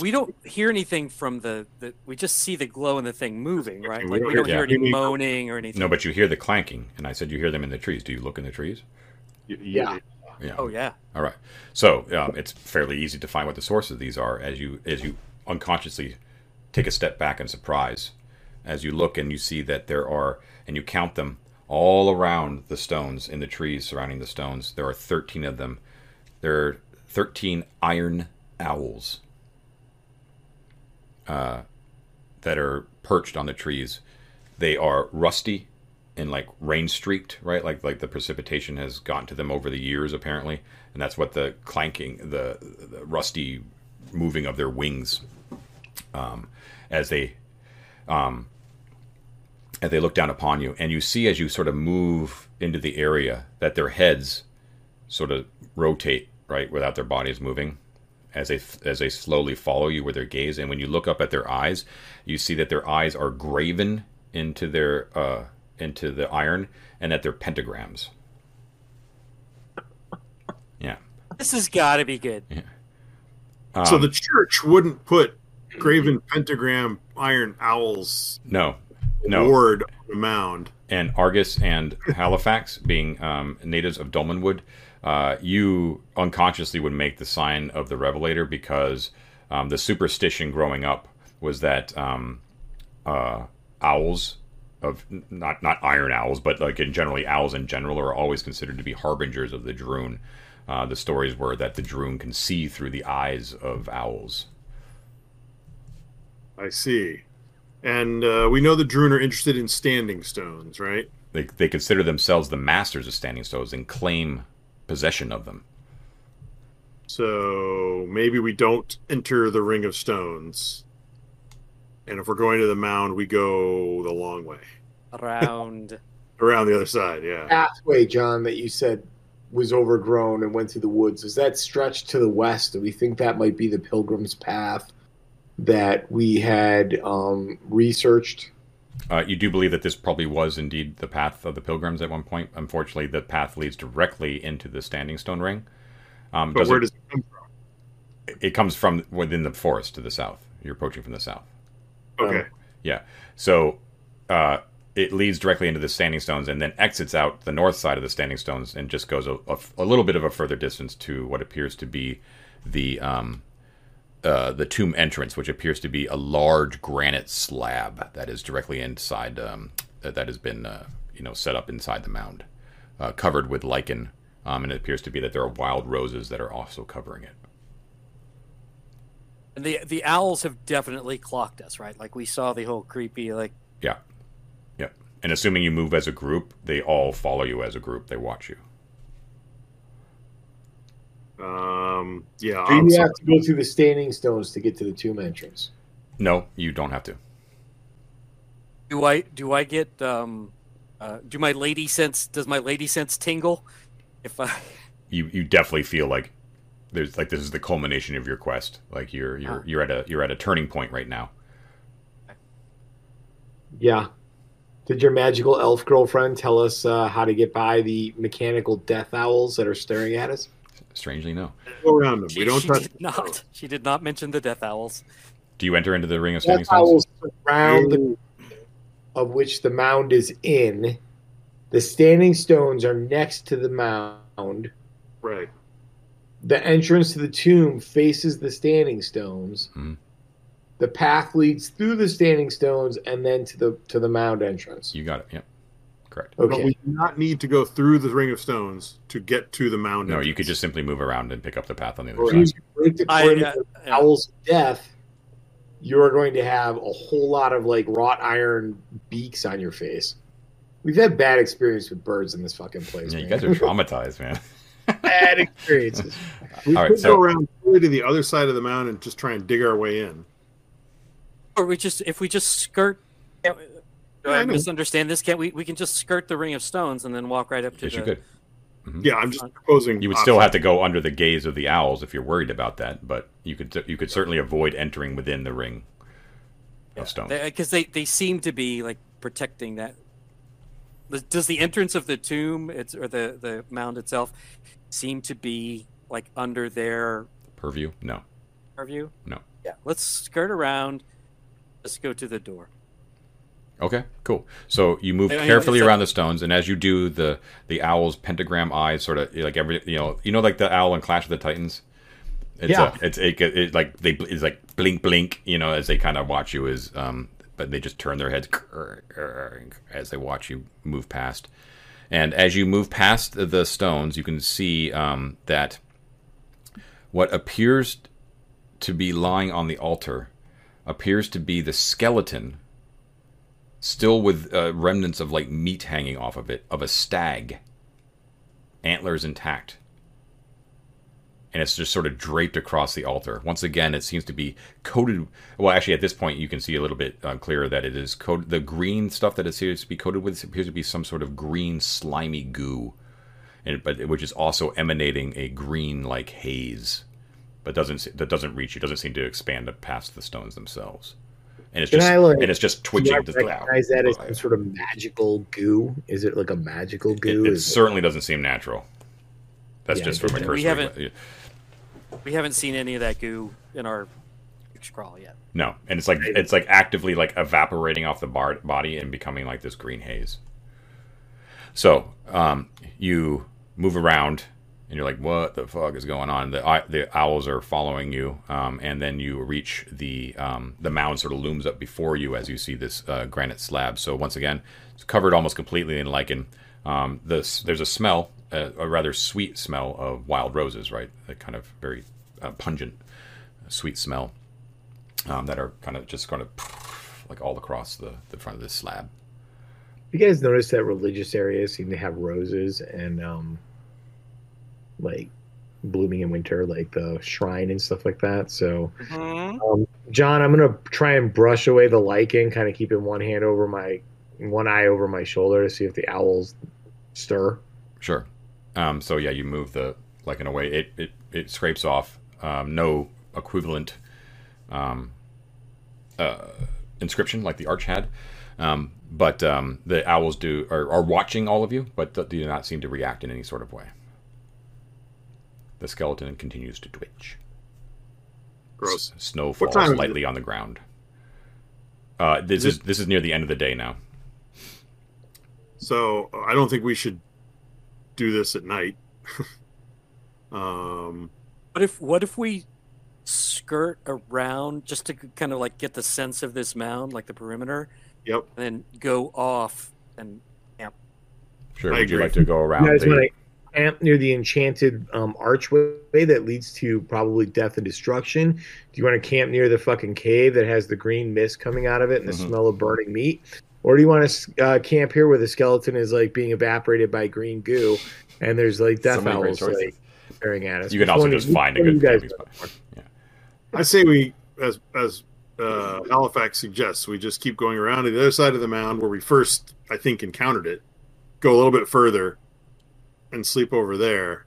We don't hear anything from the, the. We just see the glow in the thing moving, right? We Like don't we don't hear- hear any moaning or anything. No, but you hear the clanking, and I said you hear them in the trees. Do you look in the trees? Yeah. Yeah. Oh yeah. All right. So um, it's fairly easy to find what the source of these are as you as you unconsciously take a step back in surprise, as you look and you see that there are and you count them all around the stones in the trees surrounding the stones. There are thirteen of them. There are thirteen iron owls uh, that are perched on the trees. They are rusty and like rain streaked, right? Like like the precipitation has gotten to them over the years apparently, and that's what the clanking, the, the rusty moving of their wings, um, as they, um, as they look down upon you, and you see as you sort of move into the area that their heads sort of rotate right without their bodies moving. As they as they slowly follow you with their gaze, and when you look up at their eyes, you see that their eyes are graven into their uh, into the iron, and that they're pentagrams. (laughs) Yeah. This has got to be good. Um, so the church wouldn't put graven pentagram iron owls no, no, ward on the mound. and Argus and Halifax, being um, natives of Dolmenwood, uh, you unconsciously would make the sign of the Revelator because um, the superstition growing up was that um, uh, owls of not not iron owls, but like in generally owls in general are always considered to be harbingers of the Drune. Uh, the stories were that the Drune can see through the eyes of owls. I see. And uh, we know the Drune are interested in standing stones, right? They, they consider themselves the masters of standing stones and claim possession of them. So maybe we don't enter the Ring of Stones. And if we're going to the mound, we go the long way. Around. (laughs) Around the other side, yeah. Pathway, John, that you said was overgrown and went through the woods. Is that stretched to the west? Do we think that might be the Pilgrim's Path that we had um, researched? Uh, you do believe that this probably was indeed the path of the pilgrims at one point. Unfortunately, the path leads directly into the Standing Stone Ring. Um, But does where it, does it come from? it comes from within the forest to the south. You're approaching from the south. Okay. Yeah. So uh, it leads directly into the Standing Stones and then exits out the north side of the Standing Stones and just goes a, a, a little bit of a further distance to what appears to be the um, uh, the tomb entrance, which appears to be a large granite slab that is directly inside um, that that has been uh, you know set up inside the mound, uh, covered with lichen, um, and it appears to be that there are wild roses that are also covering it. And the the owls have definitely clocked us, right? Like we saw the whole creepy like Yeah. Yep. And assuming you move as a group, they all follow you as a group. They watch you. Um, yeah. Do I'm you sorry. have to go through the standing stones to get to the tomb entrance? No, you don't have to. do I do I get um uh, do my lady sense does my lady sense tingle if I (laughs) You you definitely feel like there's like this is the culmination of your quest. Like you're you're Ah. you're at a you're at a turning point right now. Yeah. Did your magical elf girlfriend tell us uh, how to get by the mechanical death owls that are staring at us? Strangely, no. Go around them. We don't she touch did not she did not mention the death owls. Do you enter into the ring of standing Death owls stones? surround the of which the mound is in. The standing stones are next to the mound. Right. The entrance to the tomb faces the standing stones. Mhm. The path leads through the standing stones and then to the to the mound entrance. You got it. Yep. Correct. But we do not need to go through the Ring of Stones to get to the mound. No, you could just simply move around and pick up the path on the other Or side. you break the I, uh, of yeah. owl's death, you're going to have a whole lot of like wrought iron beaks on your face. We've had bad experience with birds in this fucking place. Yeah, you guys are (laughs) traumatized, man. bad (laughs) experiences. We All right, could so- go around to the other side of the mound and just try and dig our way in. Or we just if we just skirt you Do I misunderstand this? Can't we? We can just skirt the ring of stones and then walk right up to Yes, the. you could. Mm-hmm. Yeah, I'm just proposing. You would still have to go under the gaze of the owls if you're worried about that, but you could you could certainly avoid entering within the ring of stone. Because uh, they, they seem to be like protecting that. Does the entrance of the tomb, it's or the the mound itself, seem to be like under their Purview? No. purview? No. Yeah. Let's skirt around. Let's go to the door. Okay, cool. So you move I mean, carefully around like- the stones, and as you do, the the owl's pentagram eyes sort of like every you know you know like the owl in Clash of the Titans. It's Yeah. a, it's it, it like they it's like blink blink you know as they kind of watch you as um but they just turn their heads as they watch you move past, and as you move past the stones, you can see um that what appears to be lying on the altar appears to be the skeleton still with uh, remnants of like meat hanging off of it of a stag. Antlers intact. And it's just sort of draped across the altar. Once again it seems to be coated well actually at this point you can see a little bit uh, clearer that it is coated the green stuff that it seems to be coated with appears to be some sort of green slimy goo. And but which is also emanating a green like haze. But doesn't that doesn't reach you doesn't seem to expand past the stones themselves and it's Can just I, like, and it's just Do twitching I to recognize that as some sort of magical goo? Is it like a magical goo? it, it Is it- certainly doesn't seem natural that's Yeah, just it from a doesn't. We haven't- We haven't seen any of that goo in our scrawl yet. no and it's like it's like actively like evaporating off the bar- body and becoming like this green haze so um, you move around and you're like what the fuck is going on? The the owls are following you um, and then you reach the um, the mound sort of looms up before you as you see this uh, granite slab. So once again it's covered almost completely in lichen. Um, this there's a smell a, a rather sweet smell of wild roses right? A kind of very uh, pungent sweet smell um, that are kind of just kind of like all across the, the front of this slab. You guys notice that religious areas seem to have roses and um, like blooming in winter, like the shrine and stuff like that. So, um, John, I'm gonna try and brush away the lichen, kind of keeping one hand over my one eye over my shoulder to see if the owls stir. Sure. Um, so yeah, you move the lichen away. It it, it scrapes off. Um, no equivalent um, uh, inscription like the arch had. Um, but um, the owls do are, are watching all of you, but do not seem to react in any sort of way. The skeleton continues to twitch. Gross. S- snow falls time is it? lightly on the ground. Uh, this Is is this is near the end of the day now. So I don't think we should do this at night. (laughs) um, What if what if we skirt around just to kind of like get the sense of this mound, like the perimeter, yep. and then go off and Sure. I Would you like to go around? You guys the- want to camp near the enchanted um, archway that leads to probably death and destruction? Do you want to camp near the fucking cave that has the green mist coming out of it and the Mhm. smell of burning meat? Or do you want to uh, camp here where the skeleton is like being evaporated by green goo and there's like death So owls like staring at us? You can Which also just which find a good guys camping spot. Yeah. I say we, as as uh, Halifax suggests, we just keep going around to the other side of the mound where we first, I think, encountered it. Go a little bit further, and sleep over there,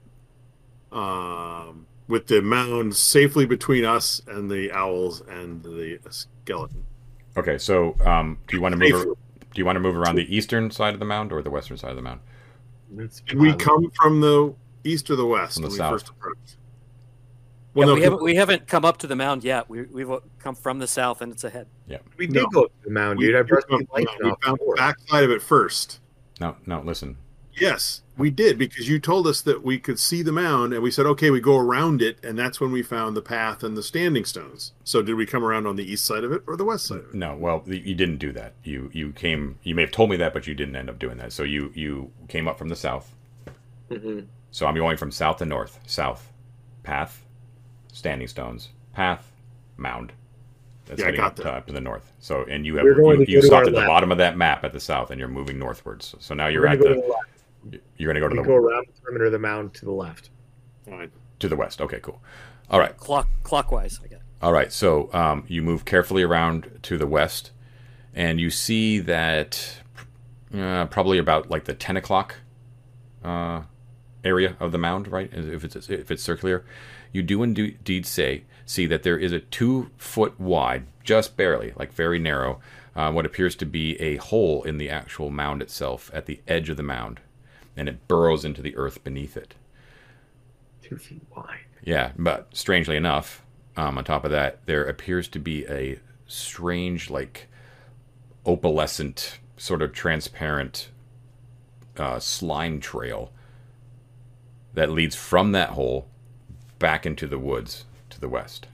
um, with the mound safely between us and the owls and the skeleton. Okay, so um, do you want to move? Safely. Do you want to move around the eastern side of the mound or the western side of the mound? That's Did we come from the east or the west From the when south. we first approached? Yeah, no, we haven't we haven't come up to the mound yet. We we've come from the south and it's ahead. Yeah, We did No. go to the mound, we, dude. I we brushed found- the lights we found the before. back side of it first. No, no. Listen, Yes, we did because you told us that we could see the mound, and we said, "Okay, we go around it," and that's when we found the path and the standing stones. So, did we come around on the east side of it or the west side of it? no. Well, you didn't do that. You you came. You may have told me that, but you didn't end up doing that. So you you came up from the south. Mhm. So I'm going from south to north. South, path, standing stones, path, mound. That's Yeah, I heading got up, that. to, up to the north. So and you have you, you stopped our at the left. bottom of that map at the south, and you're moving northwards. So now you're We're at gonna the. To the left. You're going to go to the go around the perimeter of the mound to the left. Fine. to the west. Okay, cool. All right. Clock clockwise, I guess. All right, so um, you move carefully around to the west, and you see that uh, probably about like the ten o'clock uh, area of the mound, right? If it's if it's circular, you do indeed say see that there is a two foot wide, just barely, like very narrow, uh, what appears to be a hole in the actual mound itself at the edge of the mound, and it burrows into the earth beneath it. Two feet wide. Yeah, but strangely enough, um, on top of that, there appears to be a strange, like opalescent, sort of transparent uh, slime trail that leads from that hole back into the woods to the west.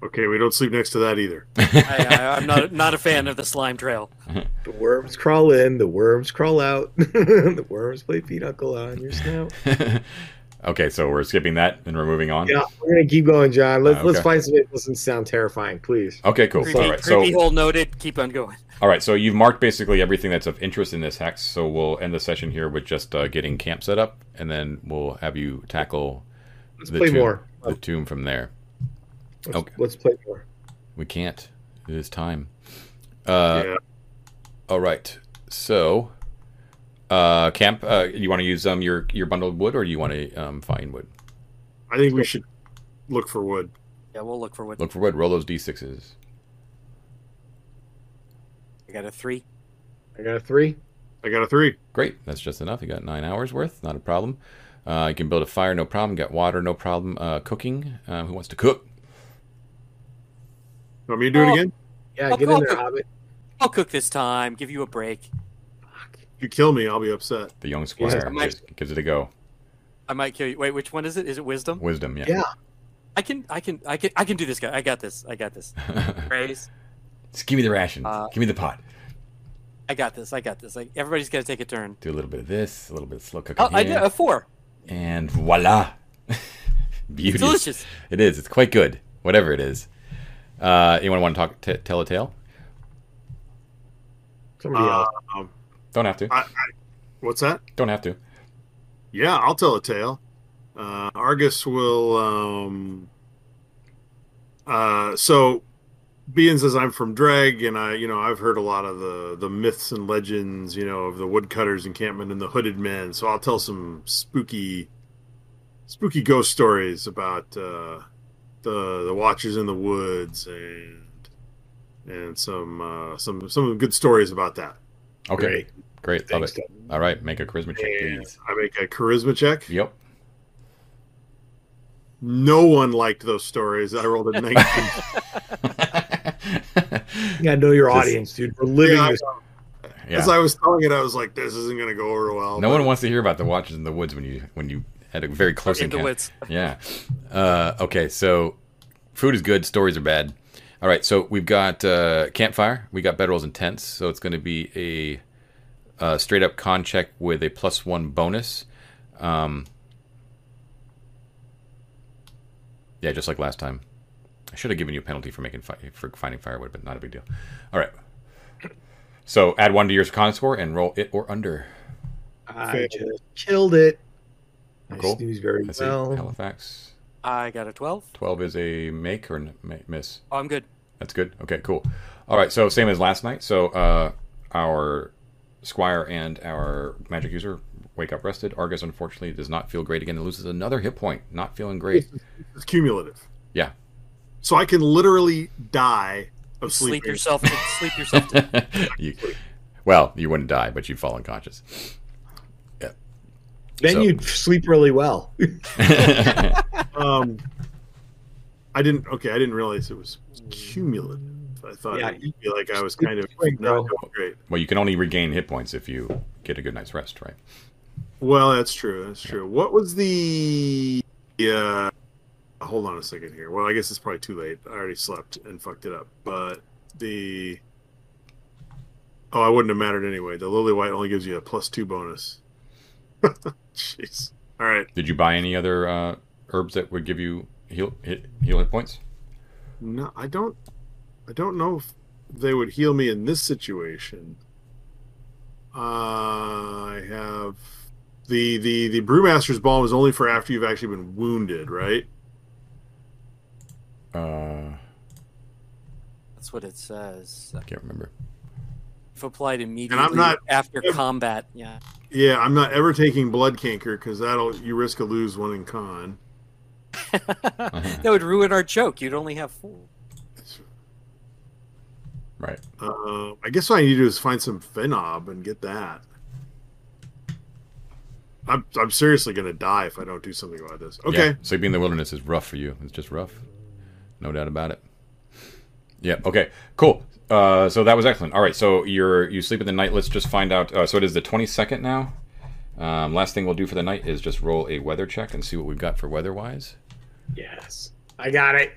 Okay, we don't sleep next to that either. (laughs) I, am not not a fan of the slime trail. (laughs) The worms crawl in, the worms crawl out, (laughs) the worms play pinochle on your snout. okay, so we're skipping that and we're moving on. Yeah, we're gonna keep going, John. Let's Uh, okay. let's find something that doesn't sound terrifying, please. Okay, cool. Creepy, all right, so creepy hole noted. Keep on going. all right, so you've marked basically everything that's of interest in this hex. So we'll end the session here with just uh, getting camp set up, and then we'll have you tackle Let's the play tomb, more. the tomb from there. Let's, Okay. let's play more. We can't. It is time. Uh, yeah. All right. So, uh, camp. Uh, you want to use um your your bundled wood, or do you want to um find wood? I think we should look for wood. Yeah, we'll look for wood. Look for wood. Roll those d6s. I got a three. I got a three. I got a three. Great. That's just enough. You got nine hours worth. Not a problem. Uh, you can build a fire. No problem. Got water. No problem. Uh, cooking. Um, who wants to cook? Want me to do it Oh. again? Yeah, I'll get in there, it- Hobbit. I'll cook this time. Give you a break. If you kill me, I'll be upset. The young squire I might- gives, gives it a go. I might kill you. Wait, which one is it? Is it wisdom? Wisdom. Yeah. Yeah. I can, I can, I can, I can do this, guy. I got this. I got this. (laughs) Praise. Just give me the rations. Uh, give me the pot. I got this. I got this. Like everybody's got to take a turn. Do a little bit of this. A little bit of slow cooking Oh, I did a four. and voila. (laughs) Beauty. Delicious. It is. It's quite good. Whatever it is. Uh, anyone want to talk? T- tell a tale? Somebody Uh, else. um, Don't have to. I, I, what's that? Don't have to. Yeah, I'll tell a tale. Uh, Argus will. Um, uh, so, being as I'm from Dreg, and I, you know, I've heard a lot of the the myths and legends, you know, of the woodcutters encampment and the hooded men. So I'll tell some spooky, spooky ghost stories about uh, the the watchers in the woods and and some uh, some some good stories about that. Okay. Great. Great. Love it. Doug. All right. Make a charisma check, And please. I make a charisma check. Yep. No one liked those stories. I rolled a (laughs) 19. You gotta know your Just- audience, dude. We're living Yeah, this. yeah. As I was telling it, I was like, "This isn't going to go over well." no but- one wants to hear about the watches in the woods when you when you had a very close In the encounter. (laughs) Yeah. Uh, okay. So food is good. Stories are bad. All right. So we've got uh, campfire. We got bedrolls and tents. So it's going to be a, uh straight up con check with a plus one bonus. Um, yeah, just like last time. I should have given you a penalty for making fi- for finding firewood, but not a big deal. All right. So add one to your con score and roll it or under. I just killed it. I Cool. snooze very Let's well. Halifax. I got a twelve. 12 is a make or miss? Oh, I'm good. That's good. Okay, cool. All right, so same as last night. So uh, our squire and our magic user wake up rested. Argus unfortunately does not feel great again and loses another hit point. Not feeling great. It's cumulative. Yeah. So I can literally die of Sleep sleeping. yourself. sleep yourself. (laughs) To, you, well, you wouldn't die, but you'd fall unconscious. Then So- you'd sleep really well. (laughs) (laughs) Um, I didn't. Okay, I didn't realize it was cumulative. I thought Yeah, it'd be like I was kind of Sleep, not doing great. well, you can only regain hit points if you get a good night's rest, right? Well, that's true. That's true. What was the? Yeah. Hold on a second here. Well, I guess it's probably too late. I already slept and fucked it up. But the. Oh, I wouldn't have mattered anyway. The lily white only gives you a plus two bonus. (laughs) Jeez. All right. Did you buy any other uh, herbs that would give you heal hit, heal hit points? No, I don't. I don't know if they would heal me in this situation. Uh, I have the the the brewmaster's balm is only for after you've actually been wounded, right? Uh, that's That's what it says. I can't remember. If applied immediately and I'm not- after combat, yeah. Yeah, I'm not ever taking blood canker because that'll you risk a lose one in con. (laughs) that would ruin our joke. You'd only have four. Right. Uh, I guess what I need to do is find some Phenob and get that. I'm I'm seriously gonna die if I don't do something about this. Okay. Yeah, sleeping in the wilderness is rough for you. It's just rough. No doubt about it. Yeah. Okay. Cool. Uh, so that was excellent. All right. So you're you sleep in the night. Let's just find out. Uh, so it is the 22nd now. Um, last thing we'll do for the night is just roll a weather check and see what we've got for weather wise. Yes. I got it.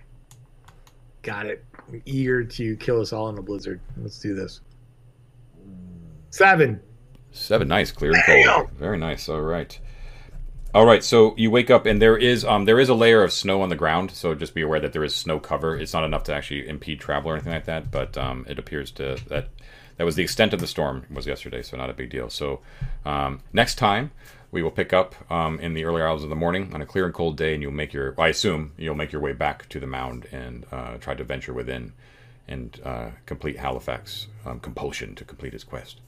Got it. I'm eager to kill us all in a blizzard. Let's do this. Seven. Seven, nice, clear and cold. Very nice. All right. All right. So you wake up and there is um there is a layer of snow on the ground. So just be aware that there is snow cover. It's not enough to actually impede travel or anything like that. But um, it appears to that that was the extent of the storm was yesterday. So not a big deal. So um, next time we will pick up um, in the early hours of the morning on a clear and cold day, and you'll make your I assume you'll make your way back to the mound and uh, try to venture within and uh, complete Halifax um, compulsion to complete his quest.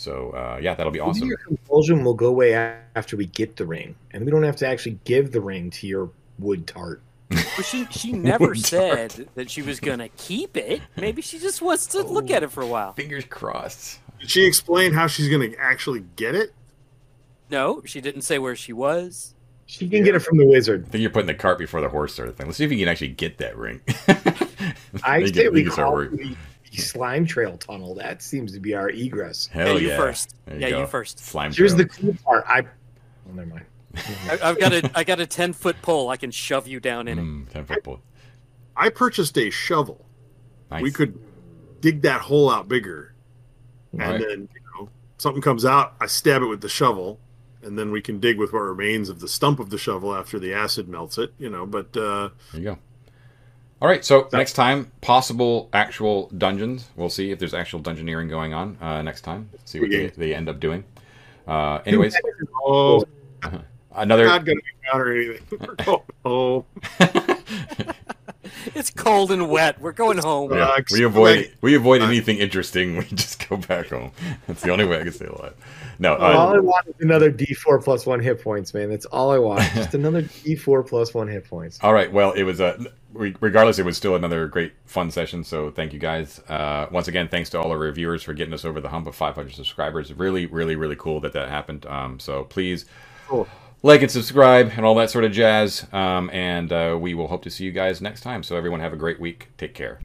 So uh, yeah, that'll be Maybe awesome. Your compulsion will go away after we get the ring, and we don't have to actually give the ring to your wood tart. (laughs) But she she (laughs) never said that she was gonna keep it. Maybe she just wants to look at it for a while. Fingers crossed. Did she explain how she's gonna actually get it? No, she didn't say where she was. She can get it from the wizard. I think you're putting the cart before the horse, sort of thing. Let's see if you can actually get that ring. I (laughs) You say we can start call working. The the slime trail tunnel. That seems to be our egress. Hell Yeah, you yeah. first. There Yeah, you go. first. Slime Here's trail. the cool part. I. Oh, never mind. I, I've got a I got a ten foot pole. I can shove you down in it. Mm, 10 foot pole. I purchased a shovel. Nice. We could dig that hole out bigger, and then you know something comes out. I stab it with the shovel, and then we can dig with what remains of the stump of the shovel after the acid melts it. You know, but uh, There you go. All right, so next time, possible actual dungeons. We'll see if there's actual dungeoneering going on uh, next time. See what they, they end up doing. Uh, anyways, oh, another. not gonna encounter anything. (laughs) oh. (laughs) It's cold and wet. We're going home. Yeah, we avoid Okay. we avoid Uh, anything interesting. (laughs) We just go back home. That's the only way I can stay alive. No, all uh, I want is another D4 plus one hit points, man. That's all I want. Just another D4 plus one hit points. all right. Well, it was a re- regardless. It was still another great fun session. So thank you guys. Uh, once again, thanks to all our reviewers for getting us over the hump of 500 subscribers. Really, really, really cool that that happened. Um, so please Cool. like and subscribe and all that sort of jazz. Um, and uh, we will hope to see you guys next time. So everyone have a great week. Take care.